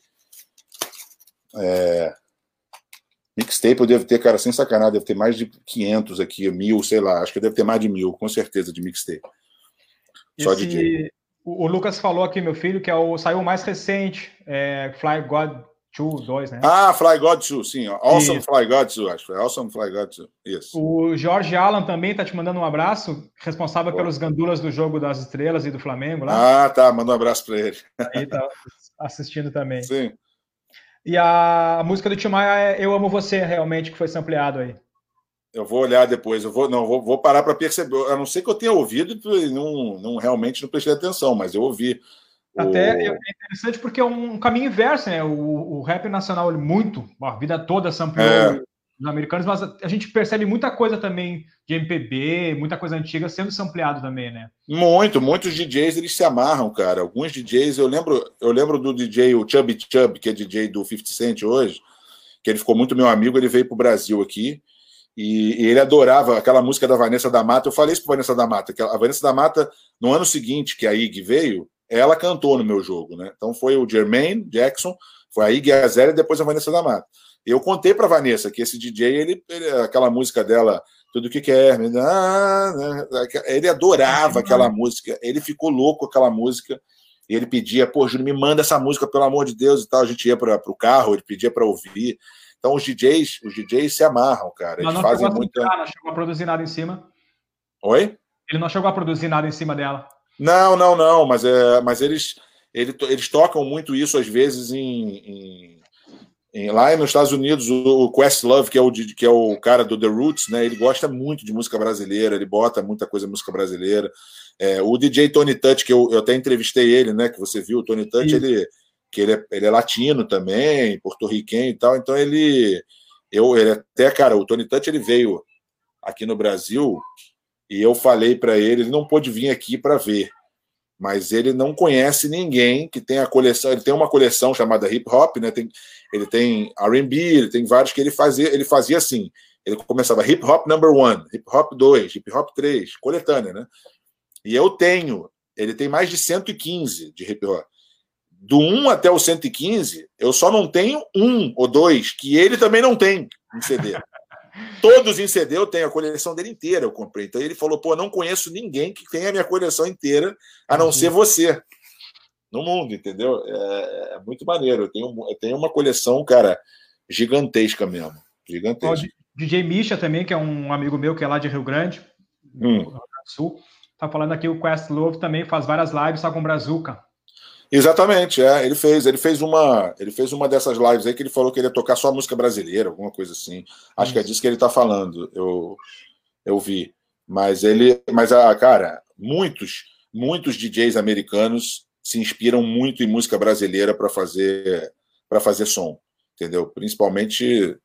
É... Mixtape eu devo ter, cara, sem sacanagem, devo ter mais de 500 aqui, mil, sei lá, acho que eu devo ter mais de mil, com certeza, de mixtape. Só Esse... DJ. O, Lucas falou aqui, meu filho, que é o, saiu o mais recente, é Fly God 2, 2, né? Ah, Fly God 2, sim. Awesome Isso. Fly God 2, acho. Awesome Fly God 2, isso. O Jorge Alan também está te mandando um abraço, responsável pelos gandulas do jogo das estrelas e do Flamengo lá. Ah, tá, manda um abraço para ele. Aí tá assistindo também. Sim. E a música do Tim Maia é Eu Amo Você, realmente, que foi sampleado aí. Eu vou olhar depois, eu vou não vou, vou parar para perceber. A não ser que eu tenha ouvido e não, não realmente não prestei atenção, mas eu ouvi. Até o... é interessante porque é um caminho inverso, né? O, o rap nacional ele muito, a vida toda sampleou é. os americanos, mas a, a, gente percebe muita coisa também de MPB, muita coisa antiga sendo sampleado também, né? Muito, muitos DJs eles se amarram, cara. Alguns DJs, eu lembro, eu lembro do DJ o Chubby Chub, que é DJ do 50 Cent hoje, que ele ficou muito meu amigo, ele veio para o Brasil aqui. E, e, ele adorava aquela música da Vanessa da Mata. Eu falei isso para Vanessa da Mata, que a Vanessa da Mata, no ano seguinte que a IG veio, ela cantou no meu jogo, né? Então foi o Jermaine Jackson, foi a IG Azera e depois a Vanessa da Mata. Eu contei para Vanessa que esse DJ, ele, ele, aquela música dela, tudo que quer, ele adorava aquela música, ele ficou louco com aquela música. Ele pedia, pô, Júlio, me manda essa música, pelo amor de Deus, e tal. A gente ia para o carro, ele pedia para ouvir. Então os DJs, os DJs se amarram, cara. Eles fazem muito. Não chegou a produzir nada em cima. Oi? Ele não chegou a produzir nada em cima dela. Não, não, não. Mas, é, mas eles, eles, eles tocam muito isso às vezes em, em, em, lá nos Estados Unidos. O Questlove, que é o que é o cara do The Roots, né? Ele gosta muito de música brasileira. Ele bota muita coisa música brasileira. É, o DJ Tony Touch, que eu, eu até entrevistei ele, né? Que você viu, o Tony Touch, ele que ele é, ele é latino também, porto-riquenho e tal, então ele, eu, ele até, cara, o Tony Touch ele veio aqui no Brasil e eu falei para ele, ele não pôde vir aqui para ver, mas ele não conhece ninguém que tem a coleção, ele tem uma coleção chamada hip hop, né? Tem, ele tem R&B, ele tem vários que ele fazia, ele fazia assim, ele começava hip hop number one, hip hop 2, hip hop 3, coletânea, né? E eu tenho, ele tem mais de 115 de hip hop do 1 até o 115, eu só não tenho um ou dois, que ele também não tem em CD. [LAUGHS] Todos em CD eu tenho, a coleção dele inteira eu comprei. Então ele falou: pô, não conheço ninguém que tenha a minha coleção inteira, a não uhum. ser você. No mundo, entendeu? É, é, muito maneiro. Eu tenho, eu tenho uma coleção, cara, gigantesca mesmo. Gigantesca. O DJ Misha também, que é um amigo meu que é lá de Rio Grande, hum. Do Sul. Tá falando aqui, o Quest Love também faz várias lives só com Brazuca. Exatamente, é. Ele fez, ele fez uma, ele fez uma dessas lives aí que ele falou que ele ia tocar só música brasileira, alguma coisa assim. Acho que é disso que ele está falando. Eu, eu vi. Mas ele, mas a cara, muitos, muitos DJs americanos se inspiram muito em música brasileira para fazer, para fazer som, entendeu? Principalmente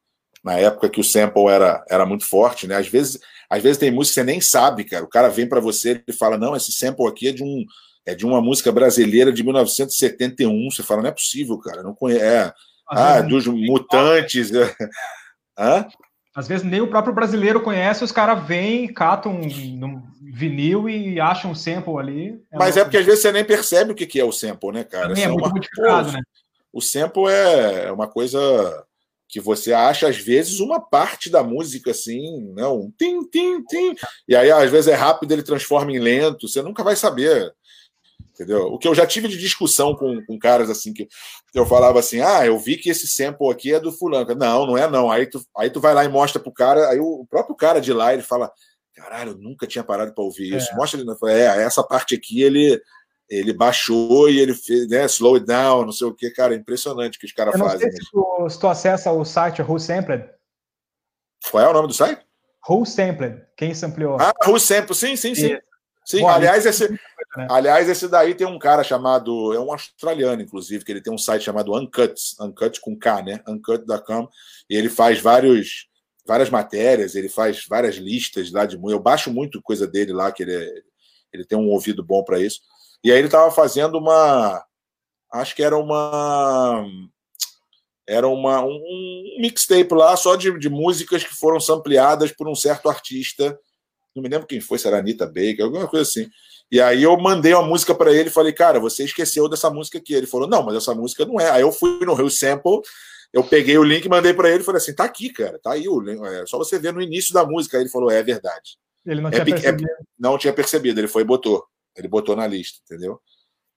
na época que o sample era, era muito forte, né? Às vezes, às vezes tem música que você nem sabe, cara. O cara vem para você e fala: "Não, esse sample aqui é de um é de uma música brasileira de 1971. Você fala, não é possível, cara. Não conhece. É, ah, dos mutantes. É. [LAUGHS] Hã? Às vezes nem o próprio brasileiro conhece, os caras vêm, catam um, vinil e acham um sample ali. É Mas é porque às vezes você nem percebe o que é o sample, né, cara? Também é, é muito modificado, né? o sample é uma coisa que você acha, às vezes, uma parte da música, assim, né? um tim, tim, tim, e aí, às vezes, é rápido, ele transforma em lento, você nunca vai saber, entendeu? O que eu já tive de discussão com, com caras, assim, que eu falava assim, ah, eu vi que esse sample aqui é do fulano. Não, não é não. Aí tu, aí tu vai lá e mostra pro cara, aí o próprio cara de lá, ele fala, caralho, eu nunca tinha parado para ouvir isso. É. Mostra ele, é, essa parte aqui, ele ele baixou e ele fez, né, slow it down, não sei o que, cara, impressionante que os caras fazem. Se tu, se tu acessa o site Who Sampled. Qual é o nome do site? Who Sampled, quem sampleou. Ah, Who Sampled, sim, sim, sim. Sim, Bom, aliás, esse, né? aliás, esse daí tem um cara chamado, é um australiano, inclusive, que ele tem um site chamado Uncut, Uncut com K, né? Uncut.com, e ele faz vários, várias matérias, ele faz várias listas lá de música. Eu baixo muito coisa dele lá, que ele, é, ele tem um ouvido bom para isso. E aí ele estava fazendo uma. Acho que era uma. Era uma, um mixtape lá só de, de músicas que foram sampleadas por um certo artista. Não me lembro quem foi, se era Anitta Baker, alguma coisa assim. E aí eu mandei uma música para ele e falei, cara, você esqueceu dessa música aqui. Ele falou, não, mas essa música não é. Aí eu fui no Rio Sample, eu peguei o link, mandei para ele e falei assim, tá aqui, cara, tá aí o link. É só você ver no início da música. Aí ele falou, é, é verdade. Ele não é, tinha percebido. É, não tinha percebido, ele foi e botou. Ele botou na lista, entendeu?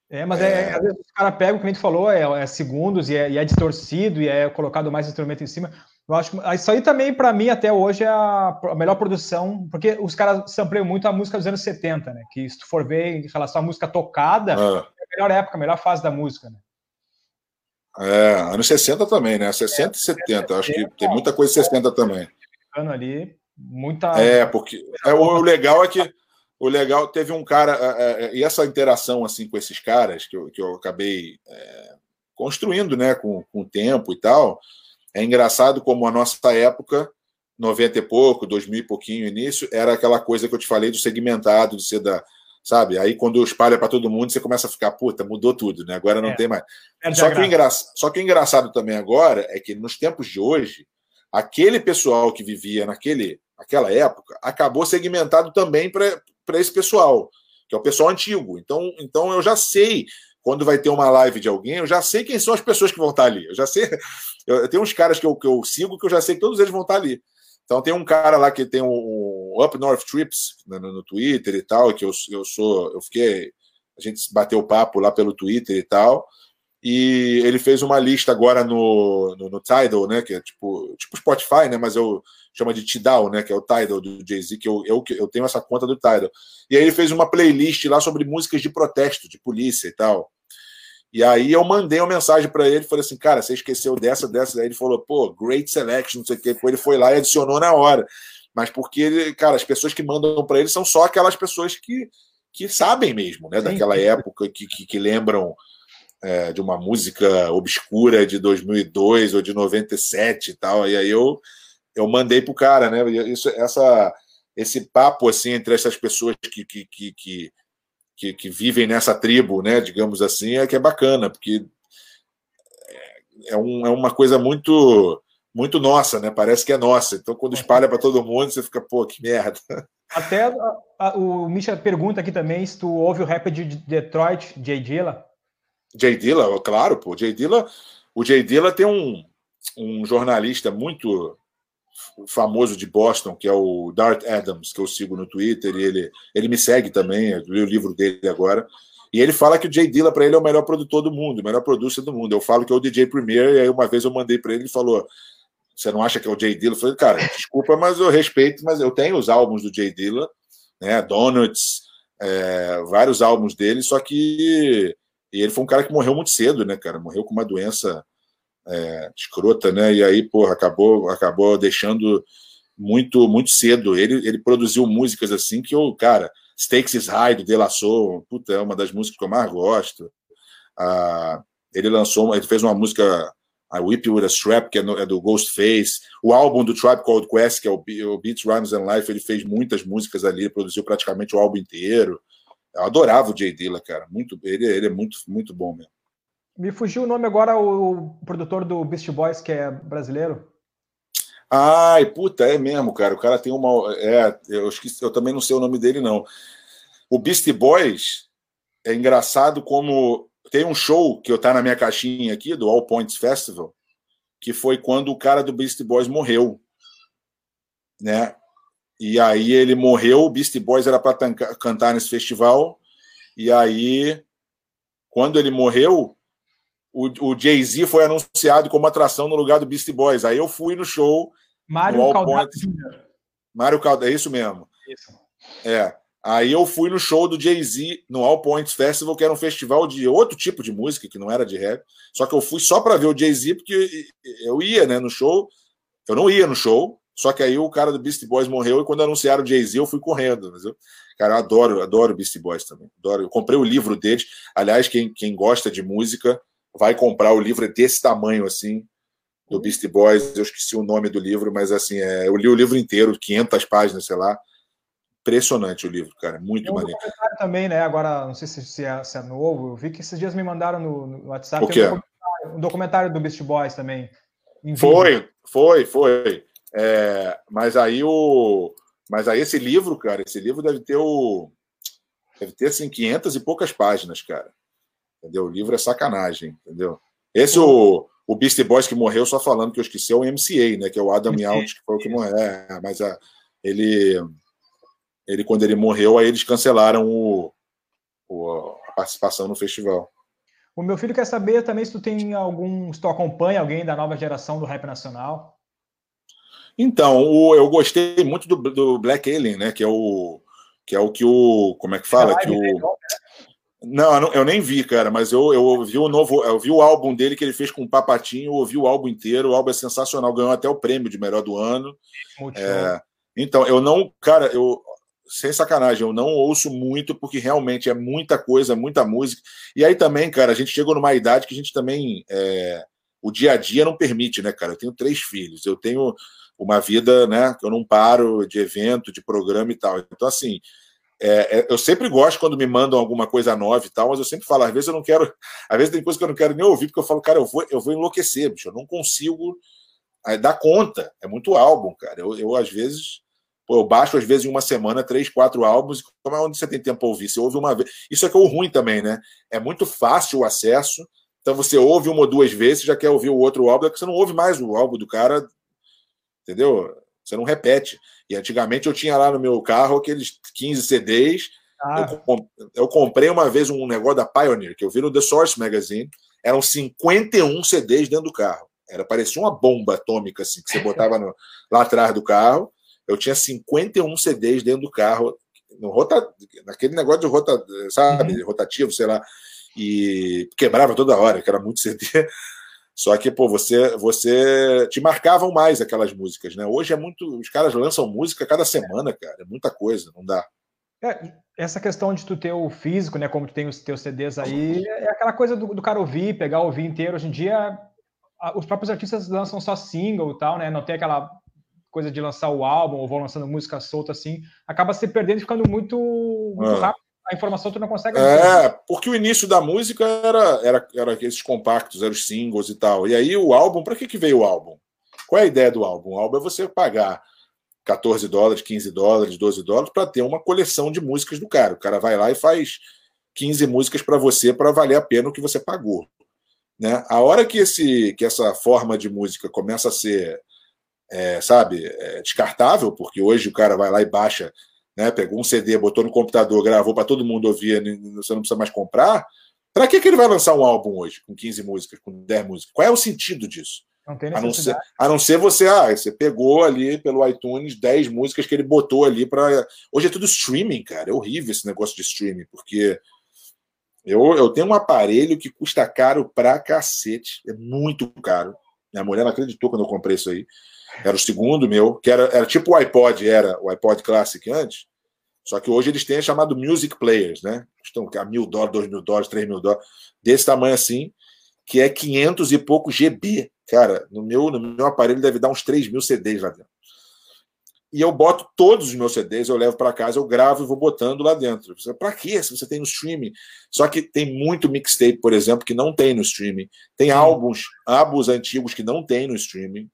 É, mas é, é às vezes os caras pegam, como a gente falou, é, é segundos e é, e é, distorcido e é colocado mais instrumento em cima. Eu acho que isso aí também, para mim, até hoje, é a, melhor produção, porque os caras sampleiam muito a música dos anos 70, né? Que se tu for ver em relação à música tocada, ah. é a melhor época, a melhor fase da música, né? É, anos 60 também, né? 60 e 70, acho que tem muita coisa 60 também. Ali, muita. É, porque é, o legal é que o legal, teve um cara, é, é, e essa interação assim com esses caras, que eu, que eu acabei é, construindo né, com, com o tempo e tal, é engraçado como a nossa época, 90 e pouco, 2000 e pouquinho início, era aquela coisa que eu te falei do segmentado, de ser da. Sabe? Aí quando espalha para todo mundo, você começa a ficar, puta, mudou tudo, né? Agora não é. tem mais. É só, que o engra... só que o engraçado também agora é que nos tempos de hoje, aquele pessoal que vivia naquele, naquela época acabou segmentado também para para esse pessoal, que é o pessoal antigo. Então, então eu já sei quando vai ter uma live de alguém, eu já sei quem são as pessoas que vão estar ali. Eu já sei. [LAUGHS] Eu, eu tenho uns caras que eu, que eu sigo que eu já sei que todos eles vão estar ali. Então tem um cara lá que tem um Up North Trips no, no, Twitter e tal, que eu, eu sou. Eu fiquei. A gente bateu papo lá pelo Twitter e tal. E ele fez uma lista agora no, no, no Tidal, né? Que é tipo, tipo Spotify, né? Mas eu chama de Tidal, né? Que é o Tidal do Jay-Z, que eu, eu, eu tenho essa conta do Tidal. E aí ele fez uma playlist lá sobre músicas de protesto, de polícia e tal. E aí eu mandei uma mensagem para ele, falei assim, cara, você esqueceu dessa, dessa. Aí ele falou, pô, great selection, não sei o quê. Ele foi lá e adicionou na hora. Mas porque, ele, cara, as pessoas que mandam para ele são só aquelas pessoas que, que sabem mesmo, né? Sim. Daquela época, que, que, que lembram é, de uma música obscura de 2002 ou de 97 e tal. E aí eu eu mandei pro cara, né? Isso, essa, esse papo assim entre essas pessoas que, que, que, que, que vivem nessa tribo, né? Digamos assim, é que é bacana, porque é, um, é uma coisa muito muito nossa, né? Parece que é nossa. Então, quando espalha para todo mundo, você fica, pô, que merda. Até a, a, o Misha pergunta aqui também se tu ouve o rap de Detroit, Jay Dilla. Jay Dilla, claro, pô. Jay Dilla, o Jay Dilla tem um, um jornalista muito famoso de Boston, que é o Dart Adams, que eu sigo no Twitter, e ele, ele me segue também, eu li o livro dele agora. E ele fala que o Jay Dilla para ele é o melhor produtor do mundo, o melhor producer do mundo. Eu falo que é o DJ Premier, e aí uma vez eu mandei para ele e falou: Você não acha que é o Jay Dilla? Eu falei, cara, desculpa, mas eu respeito, mas eu tenho os álbuns do Jay Dilla, né? Donuts, é, vários álbuns dele, só que. E ele foi um cara que morreu muito cedo, né, cara? Morreu com uma doença é, escrota, né? E aí, porra, acabou, acabou deixando muito, muito cedo. Ele, ele produziu músicas assim que eu, cara, Stakes is High do De La Soul, puta, é uma das músicas que eu mais gosto. Ah, ele lançou, ele fez uma música I Whip With a Strap, que é, no, é, do Ghostface. O álbum do Tribe Called Quest, que é o, o Beats, Rhymes and Life, ele fez muitas músicas ali, produziu praticamente o álbum inteiro. Eu adorava o Jay Dilla, cara. Muito, ele, ele é muito, muito bom mesmo. Me fugiu o nome agora, o, produtor do Beast Boys, que é brasileiro. Ai, puta, é mesmo, cara. O cara tem uma. É, eu, esqueci, eu também não sei o nome dele, não. O Beast Boys é engraçado como tem um show que eu tá na minha caixinha aqui, do All Points Festival, que foi quando o cara do Beast Boys morreu. Né? E aí ele morreu, o Beast Boys era para cantar nesse festival, e aí, quando ele morreu, o, o Jay-Z foi anunciado como atração no lugar do Beast Boys. Aí eu fui no show. Mário Caldeira. Mário Caldeira, é isso mesmo. Isso. É. Aí eu fui no show do Jay-Z no All Points Festival, que era um festival de outro tipo de música, que não era de rap. Só que eu fui só para ver o Jay-Z, porque eu ia né, no show. Eu não ia no show, só que aí o cara do Beast Boys morreu e quando anunciaram o Jay-Z eu fui correndo. Mas eu, cara, eu adoro, adoro Beast Boys também. Adoro. Eu comprei o livro deles. Aliás, quem, quem gosta de música vai comprar o livro, desse tamanho assim, do Beast Boys. Eu esqueci o nome do livro, mas assim, é, eu li o livro inteiro, 500 páginas, sei lá. Impressionante o livro, cara. Muito Tem um maneiro. também, né? Agora, não sei se é, se é, novo. Eu vi que esses dias me mandaram no, no WhatsApp. O quê? Um documentário, um documentário do Beast Boys também. Foi, foi, foi. É, mas aí o. Mas aí esse livro, cara, esse livro deve ter o. Deve ter assim, 500 e poucas páginas, cara. Entendeu? O livro é sacanagem, entendeu? Esse, o, o Beastie Boys que morreu, só falando que eu esqueci, é o MCA, né? Que é o Adam Yalt, que foi o que morreu. É, mas a, ele ele quando ele morreu, aí eles cancelaram o, o, a participação no festival. O meu filho quer saber também se tu tem algum, se tu acompanha alguém da nova geração do rap nacional. Então, o, eu gostei muito do, do, Black Alien, né? Que é o que é o que o como é que fala que o né? não, eu nem vi, cara, mas eu, eu ouvi o novo, eu vi o álbum dele que ele fez com o Papatinho, eu ouvi o álbum inteiro, o álbum é sensacional, ganhou até o prêmio de melhor do ano. É, então, eu não, cara, eu sem sacanagem, eu não ouço muito porque realmente é muita coisa, muita música. E aí também, cara, a gente chegou numa idade que a gente também. É, o dia a dia não permite, né, cara? Eu tenho três filhos, eu tenho uma vida, né, que eu não paro de evento, de programa e tal. Então, assim, é, é, eu sempre gosto quando me mandam alguma coisa nova e tal, mas eu sempre falo, às vezes eu não quero, às vezes tem coisa que eu não quero nem ouvir, porque eu falo, cara, eu vou, eu vou enlouquecer, bicho, eu não consigo dar conta. É muito álbum, cara. Eu, eu às vezes eu baixo, às vezes, em uma semana, três, quatro álbuns. Como é onde você tem tempo para ouvir? Você ouve uma vez. Isso é que é o ruim também, né? É muito fácil o acesso. Então você ouve uma ou duas vezes, já quer ouvir o outro álbum, é que você não ouve mais o álbum do cara. Entendeu? Você não repete. E antigamente eu tinha lá no meu carro aqueles 15 CDs. Ah. Eu, eu, comprei uma vez um negócio da Pioneer, que eu vi no The Source Magazine. Eram 51 CDs dentro do carro. Era parecia uma bomba atômica assim, que você botava no, lá atrás do carro. Eu tinha 51 CDs dentro do carro, no rota, naquele negócio de rota, sabe, uhum. rotativo, sei lá, e quebrava toda hora, que era muito CD. Só que, pô, você, você te marcavam mais aquelas músicas, né? Hoje é muito. Os caras lançam música cada semana, cara. É muita coisa, não dá. É, essa questão de tu ter o físico, né? Como tu tem os teus CDs aí, é aquela coisa do, do cara ouvir, pegar, ouvir inteiro. Hoje em dia, os próprios artistas lançam só single e tal, né? Não tem aquela coisa de lançar o álbum ou vão lançando música solta assim, acaba se perdendo e ficando muito, muito é. rápido. A informação tu não consegue. É, porque o início da música era, era, era esses compactos, eram os singles e tal. E aí o álbum, para que, que veio o álbum? Qual é a ideia do álbum? O álbum é você pagar 14 dólares, 15 dólares, 12 dólares para ter uma coleção de músicas do cara. O cara vai lá e faz 15 músicas para você para valer a pena o que você pagou. Né? A hora que, esse, que essa forma de música começa a ser é, sabe, é descartável, porque hoje o cara vai lá e baixa, né, pegou um CD, botou no computador, gravou para todo mundo ouvir, você não precisa mais comprar. Para que, que ele vai lançar um álbum hoje com 15 músicas, com 10 músicas? Qual é o sentido disso? Não tem a não, ser, a não ser você, ah, você pegou ali pelo iTunes 10 músicas que ele botou ali para. Hoje é tudo streaming, cara. É horrível esse negócio de streaming, porque eu, eu tenho um aparelho que custa caro pra cacete. É muito caro. Minha mulher não acreditou quando eu comprei isso aí. Era o segundo meu, que era, era tipo o iPod, era o iPod Classic antes. Só que hoje eles têm chamado Music Players, né? Estão a mil dólares, dois mil dólares, três mil dólares, desse tamanho assim, que é 500 e pouco GB. Cara, no meu, no meu aparelho deve dar uns 3 mil CDs lá dentro. E eu boto todos os meus CDs, eu levo para casa, eu gravo e vou botando lá dentro. Para quê? Se você tem no streaming. Só que tem muito mixtape, por exemplo, que não tem no streaming. Tem álbuns, álbuns antigos que não tem no streaming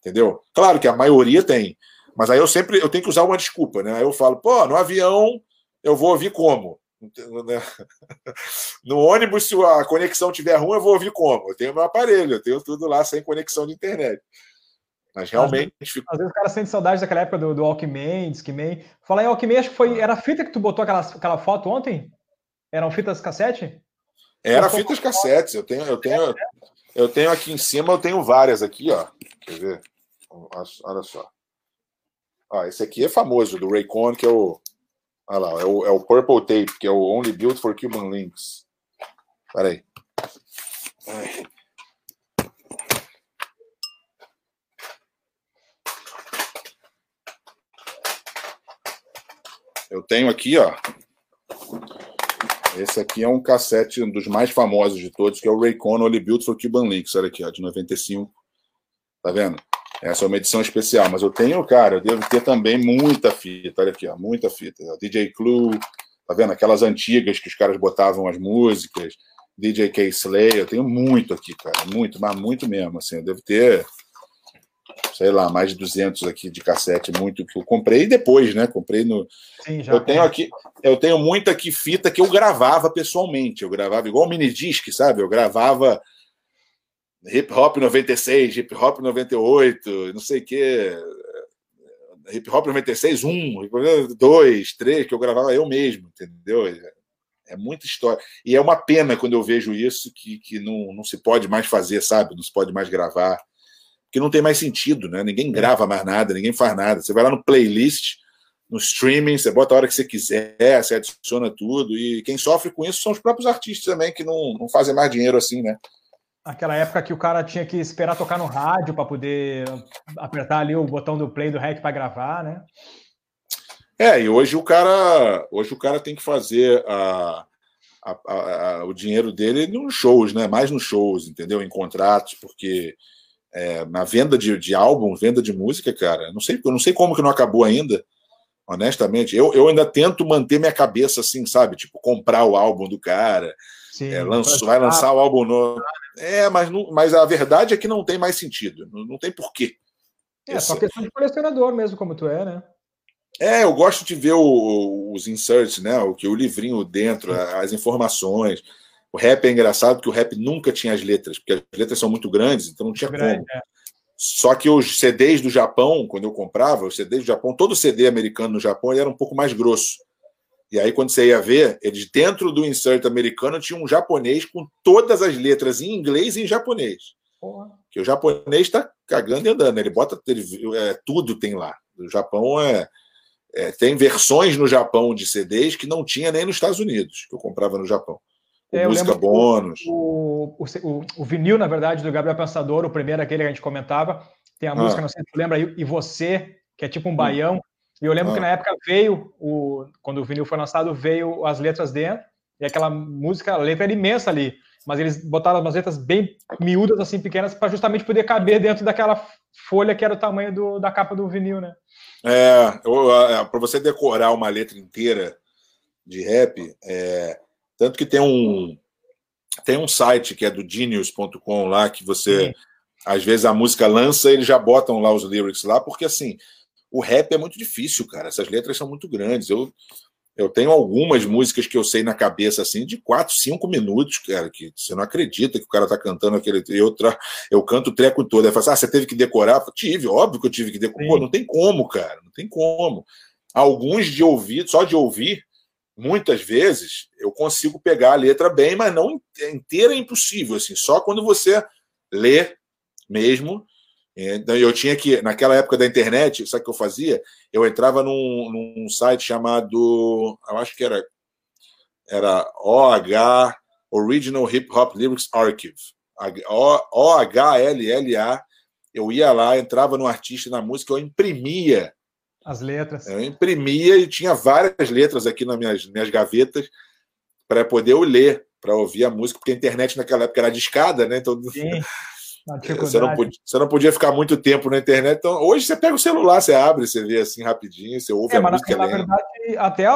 entendeu? Claro que a maioria tem, mas aí eu sempre eu tenho que usar uma desculpa, né? Aí eu falo, pô, no avião eu vou ouvir como? [LAUGHS] No ônibus, se a conexão tiver ruim, eu vou ouvir como? Eu tenho meu aparelho, eu tenho tudo lá sem conexão de internet. Mas realmente. Às vezes, às vezes o cara sente saudade daquela época do, do Walkman, Discman. Falar em Walkman, acho que foi. Era a fita que tu botou aquela, aquela foto ontem? Eram fitas cassete? Era fitas cassetes. Eu tenho, eu tenho, eu tenho aqui em cima, eu tenho várias aqui, ó. Quer ver? Olha só. Ah, esse aqui é famoso, do Raycon, que é o. Olha lá, é o, é o Purple Tape, que é o Only Built for Cuban Links. Peraí. aí. Eu tenho aqui, ó. Esse aqui é um cassete, um dos mais famosos de todos, que é o Raycon Only Built for Cuban Links. Olha aqui, ó, de 95. Tá vendo? Essa é uma edição especial, mas eu tenho, cara, eu devo ter também muita fita. Olha aqui, ó, muita fita. DJ Clue, tá vendo? Aquelas antigas que os caras botavam as músicas. DJ K. Slay, eu tenho muito aqui, cara, muito, mas muito mesmo, assim, eu devo ter, sei lá, mais de 200 aqui de cassete, muito que eu comprei depois, né, comprei no... Sim, eu tenho aqui, eu tenho muita aqui fita que eu gravava pessoalmente, eu gravava igual mini disc, sabe, eu gravava hip hop 96, hip hop 98, não sei o quê. Hip hop 96, 1, 2, 3, que eu gravava eu mesmo, entendeu? É muita história. E é uma pena quando eu vejo isso que, que não, não se pode mais fazer, sabe? Não se pode mais gravar. Porque não tem mais sentido, né? Ninguém grava mais nada, ninguém faz nada. Você vai lá no playlist, no streaming, você bota a hora que você quiser, você adiciona tudo. E quem sofre com isso são os próprios artistas também, que não, não fazem mais dinheiro assim, né? Aquela época que o cara tinha que esperar tocar no rádio para poder apertar ali o botão do play do REC para gravar, né? É, e hoje o cara, hoje o cara tem que fazer a, a, a, o dinheiro dele nos shows, né? Mais nos shows, entendeu? Em contratos, porque é, na venda de, de álbum, venda de música, cara, não sei, eu não sei como que não acabou ainda, honestamente. Eu, eu ainda tento manter minha cabeça assim, sabe? Tipo, comprar o álbum do cara, Sim, é, lançou, vai lançar o álbum novo. É, mas, não, mas a verdade é que não tem mais sentido. Não, não tem porquê. É Esse... só questão de colecionador mesmo, como tu é, né? É, eu gosto de ver o, os inserts, né? O que o livrinho dentro, as informações. O rap é engraçado porque o rap nunca tinha as letras, porque as letras são muito grandes, então não tinha Grande, como. É. Só que os CDs do Japão, quando eu comprava, os CDs do Japão, todo CD americano no Japão era um pouco mais grosso. E aí, quando você ia ver, eles dentro do insert americano tinha um japonês com todas as letras em inglês e em japonês. Porra. Que o japonês está cagando e andando. Ele bota. Ele, é, tudo tem lá. O Japão é, é, Tem versões no Japão de CDs que não tinha nem nos Estados Unidos, que eu comprava no Japão. Com é, música bônus. O, o, o, o, vinil, na verdade, do Gabriel Pensador, o primeiro aquele que a gente comentava, tem a ah. música, não sei se tu lembra, e você, que é tipo um hum. baião, e eu lembro ah. que na época veio, o, quando o vinil foi lançado, veio as letras dentro, e aquela música, a letra era imensa ali, mas eles botaram umas letras bem miúdas, assim, pequenas, para justamente poder caber dentro daquela folha que era o tamanho do, da capa do vinil, né? É, é para você decorar uma letra inteira de rap, é, tanto que tem um tem um site que é do genius.com lá que você Sim. às vezes a música lança eles já botam lá os lyrics lá porque assim o rap é muito difícil, cara. Essas letras são muito grandes. Eu, eu tenho algumas músicas que eu sei na cabeça, assim, de 4, 5 minutos, cara, que você não acredita que o cara tá cantando aquele. Eu, tra... eu canto o treco todo. Aí fala assim, ah, você teve que decorar? Eu, tive, óbvio que eu tive que decorar. Pô, não tem como, cara, não tem como. Alguns de ouvir, só de ouvir, muitas vezes, eu consigo pegar a letra bem, mas não inteira é impossível, assim, só quando você lê mesmo então eu tinha que, naquela época da internet, sabe o que eu fazia? Eu entrava num, num site chamado, eu acho que era, era OH, Original Hip Hop Lyrics Archive. O-H-L-L-A. Eu ia lá, entrava no artista, na música, eu imprimia. As letras. Eu imprimia e tinha várias letras aqui nas minhas, minhas gavetas para poder eu ler, para ouvir a música, porque a internet naquela época era discada, né? Então, Sim. [LAUGHS] Você não, podia, você não podia ficar muito tempo na internet. Então, hoje você pega o celular, você abre, você vê assim rapidinho, você ouve é, a mas música. Na, na verdade, até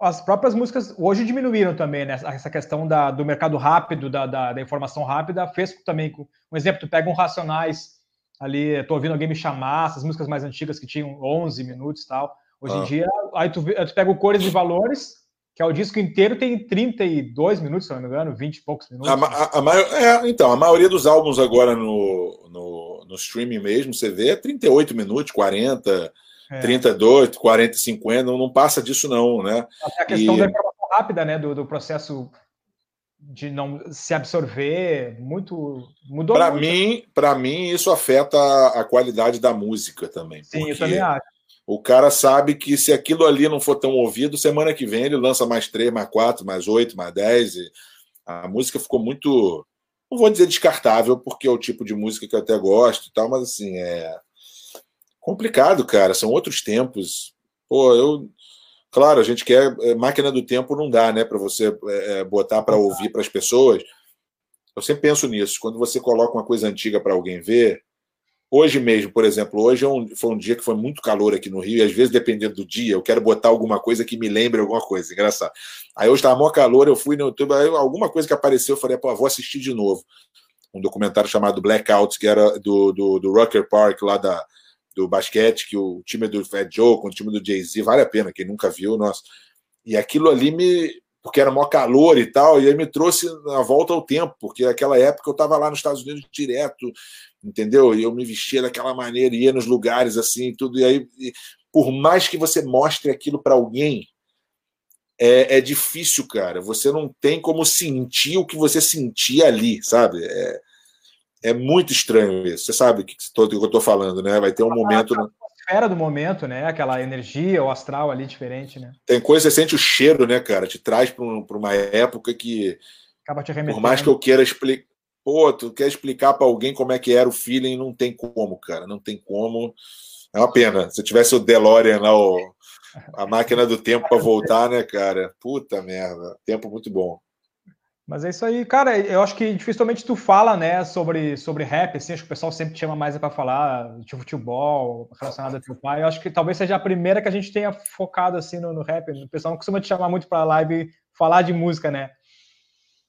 as próprias músicas hoje diminuíram também, né? Essa questão da, do mercado rápido, da, da, da, informação rápida, fez também. Um exemplo, tu pega um Racionais ali, tô ouvindo alguém me chamar, essas músicas mais antigas que tinham 11 minutos e tal. Hoje ah. em dia, aí tu, tu pega o Cores e Valores, que é o disco inteiro, tem 32 minutos, se não me engano, 20 e poucos minutos. A, a, a maior, é, então, a maioria dos álbuns agora no, no, no, streaming mesmo, você vê, é 38 minutos, 40, é. 32, 40, 50, não, não passa disso não, né? Até a questão e... da informação rápida, né, do, do processo de não se absorver muito mudou para mim para mim isso afeta a, qualidade da música também sim eu também acho o cara sabe que se aquilo ali não for tão ouvido semana que vem ele lança mais três mais quatro mais oito mais dez a música ficou muito não vou dizer descartável porque é o tipo de música que eu até gosto e tal mas assim é complicado cara são outros tempos pô eu Claro, a gente quer. É, máquina do tempo não dá, né? Para você é botar para ouvir para as pessoas. Eu sempre penso nisso. Quando você coloca uma coisa antiga para alguém ver, hoje mesmo, por exemplo, hoje é um, foi um dia que foi muito calor aqui no Rio, e às vezes, dependendo do dia, eu quero botar alguma coisa que me lembre alguma coisa. Engraçado. Aí hoje estava maior calor, eu fui no YouTube, aí alguma coisa que apareceu, eu falei, pô, vou assistir de novo. Um documentário chamado Blackout, que era do, do, do Park, lá da, do basquete, que o time do Fat Joe com o time do Jay-Z, vale a pena, quem nunca viu, nossa. E aquilo ali me. Porque era maior calor e tal, e aí me trouxe a volta ao tempo, porque naquela época eu estava lá nos Estados Unidos direto, entendeu? E eu me vestia daquela maneira, ia nos lugares assim, tudo. E aí, por mais que você mostre aquilo para alguém, é, é, difícil, cara. Você não tem como sentir o que você sentia ali, sabe? É, é muito estranho isso. Você sabe o que, que eu estou falando, né? Vai ter um momento. A atmosfera do momento, né? Aquela energia, o astral ali diferente, né? Tem coisa, você sente o cheiro, né, cara? Te traz para um, uma época que. Acaba te Por mais que eu queira explicar. Pô, tu quer explicar para alguém como é que era o feeling, não tem como, cara. Não tem como. É uma pena. Se tivesse o DeLorean lá, o... a máquina do tempo para voltar, né, cara? Puta merda. Tempo muito bom. Mas é isso aí, cara. Eu acho que dificilmente tu fala, né, sobre, sobre rap, assim. Acho que o pessoal sempre te chama mais para falar de futebol, relacionado a teu pai. Eu acho que talvez seja a primeira que a gente tenha focado, assim, no, no rap. O pessoal não costuma te chamar muito para live falar de música, né?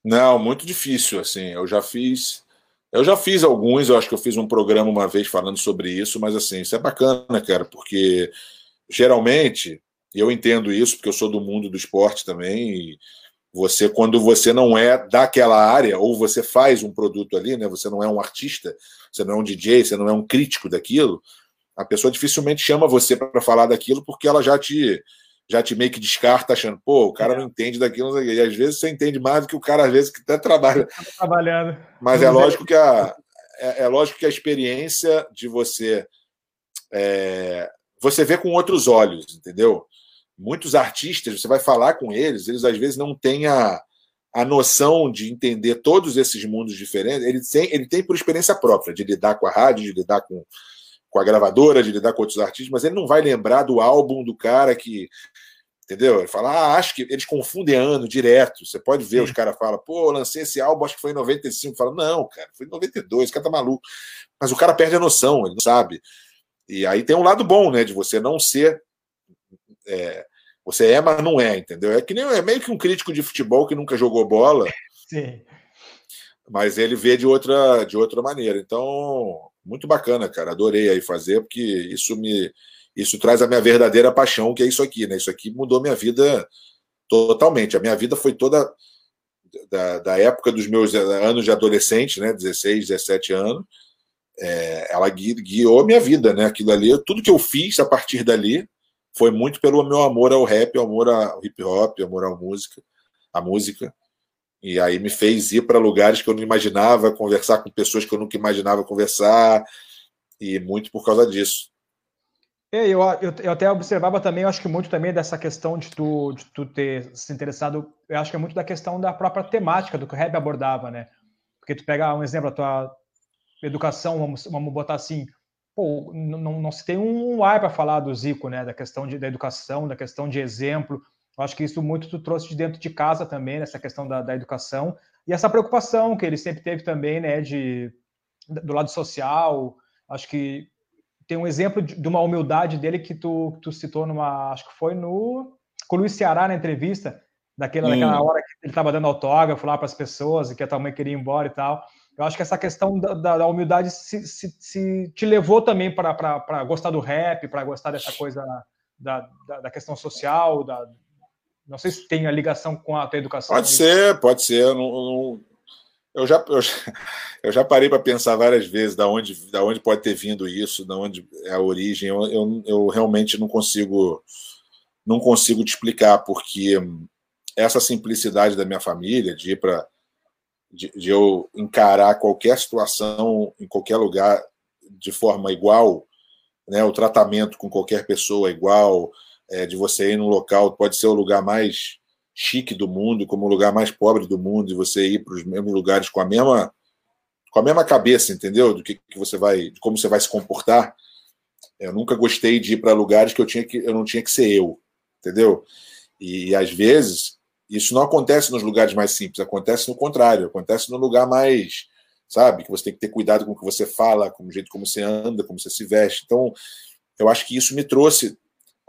Não, muito difícil, assim. Eu já fiz. Eu já fiz alguns, eu acho que eu fiz um programa uma vez falando sobre isso, mas assim, isso é bacana, cara, porque geralmente, eu entendo isso, porque eu sou do mundo do esporte também, e você, quando você não é daquela área, ou você faz um produto ali, né? Você não é um artista, você não é um DJ, você não é um crítico daquilo, a pessoa dificilmente chama você para falar daquilo porque ela já te já te meio que descarta achando, pô, o cara não entende daquilo, e às vezes você entende mais do que o cara, às vezes, que até trabalha. Tá trabalhando. Mas é lógico que a, é, é, lógico que a experiência de você é, você vê com outros olhos, entendeu? muitos artistas, você vai falar com eles, eles às vezes não têm a, a noção de entender todos esses mundos diferentes. Ele tem, ele tem por experiência própria, de lidar com a rádio, de lidar com, com a gravadora, de lidar com outros artistas, mas ele não vai lembrar do álbum do cara que. Entendeu? Ele fala, ah, acho que eles confundem ano direto. Você pode ver, Sim. os caras falam, pô, lancei esse álbum, acho que foi em 95. Fala, não, cara, foi em 92, o cara tá maluco. Mas o cara perde a noção, ele não sabe. E aí tem um lado bom, né, de você não ser é, você é, mas não é, entendeu? É que nem é meio que um crítico de futebol que nunca jogou bola. Sim. Mas ele vê de outra, de outra maneira. Então, muito bacana, cara. Adorei aí fazer, porque isso me isso traz a minha verdadeira paixão, que é isso aqui, né? Isso aqui mudou minha vida totalmente. A minha vida foi toda da, da época dos meus anos de adolescente, né? 16, 17 anos. É, ela guiou a minha vida, né? Aquilo ali, tudo que eu fiz a partir dali foi muito pelo meu amor ao rap, amor ao hip hop, amor à música, a música. E aí me fez ir para lugares que eu não imaginava, conversar com pessoas que eu nunca imaginava conversar, e muito por causa disso. É, eu, eu, eu, até observava também, eu acho que muito também dessa questão de tu, de tu ter se interessado, eu acho que é muito da questão da própria temática do que o rap abordava, né? Porque tu pega um exemplo, a tua educação, vamos, vamos botar assim, pô, não, não se tem um ar para falar do Zico, né? Da questão de, da educação, da questão de exemplo. Eu acho que isso muito tu trouxe de dentro de casa também, nessa questão da, da educação. E essa preocupação que ele sempre teve também, né? De, do lado social. Acho que tem um exemplo de, de uma humildade dele que tu, tu citou numa. Acho que foi no. Com o Luiz Ceará na entrevista, daquela, hum. daquela hora que ele estava dando autógrafo lá para as pessoas e que a tua mãe queria ir embora e tal. Eu acho que essa questão da, da, da humildade se, se, se, te levou também para gostar do rap, para gostar dessa coisa da, da, da, questão social, da, Não sei se tem a ligação com a tua educação. Pode ser, pode ser. Eu, não, não, eu, já, eu, já, [LAUGHS] eu já parei para pensar várias vezes da onde, da onde pode ter vindo isso, da onde é a origem. Eu, eu, eu realmente não consigo não consigo te explicar, porque essa simplicidade da minha família, de ir para. De, de, eu encarar qualquer situação em qualquer lugar de forma igual, né, o tratamento com qualquer pessoa igual, é, de você ir num local, pode ser o lugar mais chique do mundo, como o lugar mais pobre do mundo, e você ir para os mesmos lugares com a mesma com a mesma cabeça, entendeu? Do que, que você vai, de como você vai se comportar. Eu nunca gostei de ir para lugares que eu tinha que eu não tinha que ser eu, entendeu? E, e às vezes isso não acontece nos lugares mais simples, acontece no contrário, acontece no lugar mais, sabe, que você tem que ter cuidado com o que você fala, com o jeito como você anda, como você se veste. Então, eu acho que isso me trouxe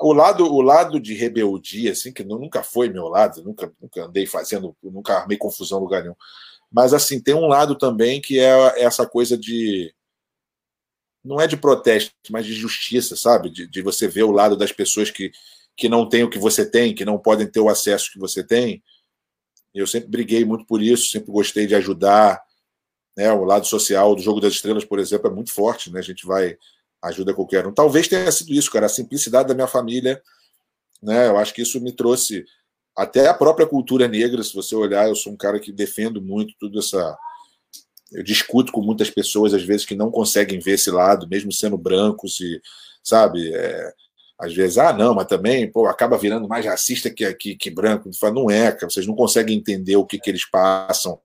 o lado, o lado de rebeldia, assim, que nunca foi meu lado, nunca, nunca andei fazendo, nunca armei confusão em lugar nenhum. Mas, assim, tem um lado também que é essa coisa de. Não é de protesto, mas de justiça, sabe? De, de você ver o lado das pessoas que, que não têm o que você tem, que não podem ter o acesso que você tem. Eu sempre briguei muito por isso, sempre gostei de ajudar. Né? O lado social do Jogo das Estrelas, por exemplo, é muito forte, né? A gente vai ajuda qualquer um. Talvez tenha sido isso, cara, a simplicidade da minha família, né? Eu acho que isso me trouxe até a própria cultura negra, se você olhar, eu sou um cara que defendo muito tudo essa eu discuto com muitas pessoas às vezes que não conseguem ver esse lado, mesmo sendo brancos e sabe, é, às vezes, ah, não, mas também, pô, acaba virando mais racista que, que, que branco. Fala, não é, cara, vocês não conseguem entender o que, que eles passam.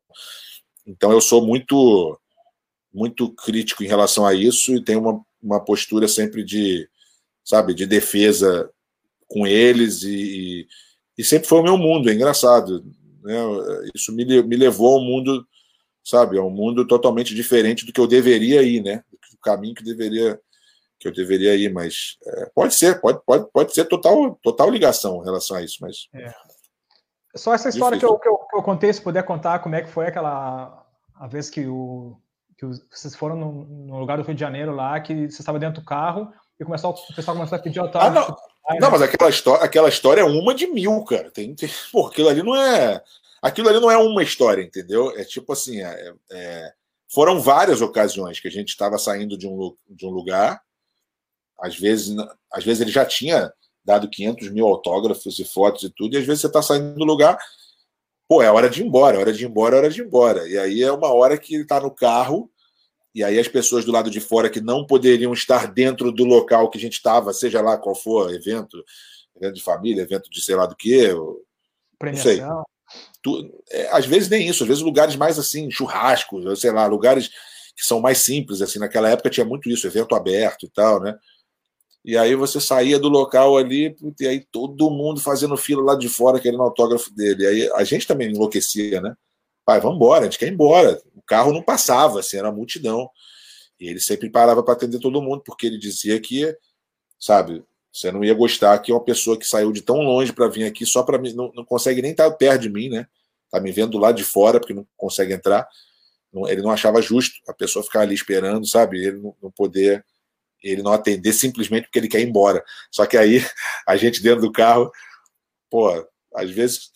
Então eu sou muito muito crítico em relação a isso e tenho uma, uma postura sempre de, sabe, de defesa com eles e, e sempre foi o meu mundo, é engraçado. Né? Isso me, me levou a um mundo, sabe, a um mundo totalmente diferente do que eu deveria ir, né? O caminho que deveria que eu deveria ir, mas é, pode ser, pode, pode, pode ser total, total ligação em relação a isso, mas. É. Só essa história que eu, que eu, que, eu, contei, se puder contar como é que foi aquela a vez que o que vocês foram no, no, lugar do Rio de Janeiro lá, que você estava dentro do carro e começou, o pessoal começou a pedir autógrafo. Ah, não. não, mas aquela história, aquela história é uma de mil, cara. Tem, tem, [LAUGHS] pô, aquilo ali não é. Aquilo ali não é uma história, entendeu? É tipo assim, é, é, foram várias ocasiões que a gente estava saindo de um, de um lugar, às vezes, às vezes ele já tinha dado 500 mil autógrafos e fotos e tudo, e às vezes você está saindo do lugar, pô, é hora de ir embora, é hora de ir embora, é hora de ir embora. E aí é uma hora que ele está no carro, e aí as pessoas do lado de fora que não poderiam estar dentro do local que a gente estava, seja lá qual for, evento, evento de família, evento de sei lá do que, não sei. Tu, é, às vezes nem isso, às vezes lugares mais assim, churrascos, sei lá, lugares que são mais simples, assim, naquela época tinha muito isso, evento aberto e tal, né? E aí você saía do local ali, e aí todo mundo fazendo fila lá de fora querendo autógrafo dele. E aí a gente também enlouquecia, né? Pai, vamos embora, a gente quer ir embora. O carro não passava, assim, era multidão. E ele sempre parava para atender todo mundo, porque ele dizia que, sabe, você não ia gostar que uma pessoa que saiu de tão longe para vir aqui só para mim, não, não consegue nem estar tá perto de mim, né? Tá me vendo lá de fora, porque não consegue entrar. Ele não achava justo a pessoa ficar ali esperando, sabe? Ele não, não poder ele não atender simplesmente porque ele quer ir embora. Só que aí [LAUGHS] a gente dentro do carro, pô, às vezes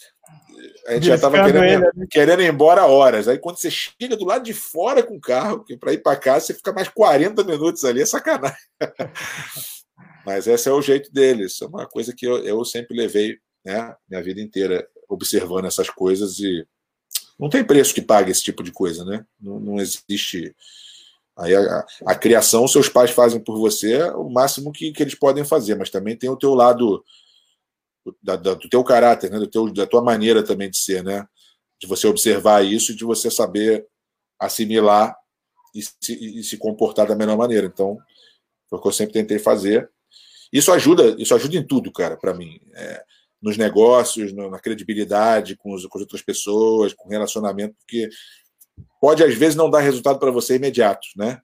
a gente já estava querendo, ele, né? querendo ir embora horas. Aí quando você chega do lado de fora com o carro, para ir para casa, você fica mais 40 minutos ali, é sacanagem. [LAUGHS] Mas esse é o jeito deles. Isso é uma coisa que eu, eu sempre levei né, minha vida inteira observando essas coisas e não tem preço que pague esse tipo de coisa, né? Não, não existe Aí a, a, criação, seus pais fazem por você o máximo que, que eles podem fazer, mas também tem o teu lado da, da, do teu caráter, né? do teu, da tua maneira também de ser, né? De você observar isso e de você saber assimilar e se, e se comportar da melhor maneira. Então, foi o que eu sempre tentei fazer. Isso ajuda, isso ajuda em tudo, cara, para mim. É, nos negócios, na credibilidade com, os, com as outras pessoas, com relacionamento, porque pode às vezes não dar resultado para você imediato, né?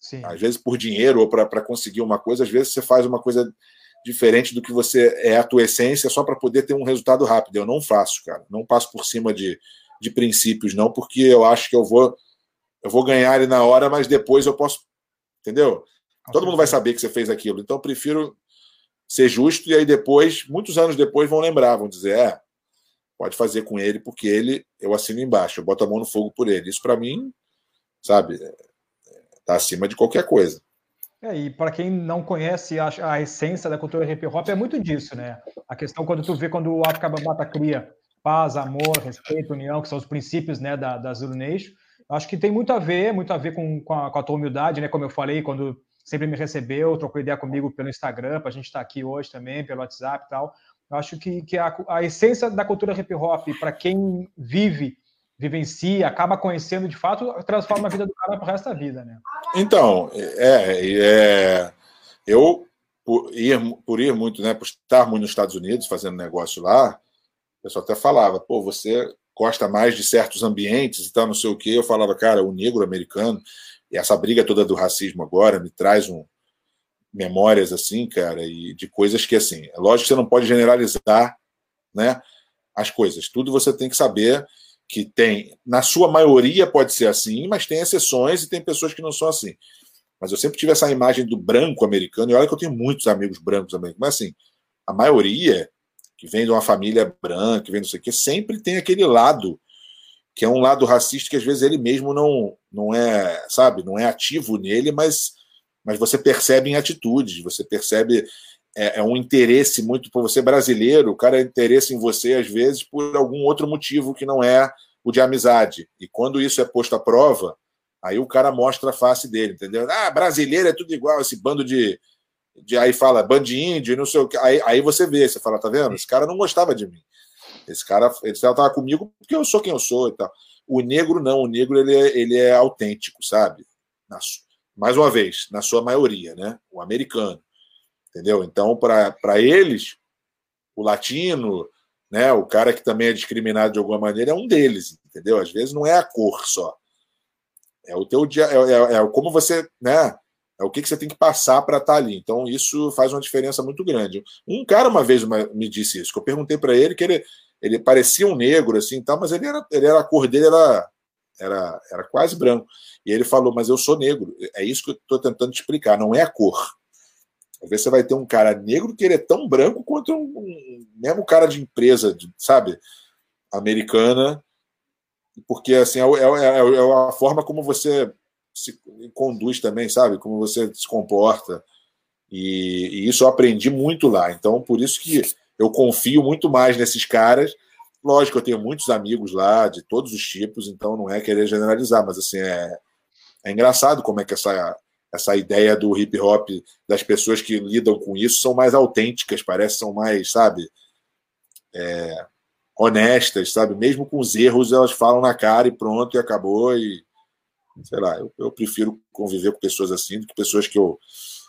Sim. Às vezes por dinheiro ou para conseguir uma coisa, às vezes você faz uma coisa diferente do que você é a tua essência só para poder ter um resultado rápido. Eu não faço, cara. Não passo por cima de, de princípios, não, porque eu acho que eu vou eu vou ganhar ele na hora, mas depois eu posso, entendeu? Todo mundo vai saber que você fez aquilo. Então eu prefiro ser justo e aí depois, muitos anos depois, vão lembrar, vão dizer, é, pode fazer com ele, porque ele, eu assino embaixo, eu boto a mão no fogo por ele. Isso para mim, sabe, tá acima de qualquer coisa. É, e para quem não conhece a, a, essência da cultura hip hop, é muito disso, né? A questão quando tu vê quando o Bambata cria paz, amor, respeito, união, que são os princípios né, da, da Zulu Nation, acho que tem muito a ver, muito a ver com, com, a, com a tua humildade, né? Como eu falei, quando sempre me recebeu, trocou ideia comigo pelo Instagram, para a gente estar tá aqui hoje também, pelo WhatsApp e tal. Acho que, que a, a essência da cultura hip hop, para quem vive, vivencia, acaba conhecendo de fato, transforma a vida do cara para o resto da vida, né? Então, é, é eu por ir, por ir muito, né, por estar muito nos Estados Unidos fazendo negócio lá, o pessoal até falava, pô, você gosta mais de certos ambientes e tal, não sei o quê. Eu falava, cara, o negro americano, e essa briga toda do racismo agora me traz um, memórias assim, cara, e de coisas que assim, é lógico que você não pode generalizar, né, as coisas. Tudo você tem que saber que tem, na sua maioria pode ser assim, mas tem exceções e tem pessoas que não são assim. Mas eu sempre tive essa imagem do branco americano, e olha que eu tenho muitos amigos brancos americanos, mas assim, a maioria que vem de uma família branca, que vem não sei o que, sempre tem aquele lado que é um lado racista que às vezes ele mesmo não não é, sabe, não é ativo nele, mas mas você percebe em atitudes, você percebe é, é, um interesse muito por você brasileiro, o cara é interesse em você às vezes por algum outro motivo que não é o de amizade. E quando isso é posto à prova, aí o cara mostra a face dele, entendeu? Ah, brasileiro é tudo igual, esse bando de, de aí fala bando de índio, não sei o que. Aí, aí você vê, você fala, tá vendo? Esse cara não gostava de mim. Esse cara, ele estava comigo porque eu sou quem eu sou e tal. O negro não, o negro ele é, ele é autêntico, sabe? Na, mais uma vez, na sua maioria, né? O americano, entendeu? Então, para eles, o latino, né? O cara que também é discriminado de alguma maneira é um deles, entendeu? Às vezes não é a cor só, é o teu dia, é, é, é como você, né? É o que, que você tem que passar para estar tá ali. Então, isso faz uma diferença muito grande. Um cara uma vez me disse isso, que eu perguntei para ele que ele, ele parecia um negro, assim, tal, mas ele era, ele era a cor dele era, era, era quase branco. E ele falou, mas eu sou negro. É isso que eu estou tentando te explicar, não é a cor. Às você vai ter um cara negro que ele é tão branco quanto um, um mesmo cara de empresa, de, sabe, americana, porque assim é, é, é, é a forma como você se conduz também, sabe, como você se comporta. E, e isso eu aprendi muito lá. Então, por isso que eu confio muito mais nesses caras Lógico, eu tenho muitos amigos lá, de todos os tipos, então não é querer generalizar, mas assim, é, é engraçado como é que essa, essa ideia do hip hop, das pessoas que lidam com isso, são mais autênticas, parece são mais, sabe, é, honestas, sabe? Mesmo com os erros, elas falam na cara e pronto, e acabou, e sei lá, eu, eu prefiro conviver com pessoas assim do que pessoas que eu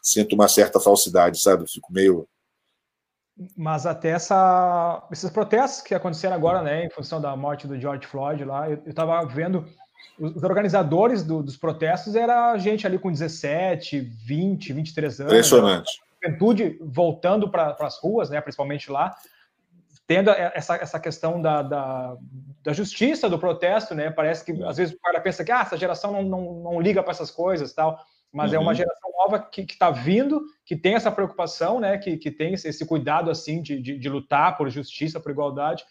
sinto uma certa falsidade, sabe? Eu fico meio mas até essa, esses protestos que aconteceram agora, né, em função da morte do George Floyd lá, eu estava vendo os organizadores do, dos protestos era gente ali com 17, 20, 23 anos. Impressionante. Né, juventude voltando para as ruas, né, principalmente lá, tendo essa, essa questão da, da, da, justiça do protesto, né? Parece que às vezes o cara pensa que ah, essa geração não, não, não liga para essas coisas tal mas uhum. é uma uhum. geração nova que está vindo, que tem essa preocupação, né, que, que tem esse cuidado assim de, de, de, lutar por justiça, por igualdade,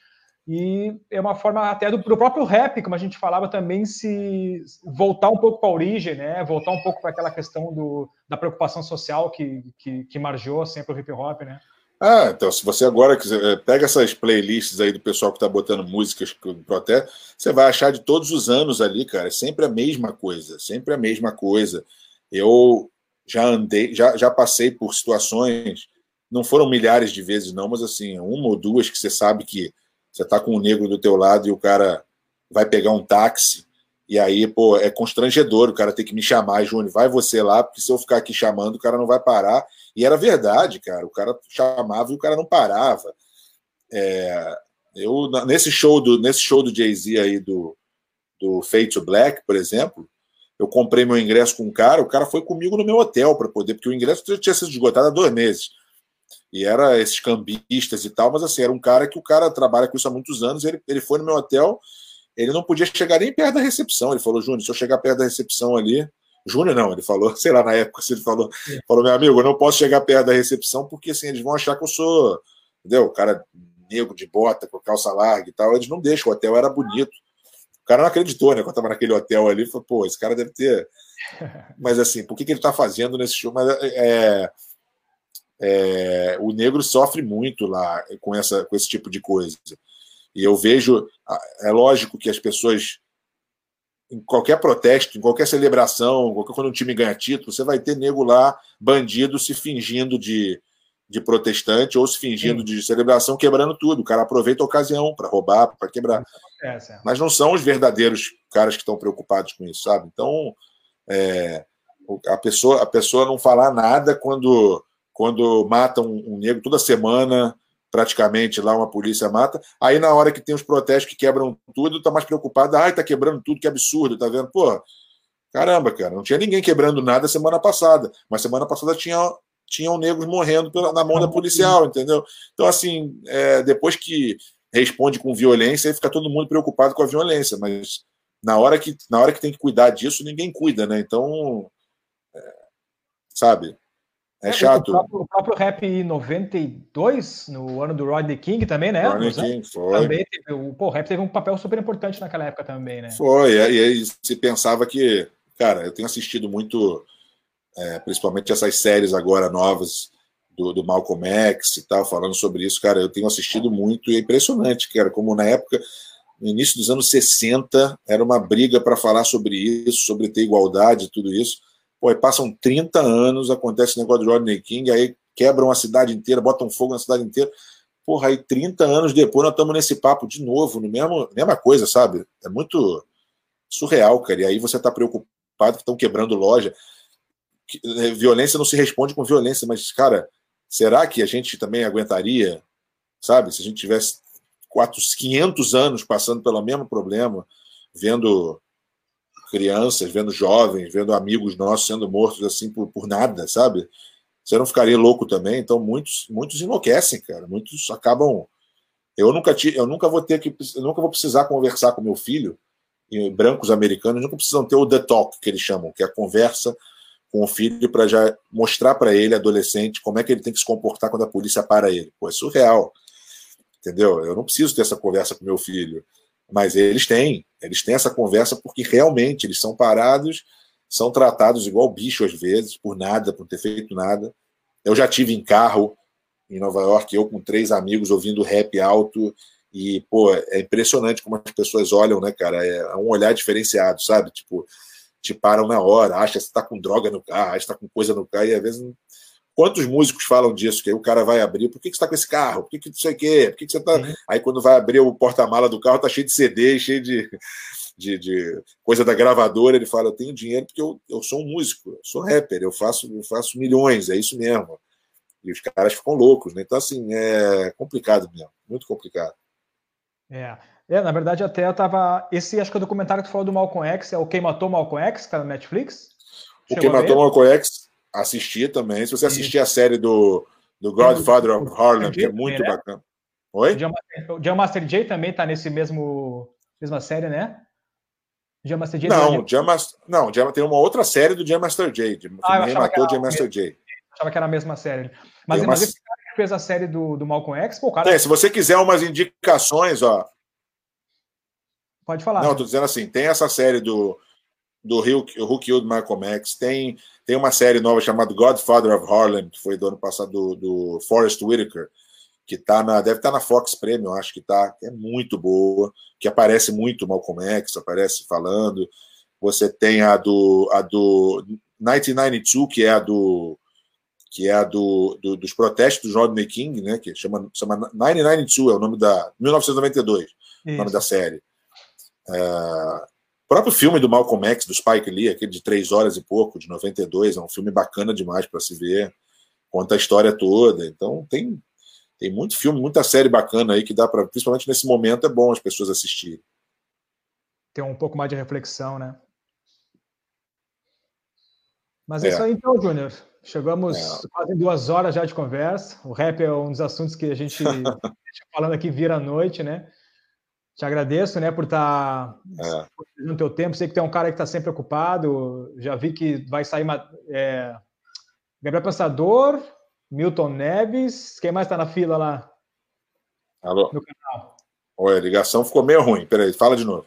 e é uma forma até do, do, próprio rap, como a gente falava também, se voltar um pouco para a origem, né, voltar um pouco para aquela questão do, da preocupação social que, que, que margeou sempre o hip hop, né. Ah, então se você agora quiser, eh, pega essas playlists aí do pessoal que está botando músicas com protesto, você vai achar de todos os anos ali, cara, é sempre a mesma coisa, sempre a mesma coisa. Eu já andei, já, já passei por situações, não foram milhares de vezes não, mas assim, uma ou duas que você sabe que você tá com um negro do teu lado e o cara vai pegar um táxi e aí, pô, é constrangedor o cara ter que me chamar, Júnior, vai você lá, porque se eu ficar aqui chamando, o cara não vai parar. E era verdade, cara, o cara chamava e o cara não parava. É, eu, nesse show do, nesse show do Jay-Z aí, do, do Fade to Black, por exemplo, eu comprei meu ingresso com um cara, o cara foi comigo no meu hotel para poder, porque o ingresso tinha sido esgotado há dois meses. E era esses cambistas e tal, mas assim, era um cara que o cara trabalha com isso há muitos anos, ele, ele foi no meu hotel, ele não podia chegar nem perto da recepção. Ele falou, Júnior, se eu chegar perto da recepção ali. Júnior não, ele falou, [LAUGHS] sei lá, na época, se ele falou, falou, meu amigo, eu não posso chegar perto da recepção, porque assim, eles vão achar que eu sou, entendeu? O cara negro de bota, com calça larga e tal. Eles não deixam, o hotel era bonito. O cara não acreditou, né? Quando estava naquele hotel ali, falou, pô, esse cara deve ter. [LAUGHS] Mas assim, por que, que ele está fazendo nesse show? Mas é, é, o negro sofre muito lá com, essa, com esse tipo de coisa. E eu vejo, é lógico que as pessoas, em qualquer protesto, em qualquer celebração, quando um time ganha título, você vai ter nego lá, bandido, se fingindo de, de protestante ou se fingindo Sim. de celebração, quebrando tudo. O cara aproveita a ocasião para roubar, para quebrar. É, Mas não são os verdadeiros caras que estão preocupados com isso, sabe? Então, é, a, pessoa, a pessoa não falar nada quando, quando mata um, um negro toda semana, praticamente lá uma polícia mata. Aí na hora que tem os protestos que quebram tudo, tá mais preocupado, ai, tá quebrando tudo, que absurdo, tá vendo? Pô, caramba, cara, não tinha ninguém quebrando nada semana passada, mas semana passada tinha tinham negros morrendo pela, na mão da policial, entendeu? Então, assim, é, depois que responde com violência, aí fica todo mundo preocupado com a violência, mas na hora que, na hora que tem que cuidar disso, ninguém cuida, né? Então, é, sabe? É, é chato. O próprio, o próprio, Rap 92, no ano do Rodney King também, né? Rodney King, foi. Também teve, o, pô, o Rap teve um papel super importante naquela época também, né? Foi, e aí se pensava que, cara, eu tenho assistido muito, é, principalmente essas séries agora novas do, do Malcolm X e tal, falando sobre isso, cara, eu tenho assistido muito e é impressionante, cara, como na época, no início dos anos 60, era uma briga para falar sobre isso, sobre ter igualdade e tudo isso Pô, passam 30 anos, acontece o negócio do Rodney King, aí quebram a cidade inteira, botam fogo na cidade inteira. Porra, aí 30 anos depois nós estamos nesse papo de novo, no mesmo, mesma coisa, sabe? É muito surreal, cara. E aí você está preocupado que estão quebrando loja. É, violência não se responde com violência, mas, cara, será que a gente também aguentaria, sabe? Se a gente tivesse 400, 500 anos passando pelo mesmo problema, vendo crianças, vendo jovens, vendo amigos nossos sendo mortos assim por, por nada, sabe? Você não ficaria louco também? Então muitos muitos enlouquecem, cara. Muitos acabam. Eu nunca tive, eu nunca vou ter que, eu nunca vou precisar conversar com meu filho, brancos americanos nunca precisam ter o the talk que eles chamam, que é a conversa com o filho para já mostrar para ele, adolescente, como é que ele tem que se comportar quando a polícia para ele. Pô, é surreal. Entendeu? Eu não preciso ter essa conversa com meu filho. Mas eles têm, eles têm essa conversa porque realmente eles são parados, são tratados igual bicho às vezes, por nada, por ter feito nada. Eu já tive em carro em Nova York, eu com três amigos ouvindo rap alto e, pô, é impressionante como as pessoas olham, né, cara? É um olhar diferenciado, sabe? Tipo, te param na hora, acha que você tá com droga no carro, acha que tá com coisa no carro, e às vezes Quantos músicos falam disso? Que aí o cara vai abrir, por que, que você está com esse carro? Por que, que não sei o quê? Por que, que você tá. Uhum. Aí quando vai abrir o porta-mala do carro, tá cheio de CD, cheio de, de, de, coisa da gravadora. Ele fala: Eu tenho dinheiro porque eu, eu sou um músico, eu sou rapper, eu faço, eu faço milhões, é isso mesmo. E os caras ficam loucos, né? Então, assim, é complicado mesmo, muito complicado. É. É, na verdade, até eu tava. Esse acho que é o documentário que tu falou do Malcolm X, é o Quem Matou Malcolm X, que tá no Netflix. O Quem Matou Malcolm X Assisti também. Se você assistir a série do, do Godfather of Harlem, que é muito né? bacana. Oi? O John Master J também está nesse mesmo mesma série, né? Jam Master J não, Jam Master, não, Jam, tem uma outra série do Jam Master J. Ah, quem matou Jam Master J. Achava que era a mesma série. Mas, uma... mas esse cara que fez a série do, do Malcolm X, pô, cara. É, se você quiser umas indicações, ó. Pode falar. Não, tô dizendo assim, tem essa série do do Who Killed Malcolm X, tem, tem uma série nova chamada Godfather of Harlem, que foi do ano passado do, do Forrest Whitaker, que tá na, deve estar tá na Fox Premium, acho que tá, é muito boa, que aparece muito Malcolm X, aparece falando. Você tem a do a do 1992, que é a do que é a do, do dos protestos do Rodney King, né, que chama chama 1992, é o nome da 1992, Isso. o nome da série. É, próprio filme do Malcolm X, do Spike Lee, aquele de três horas e pouco, de 92, é um filme bacana demais para se ver, conta a história toda. Então tem, tem muito filme, muita série bacana aí que dá para, principalmente nesse momento, é bom as pessoas assistirem. Tem um pouco mais de reflexão, né? Mas é, é isso aí então, Júnior. Chegamos é. quase duas horas já de conversa. O rap é um dos assuntos que a gente [LAUGHS] falando aqui vira à noite, né? Te agradeço, né, por estar tá é. no teu tempo. Sei que tem um cara que está sempre ocupado. Já vi que vai sair é, Gabriel Pensador, Milton Neves. Quem mais está na fila lá? Alô? No canal. Oi, a ligação ficou meio ruim. Peraí, fala de novo.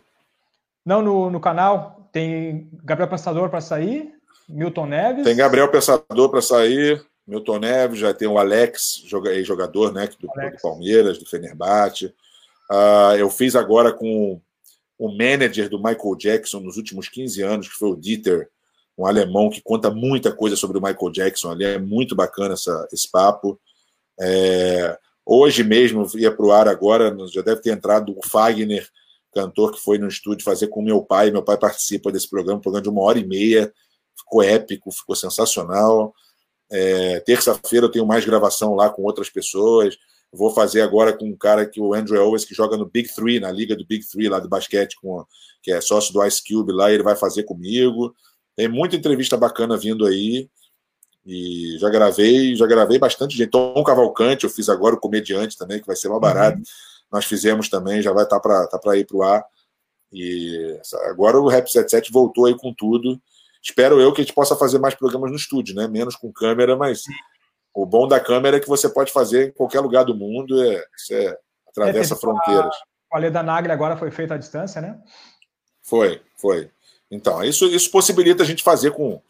Não, no, no canal tem Gabriel Pensador para sair, Milton Neves. Tem Gabriel Pensador para sair, Milton Neves, já tem o Alex, jogador né, do, Alex. do Palmeiras, do Fenerbahçe. Uh, eu fiz agora com o manager do Michael Jackson nos últimos 15 anos, que foi o Dieter, um alemão que conta muita coisa sobre o Michael Jackson. Ali é muito bacana essa, esse papo. É, hoje mesmo, ia para o ar agora, já deve ter entrado o Fagner, cantor que foi no estúdio fazer com meu pai. Meu pai participa desse programa, um programa de uma hora e meia. Ficou épico, ficou sensacional. É, Terça-feira eu tenho mais gravação lá com outras pessoas. Vou fazer agora com um cara que o Andrew Owens, que joga no Big Three, na liga do Big Three lá do basquete, com, que é sócio do Ice Cube lá, ele vai fazer comigo. Tem muita entrevista bacana vindo aí. E já gravei, já gravei bastante gente. Tom Cavalcante, eu fiz agora o comediante também, que vai ser uma barato. Uhum. Nós fizemos também, já vai estar tá para tá ir para o ar. E agora o Rap 77 voltou aí com tudo. Espero eu que a gente possa fazer mais programas no estúdio, né? Menos com câmera, mas o bom da câmera é que você pode fazer em qualquer lugar do mundo, é, você atravessa é, fronteiras. A, a Leda Nagre agora foi feita à distância, né? Foi, foi. Então, isso, isso possibilita a gente fazer com.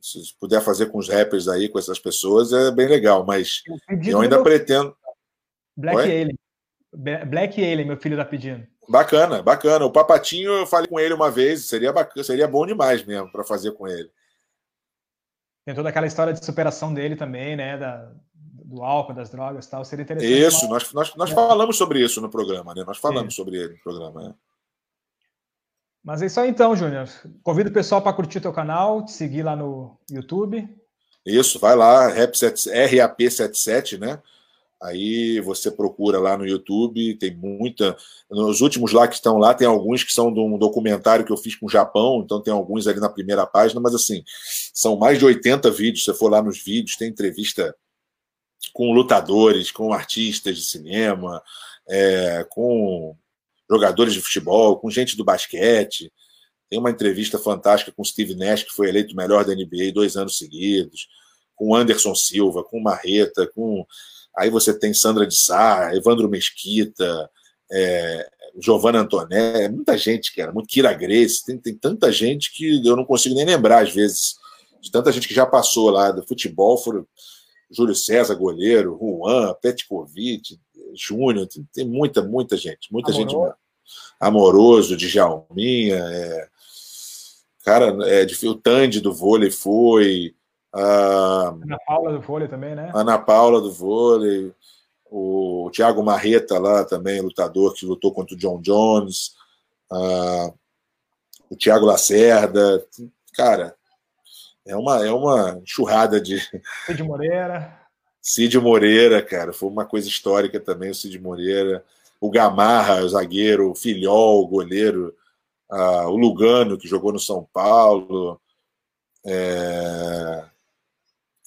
Se puder fazer com os rappers aí, com essas pessoas, é bem legal, mas eu ainda meu... pretendo. Black Alien. Black Alien, meu filho está pedindo. Bacana, bacana. O Papatinho, eu falei com ele uma vez, seria, bacana, seria bom demais mesmo para fazer com ele. Tem toda aquela história de superação dele também, né? Da, do álcool, das drogas tal. Seria interessante. Isso, nós, nós, nós é. falamos sobre isso no programa, né? Nós falamos Sim. sobre ele no programa, né? Mas é isso aí então, Júnior. Convido o pessoal para curtir teu canal, te seguir lá no YouTube. Isso, vai lá, RAP77, né? Aí você procura lá no YouTube, tem muita. Nos últimos lá que estão lá, tem alguns que são de um documentário que eu fiz com o Japão, então tem alguns ali na primeira página, mas assim, são mais de 80 vídeos. Se você for lá nos vídeos, tem entrevista com lutadores, com artistas de cinema, é, com jogadores de futebol, com gente do basquete. Tem uma entrevista fantástica com Steve Nash, que foi eleito melhor da NBA dois anos seguidos, com Anderson Silva, com Marreta, com. Aí você tem Sandra de Sá, Evandro Mesquita, é, Giovanna Antoné, muita gente, cara, muito Kira Grace, tem, tem tanta gente que eu não consigo nem lembrar, às vezes, de tanta gente que já passou lá do futebol, foram Júlio César, goleiro, Juan, Petkovic, Júnior, tem, tem, muita, muita gente, muita Amoroso. gente mesmo. Amoroso, de Jalminha, é, cara, é, de, o Tandy do vôlei foi. A, Ana Paula do vôlei também, né? Ana Paula do vôlei, o Thiago Marreta lá também, lutador que lutou contra o John Jones, o Thiago Lacerda, cara, é uma, é uma churrada de. [LAUGHS] Cid Moreira. Cid Moreira, cara, foi uma coisa histórica também, o Cid Moreira. O Gamarra, o zagueiro, o Filhol, o goleiro, uh, o Lugano, que jogou no São Paulo. É...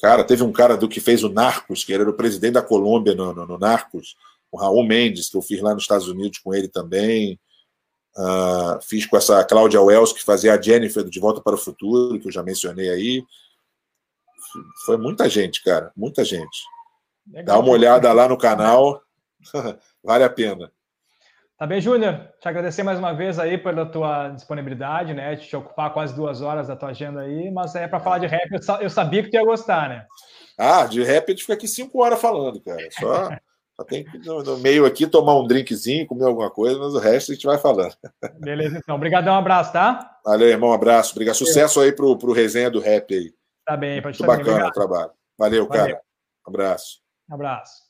Cara, teve um cara do que fez o Narcos, que era o presidente da Colômbia no, no, no Narcos, o Raul Mendes, que eu fiz lá nos Estados Unidos com ele também. Uh, fiz com essa Cláudia Wells, que fazia a Jennifer De Volta para o Futuro, que eu já mencionei aí. Foi muita gente, cara, muita gente. Legal. Dá uma olhada lá no canal, [LAUGHS] vale a pena. Tá bem, Júnior? Te agradecer mais uma vez aí pela tua disponibilidade, né? De te ocupar quase duas horas da tua agenda aí, mas é para falar de rap, eu sabia que tu ia gostar, né? Ah, de rap a gente fica aqui cinco horas falando, cara. Só. Só tem que no, no, meio aqui tomar um drinkzinho, comer alguma coisa, mas o resto a gente vai falando. Beleza, então. Obrigadão, um abraço, tá? Valeu, irmão, um abraço. Obrigado. Sucesso aí pro, pro resenha do rap aí. Tá bem, pode Muito bacana o trabalho. Valeu, Valeu, cara. Um abraço. Um abraço.